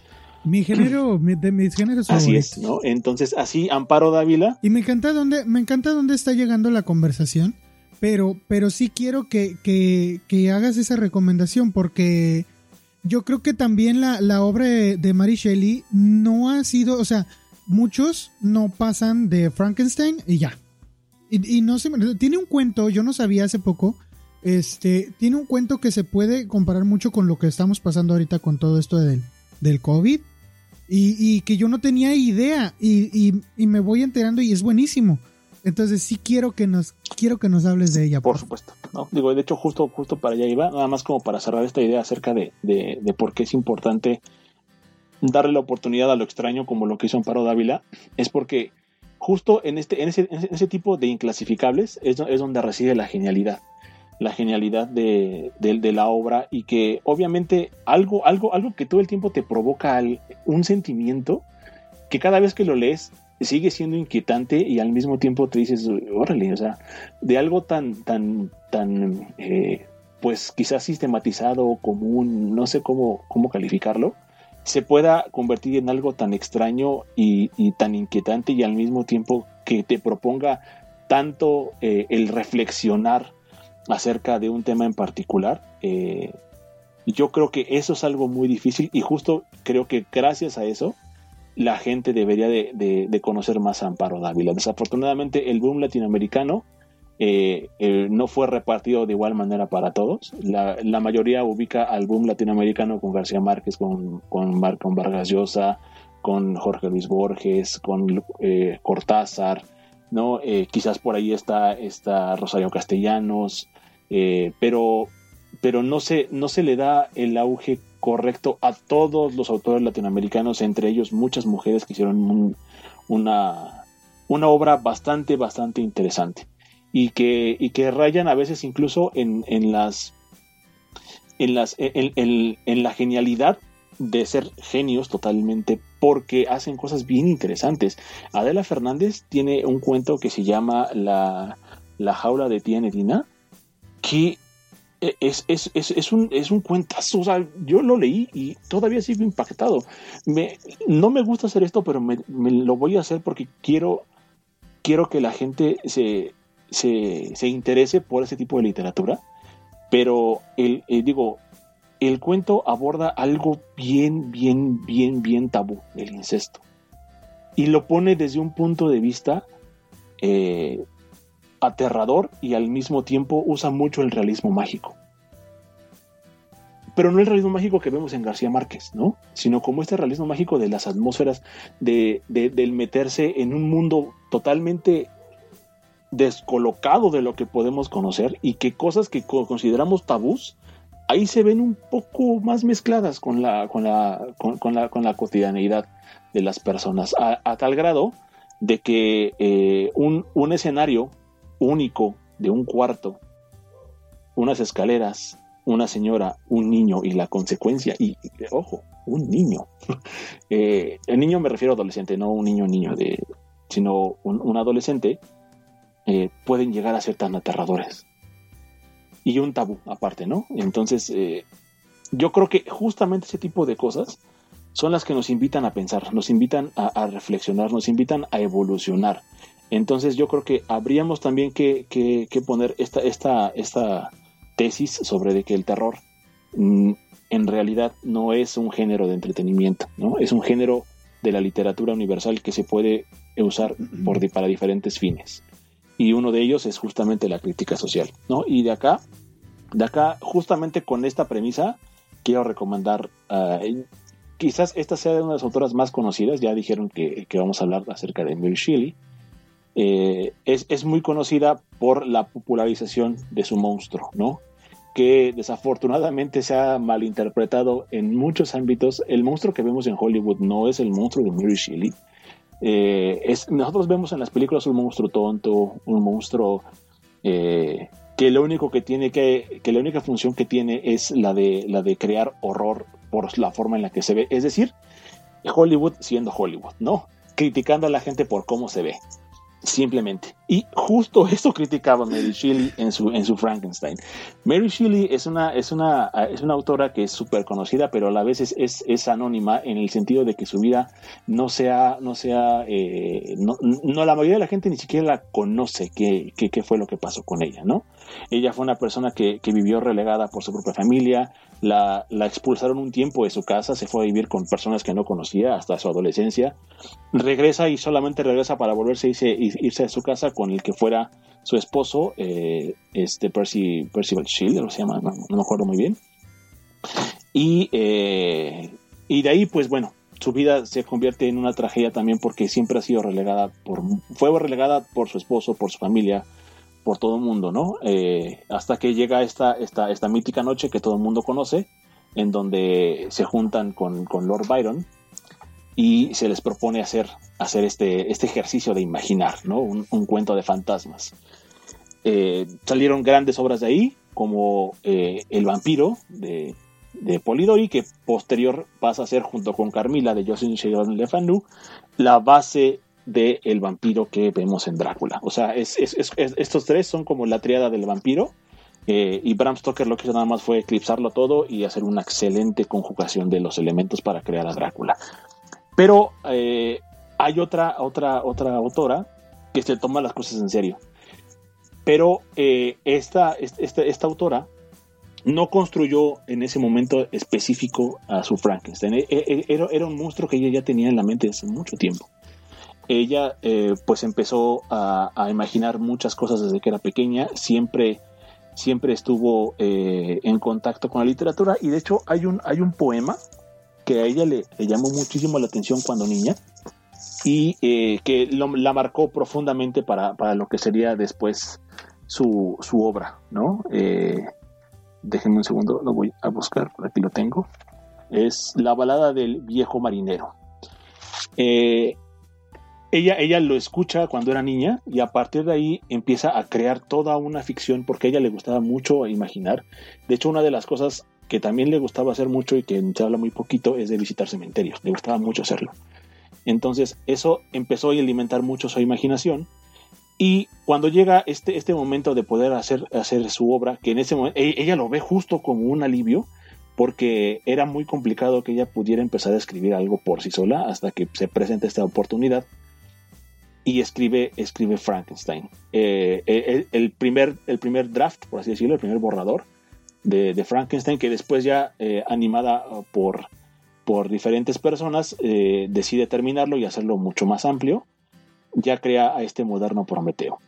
mi género, de mis géneros Así es, ¿no? Entonces, así, Amparo Dávila. Y me encanta dónde, me encanta dónde está llegando la conversación, pero, pero sí quiero que, que, que hagas esa recomendación, porque yo creo que también la, la obra de Mary Shelley no ha sido, o sea, muchos no pasan de Frankenstein y ya. Y, y no se tiene un cuento, yo no sabía hace poco, este, tiene un cuento que se puede comparar mucho con lo que estamos pasando ahorita con todo esto del, del COVID y, que yo no tenía idea y, me voy enterando y es buenísimo. Entonces sí quiero que nos quiero que nos hables de ella. Por, supuesto. ¿no? Digo, de hecho, justo, justo para allá iba, nada más como para cerrar esta idea acerca de, de, por qué es importante darle la oportunidad a lo extraño como lo que hizo Amparo Dávila, es porque justo en, este, en, ese, en ese tipo de inclasificables es, es donde reside la genialidad la genialidad de, la obra y que obviamente algo, algo, algo que todo el tiempo te provoca un sentimiento que cada vez que lo lees sigue siendo inquietante y al mismo tiempo te dices, órale, o sea, de algo tan, tan, tan, eh, pues quizás sistematizado, común, no sé cómo, cómo calificarlo, se pueda convertir en algo tan extraño y, tan inquietante y al mismo tiempo que te proponga tanto eh, el reflexionar acerca de un tema en particular. Eh, yo creo que eso es algo muy difícil y justo creo que gracias a eso la gente debería de, conocer más a Amparo Dávila. Desafortunadamente el boom latinoamericano eh, eh, no fue repartido de igual manera para todos. La, mayoría ubica al boom latinoamericano con García Márquez, con, con, con Vargas Llosa, con Jorge Luis Borges, con Cortázar, ¿no? quizás por ahí está, está Rosario Castellanos, eh, pero, pero no, se, no se le da el auge correcto a todos los autores latinoamericanos, entre ellos muchas mujeres que hicieron una, una obra bastante, bastante interesante y que, y que rayan a veces incluso en, en las en, las, en, la genialidad de ser genios totalmente porque hacen cosas bien interesantes. Adela Fernández tiene un cuento que se llama La, la jaula de tía Nedina, que e, es, es, es, es, un, es un cuentazo. O sea, yo lo leí y todavía sigo impactado. Me, no me gusta hacer esto, pero me, lo voy a hacer porque quiero, quiero que la gente se, se, se interese por ese tipo de literatura. Pero el, eh, digo, el cuento aborda algo bien, bien, bien, bien tabú, el incesto. Y lo pone desde un punto de vista eh, aterrador y al mismo tiempo usa mucho el realismo mágico. Pero no el realismo mágico que vemos en García Márquez, ¿no? Sino como este realismo mágico de las atmósferas, de, del meterse en un mundo totalmente descolocado de lo que podemos conocer y que cosas que consideramos tabús, ahí se ven un poco más mezcladas con la, con la, con, la, con la cotidianeidad de las personas, a, tal grado de que eh, un, un escenario único de un cuarto, unas escaleras, una señora, un niño y la consecuencia, y, ojo, un niño. eh, el niño me refiero a adolescente, no un niño niño, de, sino un, adolescente, eh, pueden llegar a ser tan aterradores. Y un tabú aparte, ¿no? Entonces, eh, yo creo que justamente ese tipo de cosas son las que nos invitan a pensar, nos invitan a reflexionar, nos invitan a evolucionar. Entonces yo creo que habríamos también que, poner esta, esta, esta tesis sobre de que el terror mm, en realidad no es un género de entretenimiento, ¿no? Es un género de la literatura universal que se puede usar por, para diferentes fines. Y uno de ellos es justamente la crítica social, ¿no? Y de acá, de acá, justamente con esta premisa, quiero recomendar, uh, quizás esta sea de una de las autoras más conocidas, ya dijeron que, que vamos a hablar acerca de Mary Shelley, eh, es, es, muy conocida por la popularización de su monstruo, ¿no? Que desafortunadamente se ha malinterpretado en muchos ámbitos. El monstruo que vemos en Hollywood no es el monstruo de Mary Shelley. Eh, es, nosotros vemos en las películas un monstruo tonto, un monstruo eh, que lo único que tiene que, que la única función que tiene es la de, la de crear horror por la forma en la que se ve. Es decir, Hollywood siendo Hollywood, ¿no? Criticando a la gente por cómo se ve simplemente. Y justo eso criticaba Mary Shelley en su, en su Frankenstein. Mary Shelley es una, es una, es una autora que es súper conocida, pero a la vez es, es, anónima en el sentido de que su vida no sea, no sea, eh, no, la mayoría de la gente ni siquiera la conoce qué, qué, fue lo que pasó con ella, ¿no? Ella fue una persona que, que vivió relegada por su propia familia, la, la, expulsaron un tiempo de su casa, se fue a vivir con personas que no conocía hasta su adolescencia, regresa y solamente regresa para volverse a irse, a su casa con el que fuera su esposo, eh, este Percy, Percival Shield, se llama, no, me acuerdo muy bien. Y, eh, y de ahí, pues bueno, su vida se convierte en una tragedia también porque siempre ha sido relegada por, fue relegada por su esposo, por su familia, por todo el mundo, ¿no? Eh, hasta que llega esta, esta, esta mítica noche que todo el mundo conoce, en donde se juntan con, con Lord Byron y se les propone hacer, hacer este, este ejercicio de imaginar, ¿no? Un, cuento de fantasmas. Eh, salieron grandes obras de ahí, como eh, El vampiro de, de, Polidori, que posterior pasa a ser, junto con Carmila de Jocelyn Sheridan Le Fanu, la base de el vampiro que vemos en Drácula. O sea, es, estos tres son como la triada del vampiro. Eh, y Bram Stoker lo que hizo nada más fue eclipsarlo todo y hacer una excelente conjugación de los elementos para crear a Drácula. Pero eh, hay otra, otra, otra autora que se toma las cosas en serio. Pero eh, esta, esta, esta, autora no construyó en ese momento específico a su Frankenstein. E, e, era, era, un monstruo que ella ya tenía en la mente hace mucho tiempo. Ella eh, pues empezó a, a, imaginar muchas cosas desde que era pequeña, siempre, siempre estuvo en contacto con la literatura y de hecho hay un, hay un poema que a ella le, llamó muchísimo la atención cuando niña y eh, que la marcó profundamente para, lo que sería después su, obra, ¿no? Eh, déjenme un segundo, lo voy a buscar, aquí lo tengo. Es la balada del viejo marinero. Eh, ella, ella lo escucha cuando era niña y a partir de ahí empieza a crear toda una ficción porque a ella le gustaba mucho imaginar. De hecho, una de las cosas que también le gustaba hacer mucho y que se habla muy poquito es de visitar cementerios. Le gustaba mucho hacerlo. Entonces eso empezó a alimentar mucho su imaginación y cuando llega este, este momento de poder hacer, hacer su obra, que en ese momento e, ella lo ve justo como un alivio, porque era muy complicado que ella pudiera empezar a escribir algo por sí sola hasta que se presenta esta oportunidad y escribe, escribe Frankenstein. Eh, eh, el, primer, el primer draft, por así decirlo, el primer borrador, de, Frankenstein, que después ya eh, animada uh, por, por diferentes personas, eh, decide terminarlo y hacerlo mucho más amplio, ya crea a este moderno Prometeo,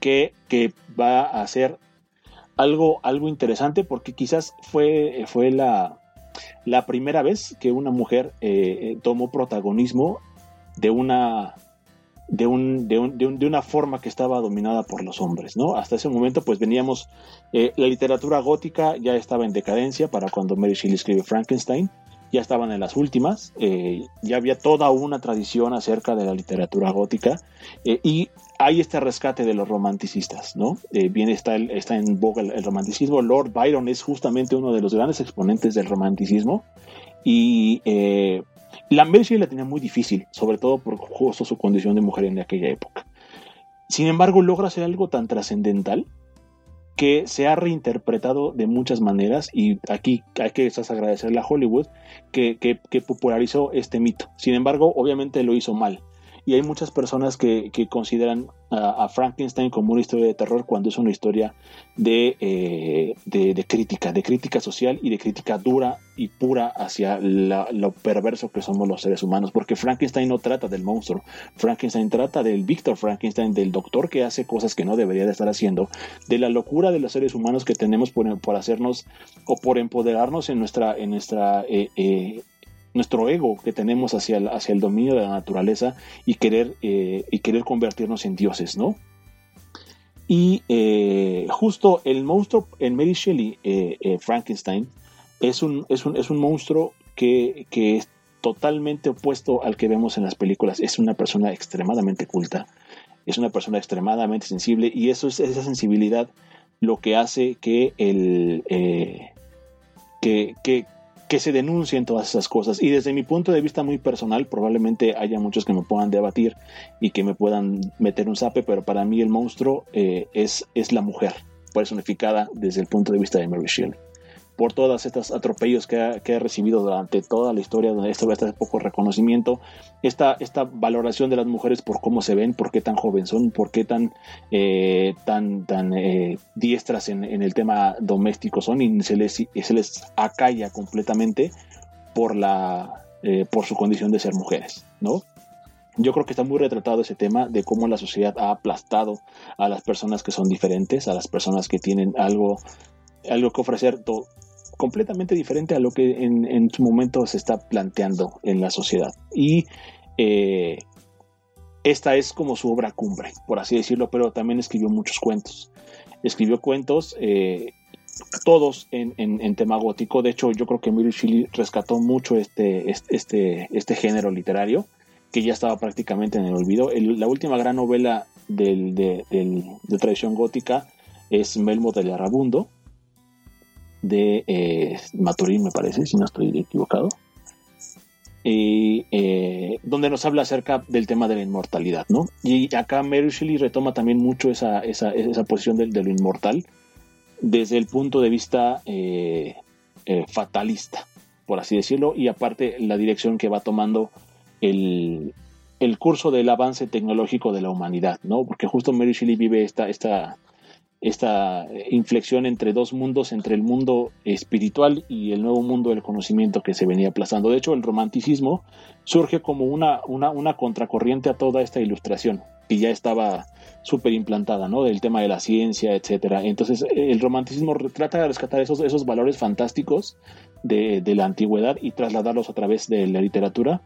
que, que va a ser algo, algo interesante porque quizás fue, fue la, la primera vez que una mujer eh, tomó protagonismo de una de, un, de, un, de, una forma que estaba dominada por los hombres, ¿no? Hasta ese momento, pues veníamos, eh, la literatura gótica ya estaba en decadencia para cuando Mary Shelley escribe Frankenstein, ya estaban en las últimas, eh, ya había toda una tradición acerca de la literatura gótica eh, y hay este rescate de los romanticistas, ¿no? bien está, está en boga el, el, romanticismo, Lord Byron es justamente uno de los grandes exponentes del romanticismo y la Mary la tenía muy difícil, sobre todo por justo su condición de mujer en aquella época. Sin embargo, logra hacer algo tan trascendental que se ha reinterpretado de muchas maneras y aquí hay que agradecerle a Hollywood que, popularizó este mito. Sin embargo, obviamente lo hizo mal. Y hay muchas personas que, consideran a, Frankenstein como una historia de terror cuando es una historia eh, de, de, crítica, de crítica social y de crítica dura y pura hacia lo perverso que somos los seres humanos, porque Frankenstein no trata del monstruo, Frankenstein trata del Víctor Frankenstein, del doctor que hace cosas que no debería de estar haciendo, de la locura de los seres humanos que tenemos por, por hacernos o por empoderarnos en nuestra, en nuestra eh, eh, nuestro ego que tenemos hacia el, hacia el dominio de la naturaleza y querer, eh, y querer convertirnos en dioses, ¿no? Y eh, justo el monstruo en Mary Shelley, eh, Frankenstein, es un, es un, es un monstruo que, que, es totalmente opuesto al que vemos en las películas. Es una persona extremadamente culta, es una persona extremadamente sensible y eso es esa sensibilidad lo que hace que el... que, que, que se denuncien todas esas cosas. Y desde mi punto de vista muy personal, probablemente haya muchos que me puedan debatir y que me puedan meter un zape, pero para mí el monstruo eh, es, es la mujer personificada desde el punto de vista de Mary Shelley por todos estos atropellos que ha, que ha, recibido durante toda la historia, donde esto este poco reconocimiento, esta, esta valoración de las mujeres por cómo se ven, por qué tan jóvenes son, por qué tan, eh, tan, tan eh, diestras en, en, el tema doméstico son y se les, se les acalla completamente por, la, eh, por su condición de ser mujeres, ¿no? Yo creo que está muy retratado ese tema de cómo la sociedad ha aplastado a las personas que son diferentes, a las personas que tienen algo algo que ofrecer completamente diferente a lo que en, su momento se está planteando en la sociedad. Y eh, esta es como su obra cumbre, por así decirlo, pero también escribió muchos cuentos. Escribió cuentos, eh, todos en, tema gótico. De hecho, yo creo que Mary Shelley rescató mucho este, este, este género literario, que ya estaba prácticamente en el olvido. la última gran novela de, tradición gótica es Melmo del Arabundo, de eh, Maturín, me parece, si no estoy equivocado, y, eh, donde nos habla acerca del tema de la inmortalidad, ¿no? Y acá Mary Shelley retoma también mucho esa, esa, esa posición de, lo inmortal desde el punto de vista eh, fatalista, por así decirlo, y aparte la dirección que va tomando el, el curso del avance tecnológico de la humanidad, ¿no? Porque justo Mary Shelley vive esta, esta, esta inflexión entre dos mundos, entre el mundo espiritual y el nuevo mundo del conocimiento que se venía aplazando. De hecho, el romanticismo surge como una, una, una contracorriente a toda esta ilustración, que ya estaba súper implantada, ¿no? Del tema de la ciencia, etcétera. Entonces, el romanticismo trata de rescatar esos, esos valores fantásticos de, de la antigüedad y trasladarlos a través de la literatura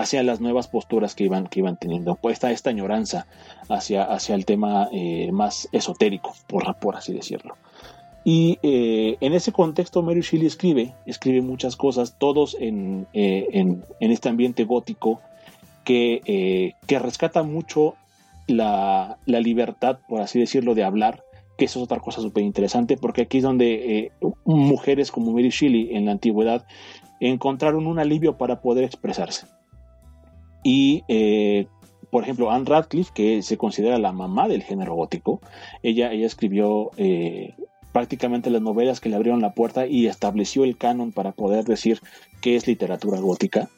hacia las nuevas posturas que iban, que iban teniendo. Pues está esta añoranza hacia, hacia el tema eh, más esotérico, por, así decirlo. Y eh, en ese contexto Mary Shelley escribe, escribe muchas cosas, todos en, eh, en, este ambiente gótico que, que rescata mucho la, la, libertad, por así decirlo, de hablar, que eso es otra cosa súper interesante, porque aquí es donde mujeres como Mary Shelley en la antigüedad encontraron un alivio para poder expresarse. Y, eh, por ejemplo, Anne Radcliffe, que se considera la mamá del género gótico, ella, ella escribió eh, prácticamente las novelas que le abrieron la puerta y estableció el canon para poder decir qué es literatura gótica.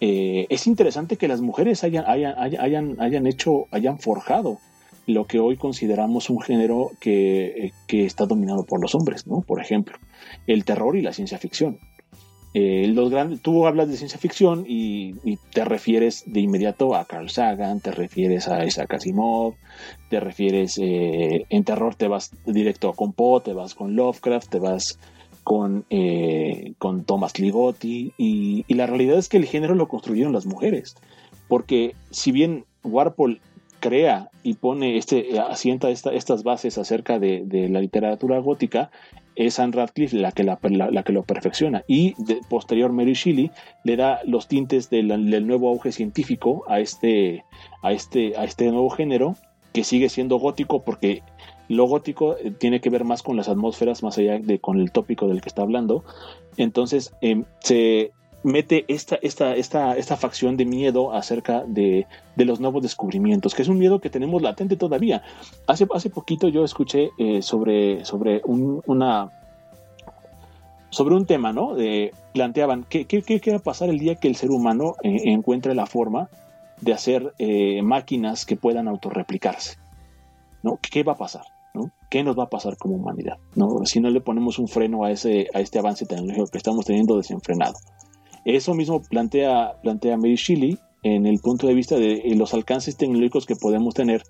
Eh, es interesante que las mujeres hayan, hayan, hayan, hayan hecho, hayan forjado lo que hoy consideramos un género que, que, está dominado por los hombres, ¿no? Por ejemplo, el terror y la ciencia ficción. Eh, los grandes, tú hablas de ciencia ficción y, te refieres de inmediato a Carl Sagan, te refieres a Isaac Asimov, te refieres eh, en terror te vas directo con Poe, te vas con Lovecraft, te vas con, eh, con Thomas Ligotti y, la realidad es que el género lo construyeron las mujeres, porque si bien Warpol crea y pone este asienta estas bases acerca de, de, la literatura gótica es Anne Radcliffe la que, la, que lo perfecciona. Y de, posterior Mary Shelley le da los tintes del, nuevo auge científico a este, a, este, a este nuevo género, que sigue siendo gótico porque lo gótico eh, tiene que ver más con las atmósferas, más allá de con el tópico del que está hablando. Entonces em, se mete esta, esta, esta, esta facción de miedo acerca de, los nuevos descubrimientos, que es un miedo que tenemos latente todavía. Hace, hace poquito yo escuché eh, sobre, sobre un, una sobre un tema, ¿no? De, planteaban, ¿qué, qué, qué, va a pasar el día que el ser humano eh, encuentre la forma de hacer eh, máquinas que puedan autorreplicarse. ¿no? ¿Qué va a pasar? ¿no? ¿Qué nos va a pasar como humanidad? ¿no? Si no le ponemos un freno a, ese, a este avance tecnológico que estamos teniendo desenfrenado. Eso mismo plantea, plantea Mary Shelley en el punto de vista de los alcances tecnológicos que podemos tener,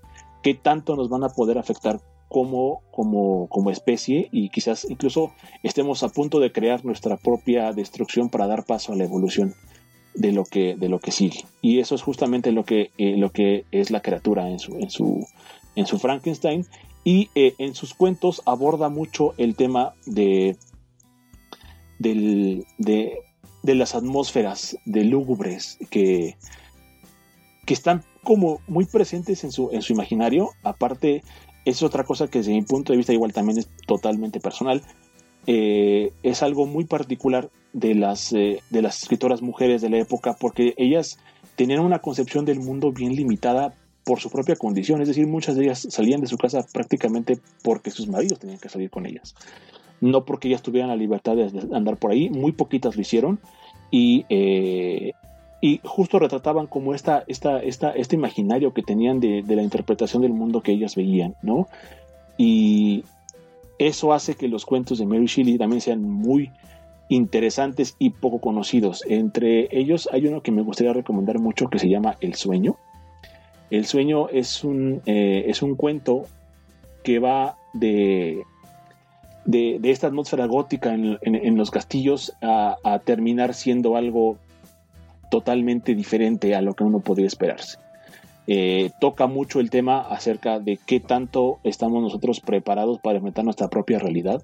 qué tanto nos van a poder afectar como, como, como especie y quizás incluso estemos a punto de crear nuestra propia destrucción para dar paso a la evolución de lo que, de lo que sigue. Y eso es justamente lo que, eh, lo que es la criatura en su, en su, en su Frankenstein. Y eh, en sus cuentos aborda mucho el tema de, del, de, de las atmósferas de lúgubres que, que están como muy presentes en su, en su imaginario. Aparte, es otra cosa que desde mi punto de vista igual también es totalmente personal. Eh, es algo muy particular de las, eh, de las escritoras mujeres de la época porque ellas tenían una concepción del mundo bien limitada por su propia condición, es decir, muchas de ellas salían de su casa prácticamente porque sus maridos tenían que salir con ellas, no porque ellas tuvieran la libertad de andar por ahí, muy poquitas lo hicieron y, eh, y justo retrataban como esta, esta, esta, este imaginario que tenían de, de la interpretación del mundo que ellas veían, ¿no? Y, eso hace que los cuentos de Mary Shelley también sean muy interesantes y poco conocidos. Entre ellos hay uno que me gustaría recomendar mucho que se llama El sueño. El sueño es un, eh, es un cuento que va de, de, esta atmósfera gótica en, los castillos a, a, terminar siendo algo totalmente diferente a lo que uno podría esperarse. Eh, toca mucho el tema acerca de qué tanto estamos nosotros preparados para enfrentar nuestra propia realidad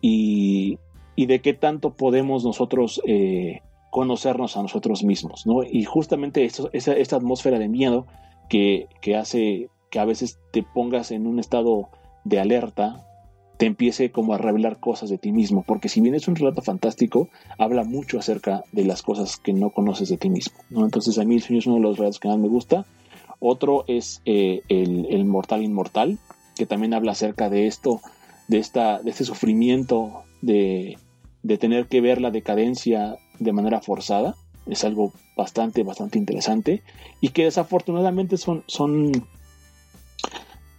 y, de qué tanto podemos nosotros eh, conocernos a nosotros mismos, Y justamente esta atmósfera de miedo que, hace que a veces te pongas en un estado de alerta, te empiece como a revelar cosas de ti mismo, porque si bien es un relato fantástico, habla mucho acerca de las cosas que no conoces de ti mismo, ¿no? Entonces a mí el sueño es uno de los relatos que más me gusta, otro es eh, el, Mortal Inmortal, que también habla acerca de esto, de, esta, de este sufrimiento de, tener que ver la decadencia de manera forzada. Es algo bastante, bastante interesante. Y que desafortunadamente son, son,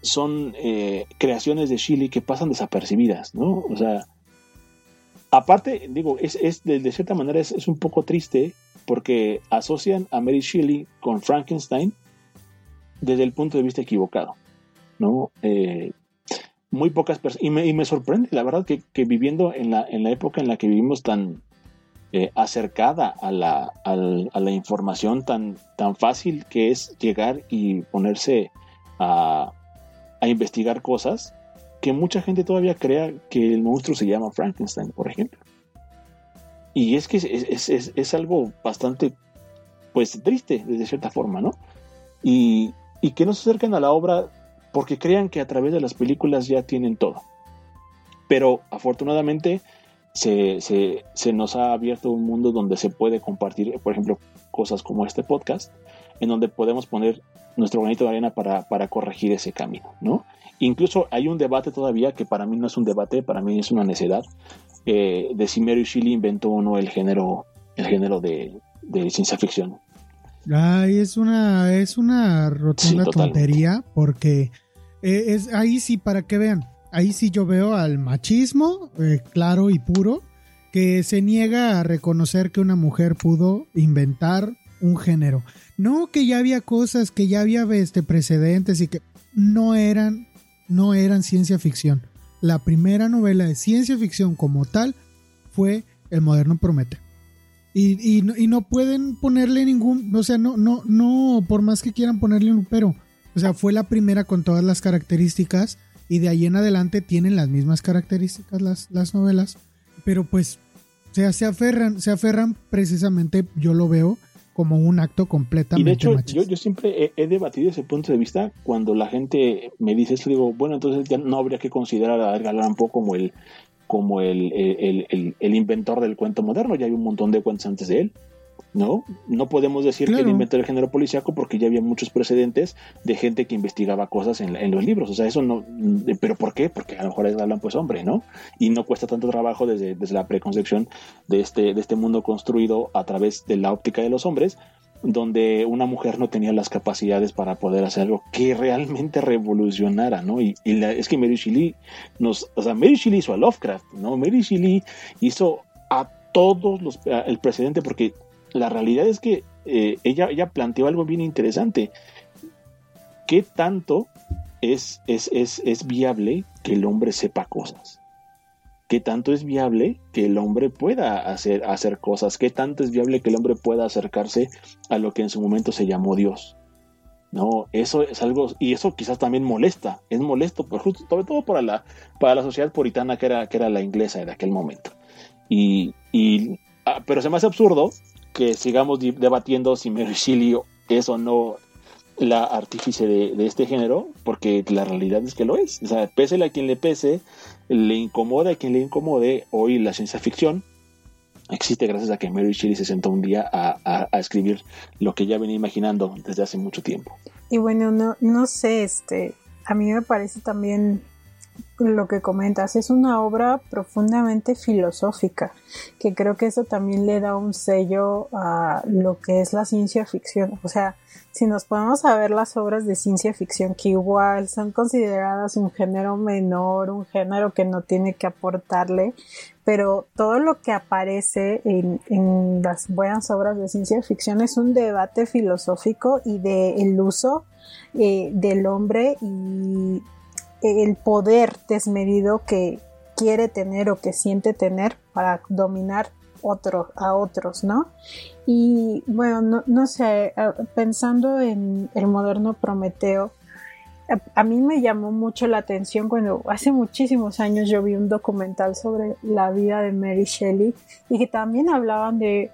son eh, creaciones de Chile que pasan desapercibidas, ¿no? O sea, aparte, digo, es, es de, cierta manera es, un poco triste porque asocian a Mary Shelley con Frankenstein desde el punto de vista equivocado, ¿no? Eh, muy pocas personas, y me, sorprende, la verdad, que, viviendo en la, en la época en la que vivimos tan eh, acercada a la, a la, información, tan, tan fácil que es llegar y ponerse a, a investigar cosas, que mucha gente todavía crea que el monstruo se llama Frankenstein, por ejemplo. Y es que es, algo bastante, pues, triste, de cierta forma, ¿no? Y, y que no se acerquen a la obra porque crean que a través de las películas ya tienen todo. Pero afortunadamente se, se, nos ha abierto un mundo donde se puede compartir, por ejemplo, cosas como este podcast, en donde podemos poner nuestro granito de arena para, para corregir ese camino, ¿no? Incluso hay un debate todavía que para mí no es un debate, para mí es una necedad, eh, de si Mary Shelley inventó o no el género, el género de, de ciencia ficción. Ay, es una, es una rotunda tontería porque eh, es ahí sí para que vean, ahí sí yo veo al machismo eh, claro y puro que se niega a reconocer que una mujer pudo inventar un género. No que ya había cosas, que ya había este precedentes y que no eran, no eran ciencia ficción. La primera novela de ciencia ficción como tal fue El moderno Promete. Y, no, pueden ponerle ningún, o sea, no, no, no, por más que quieran ponerle un pero. O sea, fue la primera con todas las características y de ahí en adelante tienen las mismas características las, las novelas. Pero pues, o sea, se aferran, se aferran precisamente, yo lo veo, como un acto completamente y de hecho, yo, yo, siempre he, debatido ese punto de vista cuando la gente me dice esto, digo, bueno, entonces ya no habría que considerar a Edgar Allan Poe como el como el, el, el, inventor del cuento moderno, ya hay un montón de cuentos antes de él. ¿No? No podemos decir que él inventó el género policíaco porque ya había muchos precedentes de gente que investigaba cosas en, en, los libros. O sea, eso no. ¿Pero por qué? Porque a lo mejor hablan pues hombre, ¿no? Y no cuesta tanto trabajo desde, desde la preconcepción de este, de este mundo construido a través de la óptica de los hombres donde una mujer no tenía las capacidades para poder hacer algo que realmente revolucionara, ¿no? Y, es que Mary Shelley nos, o sea, Mary Shelley hizo a Lovecraft, ¿no? Mary Shelley hizo a todos los, el precedente, porque la realidad es que eh, ella, ella planteó algo bien interesante. ¿Qué tanto es, es, es, es viable que el hombre sepa cosas? ¿Qué tanto es viable que el hombre pueda hacer, hacer cosas? ¿Qué tanto es viable que el hombre pueda acercarse a lo que en su momento se llamó Dios? No, eso es algo, y eso quizás también molesta, es molesto, por, sobre todo para la, para la sociedad puritana que era, que era la inglesa de aquel momento. Y, y ah, pero se me hace absurdo que sigamos debatiendo si Mary Shelley es o no la artífice de, este género, porque la realidad es que lo es. O sea, pese a quien le pese, le incomoda a quien le incomode, hoy la ciencia ficción existe gracias a que Mary Shelley se sentó un día a, escribir lo que ya venía imaginando desde hace mucho tiempo. Y bueno, no, no sé, este, a mí me parece también lo que comentas, es una obra profundamente filosófica, que creo que eso también le da un sello a lo que es la ciencia ficción. O sea, si nos ponemos a ver las obras de ciencia ficción que igual son consideradas un género menor, un género que no tiene que aportarle, pero todo lo que aparece en, las buenas obras de ciencia ficción es un debate filosófico y del el uso eh, del hombre y el poder desmedido que quiere tener o que siente tener para dominar a otros, ¿no? Y bueno, no, sé, pensando en el moderno Prometeo, a, mí me llamó mucho la atención cuando hace muchísimos años yo vi un documental sobre la vida de Mary Shelley y que también hablaban de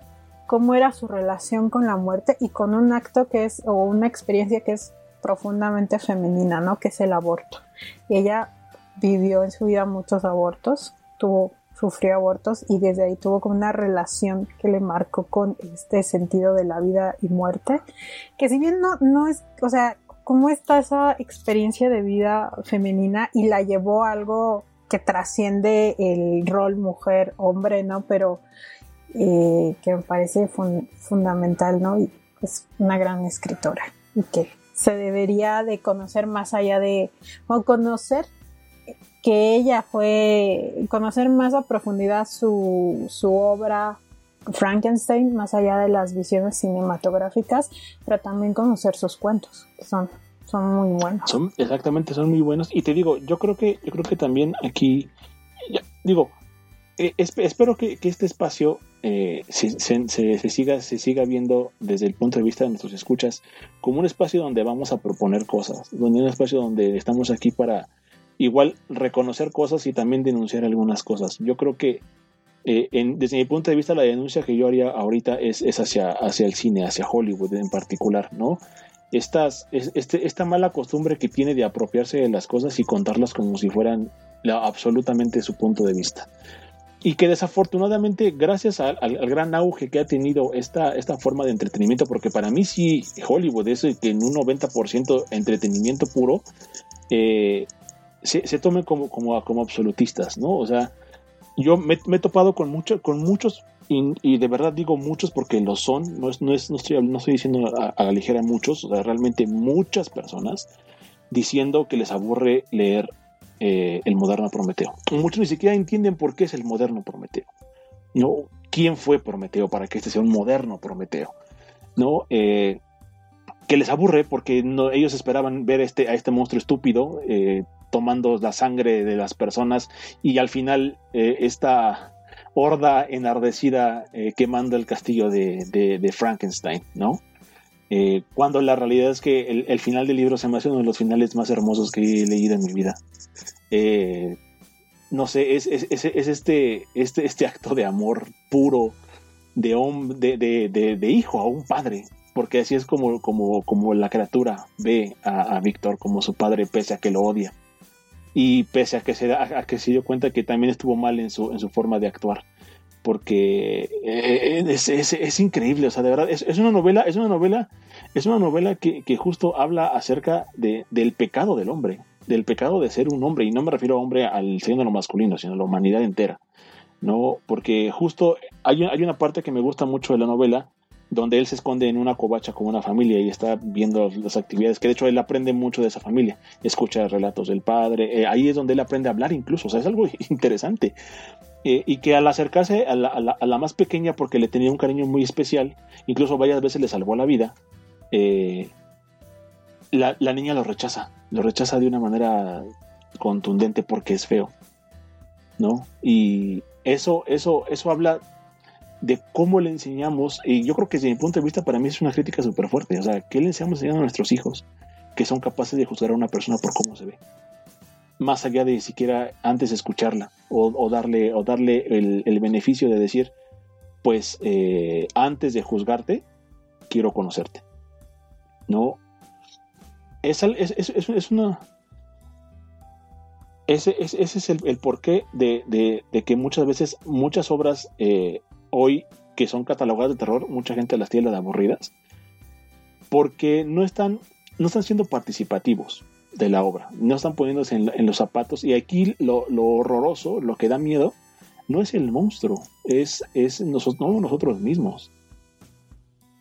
cómo era su relación con la muerte y con un acto que es, o una experiencia que es profundamente femenina, ¿no? Que es el aborto. Ella vivió en su vida muchos abortos, tuvo sufrió abortos y desde ahí tuvo como una relación que le marcó con este sentido de la vida y muerte, que si bien no, no es, o sea, cómo está esa experiencia de vida femenina y la llevó a algo que trasciende el rol mujer-hombre, ¿no? Pero eh, que me parece fundamental, ¿no? Y es una gran escritora y que se debería de conocer más allá de, o conocer que ella fue, conocer más a profundidad su, su obra Frankenstein, más allá de las visiones cinematográficas, pero también conocer sus cuentos, que son, son muy buenos. Son, exactamente, son muy buenos. Y te digo, yo creo que, yo creo que también aquí, digo, eh, espero que, este espacio eh, se, siga, se siga viendo desde el punto de vista de nuestros escuchas como un espacio donde vamos a proponer cosas, donde un espacio donde estamos aquí para igual reconocer cosas y también denunciar algunas cosas. Yo creo que eh, desde mi punto de vista la denuncia que yo haría ahorita es, es hacia, hacia el cine, hacia Hollywood en particular, ¿no? Estas, este, esta mala costumbre que tiene de apropiarse de las cosas y contarlas como si fueran absolutamente su punto de vista y que desafortunadamente gracias al, gran auge que ha tenido esta, esta forma de entretenimiento, porque para mí sí Hollywood es que en un 90% entretenimiento puro, eh, se, se tome como, como, como absolutistas, ¿no? O sea, yo me, he topado con, mucho, con muchos, y, de verdad digo muchos porque lo son, no, es, no, es, no, estoy, no estoy diciendo a, a, la ligera muchos, o sea, realmente muchas personas diciendo que les aburre leer eh, el moderno Prometeo. Muchos ni siquiera entienden por qué es el moderno Prometeo. ¿no? ¿Quién fue Prometeo para que este sea un moderno Prometeo? ¿no? Eh, que les aburre porque no, ellos esperaban ver este, a este monstruo estúpido eh, tomando la sangre de las personas y al final esta horda enardecida quemando el castillo de, de Frankenstein, ¿no? Eh, cuando la realidad es que el, final del libro se me hace uno de los finales más hermosos que he leído en mi vida. Eh, no sé, es, este, este, este acto de amor puro de, hijo a un padre, porque así es como, como, como la criatura ve a, Víctor como su padre, pese a que lo odia. Y pese a que, se, a que se dio cuenta que también estuvo mal en su, en su forma de actuar porque eh, es, increíble, o sea, de verdad, es, una novela, es una novela, es una novela que, justo habla acerca de, del pecado del hombre, del pecado de ser un hombre, y no me refiero a hombre al género masculino, sino a la humanidad entera, ¿no? Porque justo hay, hay una parte que me gusta mucho de la novela, donde él se esconde en una covacha con una familia y está viendo las actividades, que de hecho él aprende mucho de esa familia, escucha relatos del padre, eh, ahí es donde él aprende a hablar incluso, o sea, es algo interesante. Eh, y que al acercarse a la, más pequeña, porque le tenía un cariño muy especial, incluso varias veces le salvó la vida, eh, la, la, niña lo rechaza, lo rechaza de una manera contundente porque es feo, ¿no? Y eso, eso, eso habla de cómo le enseñamos, y yo creo que desde mi punto de vista para mí es una crítica súper fuerte, o sea, ¿qué le enseñamos a nuestros hijos que son capaces de juzgar a una persona por cómo se ve? Más allá de siquiera antes escucharla o, darle, o darle el, beneficio de decir, pues eh, antes de juzgarte, quiero conocerte. ¿No? Es, es, una... Ese, es el, porqué de, que muchas veces muchas obras eh, hoy que son catalogadas de terror, mucha gente las tiene de aburridas, porque no están, no están siendo participativos de la obra, no están poniéndose en, los zapatos. Y aquí lo, horroroso, lo que da miedo, no es el monstruo, es, es nosotros, nosotros mismos.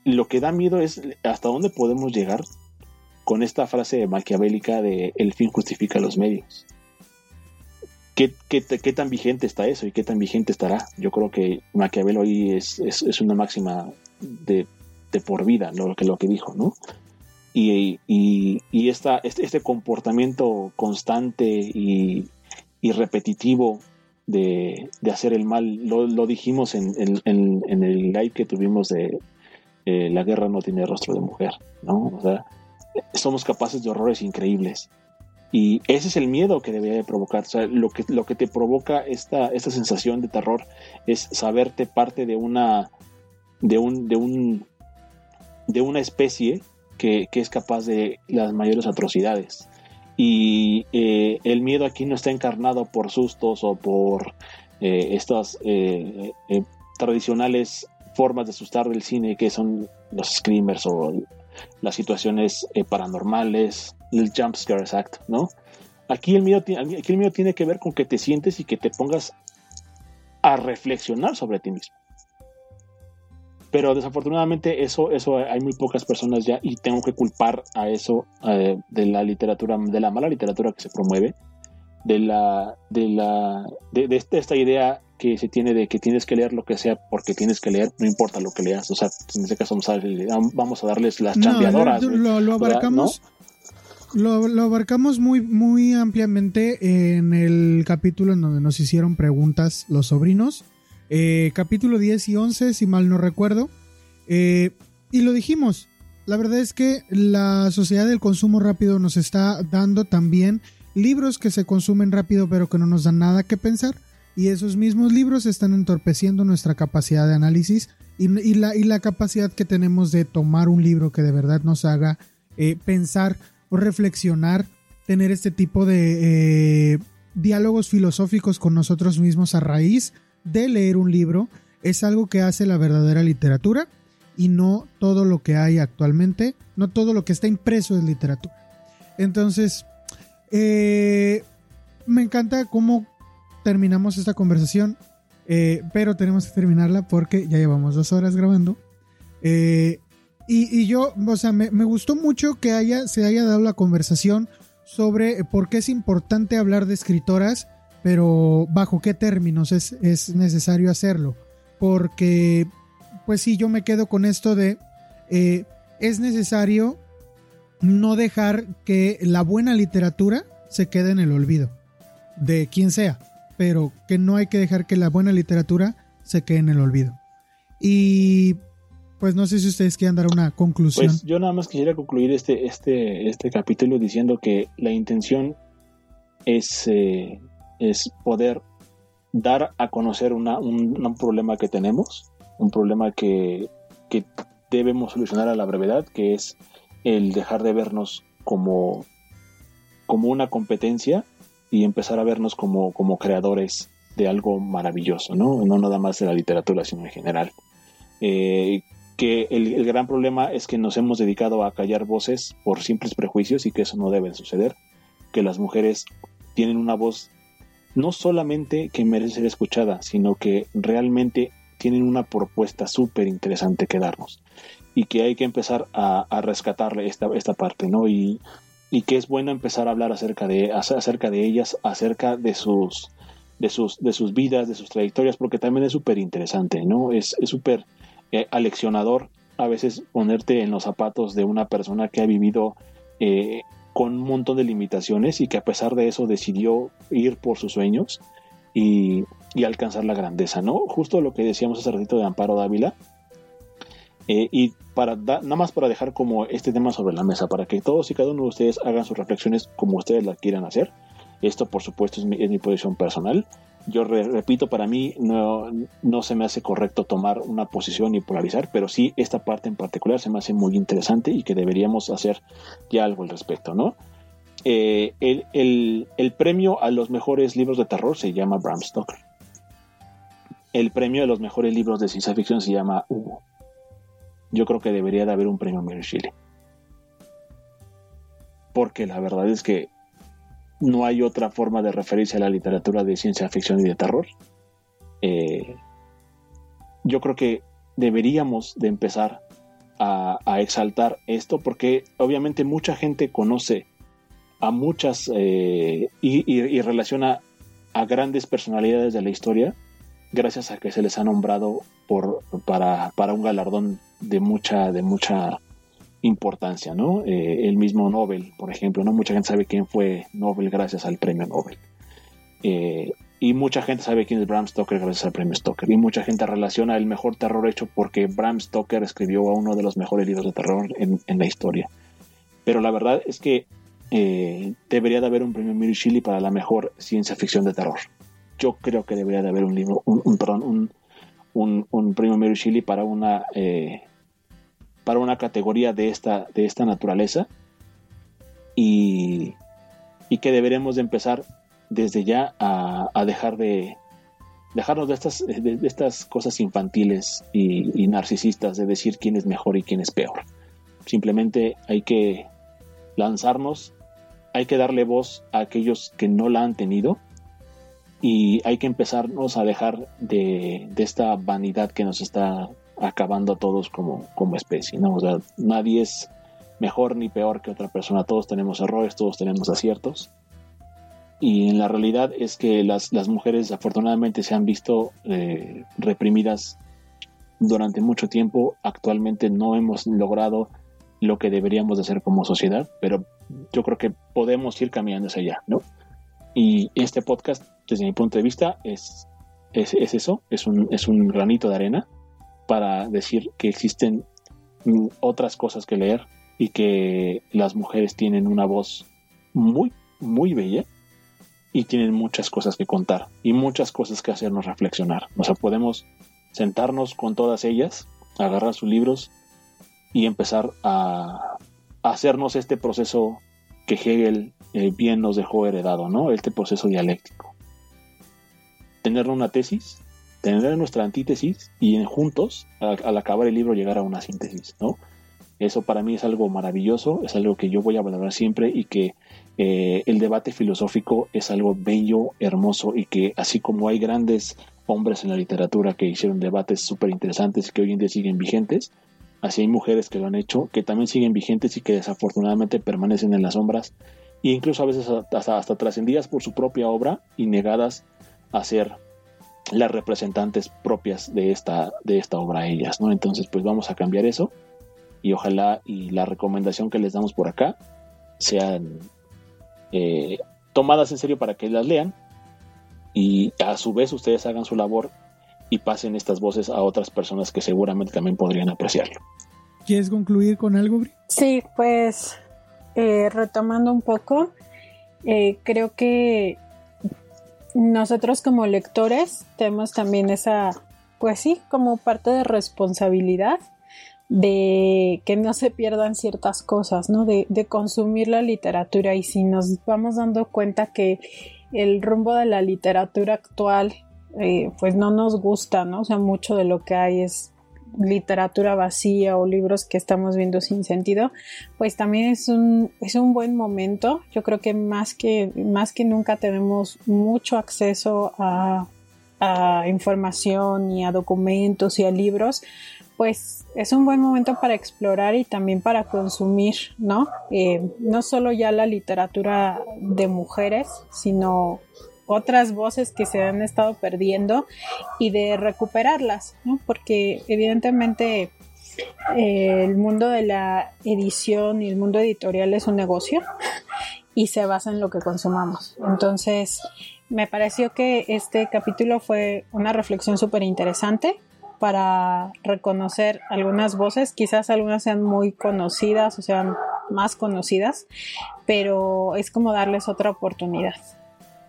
Lo que da miedo es hasta dónde podemos llegar con esta frase maquiavélica de el fin justifica los medios. ¿Qué, qué, tan vigente está eso y qué tan vigente estará? Yo creo que Maquiavelo ahí es, es, una máxima de, de, por vida, lo, que, lo que dijo, ¿no? Y, y, y esta, este, este, comportamiento constante y, repetitivo de, de, hacer el mal, lo, lo dijimos en, en, en, el live que tuvimos de eh, La guerra no tiene rostro de mujer, ¿no? O sea, somos capaces de horrores increíbles y ese es el miedo que debería de provocar. Lo que, lo que te provoca esta, esta sensación de terror es saberte parte de una, de un, de un, de una especie que, es capaz de las mayores atrocidades. Y eh, el miedo aquí no está encarnado por sustos o por eh, estas eh, tradicionales formas de asustar del cine que son los screamers o las situaciones paranormales, el jump scare exacto, ¿no? Aquí el, miedo, aquí el miedo tiene que ver con que te sientes y que te pongas a reflexionar sobre ti mismo. Pero desafortunadamente eso, eso hay muy pocas personas ya y tengo que culpar a eso eh, de la literatura, de la mala literatura que se promueve, de la, de la, de, este, esta idea que se tiene de que tienes que leer lo que sea porque tienes que leer, no importa lo que leas. O sea, en este caso vamos a darles las chambeadoras. lo, lo, abarcamos, lo, abarcamos muy, muy ampliamente en el capítulo en donde nos hicieron preguntas los sobrinos. Eh, capítulo 10 y 11, si mal no recuerdo. Eh, y lo dijimos. La verdad es que la sociedad del consumo rápido nos está dando también libros que se consumen rápido pero que no nos dan nada que pensar. Y esos mismos libros están entorpeciendo nuestra capacidad de análisis y, la, capacidad que tenemos de tomar un libro que de verdad nos haga eh, pensar o reflexionar, tener este tipo de eh, diálogos filosóficos con nosotros mismos a raíz de leer un libro, es algo que hace la verdadera literatura y no todo lo que hay actualmente, no todo lo que está impreso es literatura. Entonces, eh, me encanta cómo terminamos esta conversación, eh, pero tenemos que terminarla porque ya llevamos dos horas grabando. Y, yo, o sea, me, gustó mucho que haya, se haya dado la conversación sobre por qué es importante hablar de escritoras, pero bajo qué términos es, necesario hacerlo. Porque, pues sí, yo me quedo con esto de, eh, es necesario no dejar que la buena literatura se quede en el olvido, de quien sea, pero que no hay que dejar que la buena literatura se quede en el olvido. Y pues no sé si ustedes quieren dar una conclusión. Pues yo nada más quisiera concluir este, este, este capítulo diciendo que la intención es, eh, es poder dar a conocer una, un, problema que tenemos, un problema que, que debemos solucionar a la brevedad, que es el dejar de vernos como, como una competencia y empezar a vernos como, como creadores de algo maravilloso, ¿no? No nada más de la literatura, sino en general. Eh, que el, gran problema es que nos hemos dedicado a callar voces por simples prejuicios y que eso no debe suceder, que las mujeres tienen una voz no solamente que merece ser escuchada, sino que realmente tienen una propuesta súper interesante que darnos y que hay que empezar a, rescatarle esta, esta parte, ¿no? Y, y que es bueno empezar a hablar acerca de, acerca de ellas, acerca de sus, de sus, de sus vidas, de sus trayectorias, porque también es súper interesante, ¿no? Es súper eh, aleccionador a veces ponerte en los zapatos de una persona que ha vivido eh, con un montón de limitaciones y que a pesar de eso decidió ir por sus sueños y, alcanzar la grandeza, ¿no? Justo lo que decíamos hace ratito de Amparo Dávila. Eh, y para nada más para dejar como este tema sobre la mesa, para que todos y cada uno de ustedes hagan sus reflexiones como ustedes las quieran hacer. Esto, por supuesto, es mi, posición personal. Yo repito, para mí no, no, se me hace correcto tomar una posición y polarizar, pero sí esta parte en particular se me hace muy interesante y que deberíamos hacer ya algo al respecto, ¿no? Eh, el, premio a los mejores libros de terror se llama Bram Stoker. El premio a los mejores libros de ciencia ficción se llama Hugo. Yo creo que debería de haber un premio Mary Shelley. Porque la verdad es que no hay otra forma de referirse a la literatura de ciencia ficción y de terror. Eh, yo creo que deberíamos de empezar a, exaltar esto porque obviamente mucha gente conoce a muchas eh, y, relaciona a grandes personalidades de la historia gracias a que se les ha nombrado por, para, para un galardón de mucha, de mucha importancia, ¿no? Eh, el mismo Nobel, por ejemplo, ¿no? Mucha gente sabe quién fue Nobel gracias al premio Nobel. Eh, y mucha gente sabe quién es Bram Stoker gracias al premio Stoker. Y mucha gente relaciona el mejor terror hecho porque Bram Stoker escribió uno de los mejores libros de terror en, la historia. Pero la verdad es que eh, debería de haber un premio Mary Shelley para la mejor ciencia ficción de terror. Yo creo que debería de haber un libro, un, perdón, un, un, premio Mary Shelley para una para una categoría de esta, de esta naturaleza y, que deberemos de empezar desde ya a, dejar de dejarnos de estas, de, estas cosas infantiles y, narcisistas de decir quién es mejor y quién es peor. Simplemente hay que lanzarnos, hay que darle voz a aquellos que no la han tenido y hay que empezarnos a dejar de, de esta vanidad que nos está acabando a todos como, como especie, ¿no? O sea, nadie es mejor ni peor que otra persona, todos tenemos errores, todos tenemos aciertos. Y en la realidad es que las, las mujeres afortunadamente se han visto eh, reprimidas durante mucho tiempo. Actualmente no hemos logrado lo que deberíamos de hacer como sociedad, pero yo creo que podemos ir caminando hacia allá, ¿no? Y este podcast, desde mi punto de vista, es, es, es eso, es un, es un granito de arena para decir que existen otras cosas que leer y que las mujeres tienen una voz muy, muy bella y tienen muchas cosas que contar y muchas cosas que hacernos reflexionar. O sea, podemos sentarnos con todas ellas, agarrar sus libros y empezar a, hacernos este proceso que Hegel eh, bien nos dejó heredado, ¿no? Este proceso dialéctico. Tener una tesis tener nuestra antítesis y juntos, al, acabar el libro, llegar a una síntesis, ¿no? Eso para mí es algo maravilloso, es algo que yo voy a valorar siempre y que eh, el debate filosófico es algo bello, hermoso y que así como hay grandes hombres en la literatura que hicieron debates súper interesantes que hoy en día siguen vigentes, así hay mujeres que lo han hecho, que también siguen vigentes y que desafortunadamente permanecen en las sombras e incluso a veces hasta trascendidas por su propia obra y negadas a ser las representantes propias de esta, de esta obra ellas, ¿no? Entonces, pues vamos a cambiar eso y ojalá y la recomendación que les damos por acá sean eh, tomadas en serio para que las lean y a su vez ustedes hagan su labor y pasen estas voces a otras personas que seguramente también podrían apreciarlo. ¿Quieres concluir con algo, Bri? Sí, pues eh, retomando un poco, eh, creo que nosotros como lectores tenemos también esa, pues sí, como parte de responsabilidad de que no se pierdan ciertas cosas, ¿no? De, consumir la literatura y si nos vamos dando cuenta que el rumbo de la literatura actual eh, pues no nos gusta, ¿no? O sea, mucho de lo que hay es literatura vacía o libros que estamos viendo sin sentido, pues también es un, es un buen momento. Yo creo que más que, más que nunca tenemos mucho acceso a, información y a documentos y a libros, pues es un buen momento para explorar y también para consumir, ¿no? Eh, no solo ya la literatura de mujeres, sino otras voces que se han estado perdiendo y de recuperarlas, ¿no? Porque evidentemente eh, el mundo de la edición y el mundo editorial es un negocio y se basa en lo que consumamos. Entonces, me pareció que este capítulo fue una reflexión súper interesante para reconocer algunas voces, quizás algunas sean muy conocidas o sean más conocidas, pero es como darles otra oportunidad.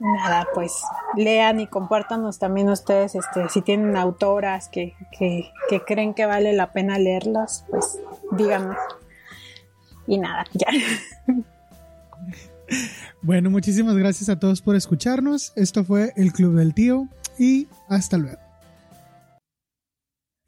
Nada, pues lean y compártanos también ustedes, este, si tienen autoras que, que, creen que vale la pena leerlas, pues díganos. Y nada, ya. Bueno, muchísimas gracias a todos por escucharnos. Esto fue el Club del Tío y hasta luego.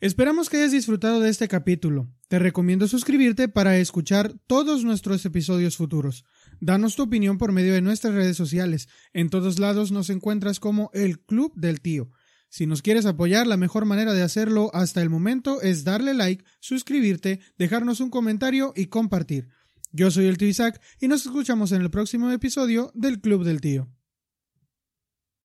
Esperamos que hayas disfrutado de este capítulo. Te recomiendo suscribirte para escuchar todos nuestros episodios futuros. Danos tu opinión por medio de nuestras redes sociales. En todos lados nos encuentras como el Club del Tío. Si nos quieres apoyar, la mejor manera de hacerlo hasta el momento es darle like, suscribirte, dejarnos un comentario y compartir. Yo soy el tío Isaac y nos escuchamos en el próximo episodio del Club del Tío.